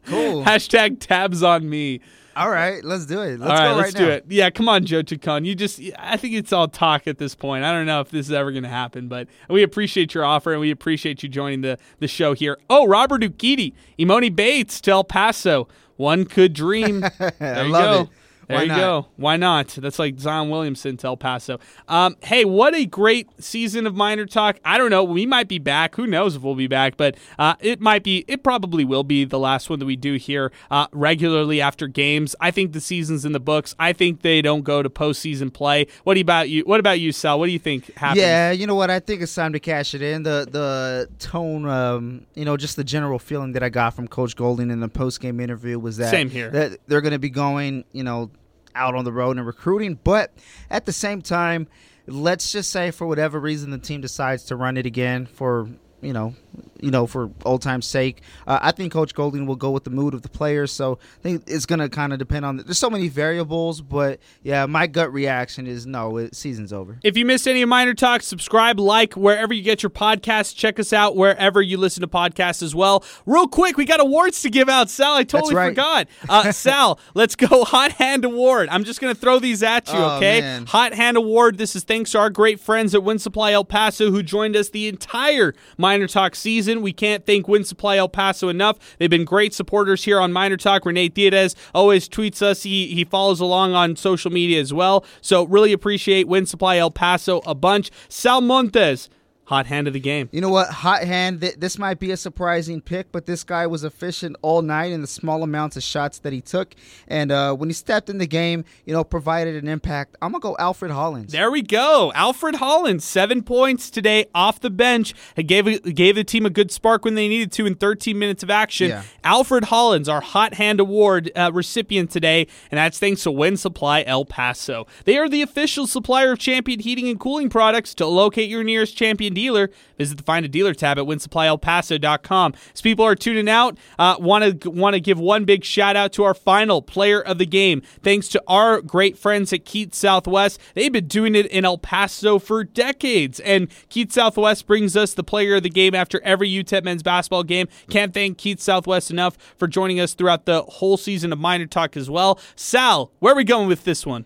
Cool. (laughs) Hashtag tabs on me. All right, let's do it. Let's all right, go let's right do now. it. Yeah, come on, Joe Chacon. You just, I think it's all talk at this point. I don't know if this is ever going to happen, but we appreciate your offer and we appreciate you joining the, the show here. Oh, Robert Ukiti, Emoni Bates to El Paso. One could dream. (laughs) There you love go. it. There Why you not? go. Why not? That's like Zion Williamson to El Paso. Um, hey, what a great season of Miner talk. I don't know. We might be back. Who knows if we'll be back? But uh, it might be. It probably will be the last one that we do here uh, regularly after games. I think the season's in the books. I think they don't go to postseason play. What about you? What about you, Sal? What do you think happens? Yeah, you know what? I think it's time to cash it in. The the tone, um, you know, just the general feeling that I got from Coach Golding in the post game interview was that Same here. that they're going to be going, you know, out on the road and recruiting, but at the same time, let's just say for whatever reason the team decides to run it again for you know, you know, for old time's sake. Uh, I think Coach Golding will go with the mood of the players, so I think it's going to kind of depend on. There's so many variables, but yeah, my gut reaction is no, it, season's over. If you missed any of Miner Talk, subscribe, like wherever you get your podcasts. Check us out wherever you listen to podcasts as well. Real quick, we got awards to give out. Sal, I totally right. forgot. Uh, (laughs) Sal, let's go Hot Hand Award. I'm just going to throw these at you, Oh, okay? man. Hot Hand Award. This is thanks to our great friends at Winsupply El Paso who joined us the entire Miner Talk season. We can't thank Winsupply El Paso enough. They've been great supporters here on Miner Talk. Renee Diaz always tweets us. He, he follows along on social media as well. So really appreciate Winsupply El Paso a bunch. Sal Montes. Hot hand of the game. You know what? Hot hand. Th- this might be a surprising pick, but this guy was efficient all night in the small amounts of shots that he took. And uh, when he stepped in the game, you know, provided an impact. I'm going to go Alfred Hollins. There we go. Alfred Hollins, seven points today off the bench. He gave, gave the team a good spark when they needed to in 13 minutes of action. Yeah. Alfred Hollins, our Hot Hand Award uh, recipient today, and that's thanks to Winsupply El Paso. They are the official supplier of Champion Heating and Cooling products. To locate your nearest Champion dealer, visit the Find a Dealer tab at winsupplyelpaso.com. As people are tuning out, want to want to give one big shout out to our final player of the game. Thanks to our great friends at Keats Southwest, they've been doing it in El Paso for decades, and Keats Southwest brings us the player of the game after every UTEP men's basketball game. Can't thank Keats Southwest enough for joining us throughout the whole season of Miner Talk as well. Sal, where are we going with this one?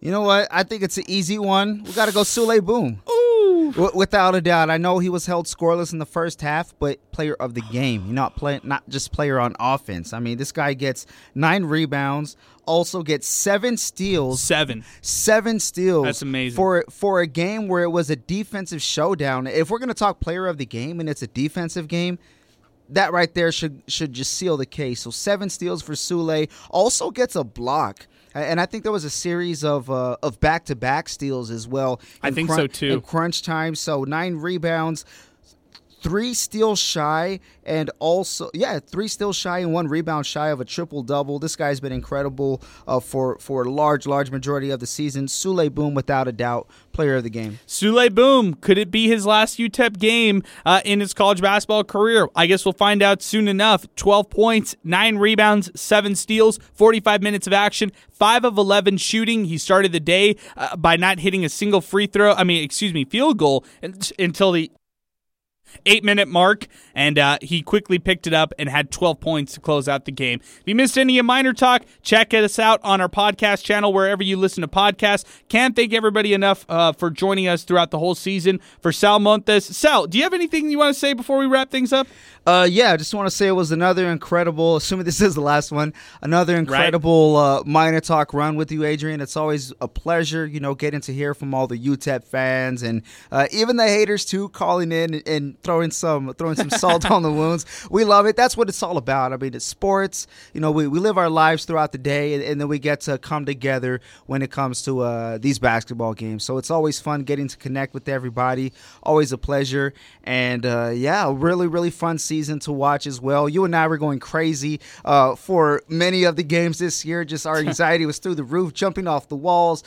You know what? I think it's an easy one. We got to go Souley Boum. W- without a doubt. I know he was held scoreless in the first half, but player of the game. You're not play, not just player on offense. I mean, this guy gets nine rebounds, also gets seven steals. Seven. Seven steals. That's amazing. For for a game where it was a defensive showdown. If we're gonna talk player of the game and it's a defensive game, that right there should should just seal the case. So seven steals for Souley. Also gets a block. And I think there was a series of uh, of back to back steals as well. I think so, too. In crunch time, so nine rebounds, three steals shy, and also yeah, three steals shy and one rebound shy of a triple double. This guy's been incredible uh, for for a large large majority of the season. Souley Boum, without a doubt, player of the game. Souley Boum, could it be his last UTEP game uh, in his college basketball career? I guess we'll find out soon enough. 12 points, 9 rebounds, 7 steals, 45 minutes of action, 5 of 11 shooting. He started the day uh, by not hitting a single free throw, I mean, excuse me, field goal until the eight minute mark, and uh, he quickly picked it up and had 12 points to close out the game. If you missed any of Miner Talk, check us out on our podcast channel wherever you listen to podcasts. Can't thank everybody enough uh, for joining us throughout the whole season. For Sal Montes, Sal, do you have anything you want to say before we wrap things up? Uh, yeah, I just want to say it was another incredible. Assuming this is the last one, another incredible uh, Miner talk run with you, Adrian. It's always a pleasure, you know, getting to hear from all the UTEP fans and uh, even the haters too, calling in and, throwing some throwing some salt on the wounds. We love it. That's what it's all about. I mean, it's sports. You know, we, we live our lives throughout the day, and, and then we get to come together when it comes to uh, these basketball games. So it's always fun getting to connect with everybody. Always a pleasure, and uh, yeah, really really fun season to watch as well. You and I were going crazy uh, for many of the games this year. Just our (laughs) anxiety was through the roof, jumping off the walls,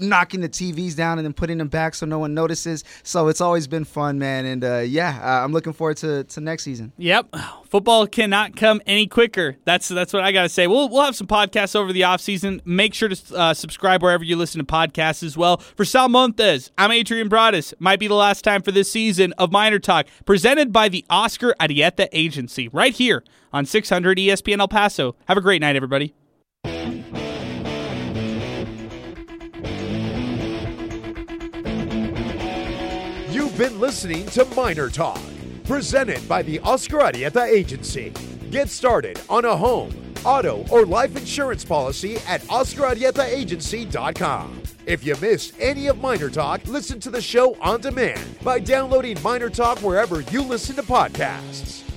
knocking the TVs down and then putting them back so no one notices. So it's always been fun, man. And uh, yeah, uh, I'm looking forward to, to next season. Yep. Football cannot come any quicker. That's that's what I got to say. We'll, we'll have some podcasts over the offseason. Make sure to uh, subscribe wherever you listen to podcasts as well. For Sal Montes, I'm Adrian Broadus. Might be the last time for this season of Miner Talk, presented by the Oscar Arieta Agency, right here on 600 ESPN El Paso. Have a great night, everybody. Been listening to Miner Talk, presented by the Oscar Arieta Agency. Get started on a home, auto, or life insurance policy at OscarArietaAgency.com. If you missed any of Miner Talk, listen to the show on demand by downloading Miner Talk wherever you listen to podcasts.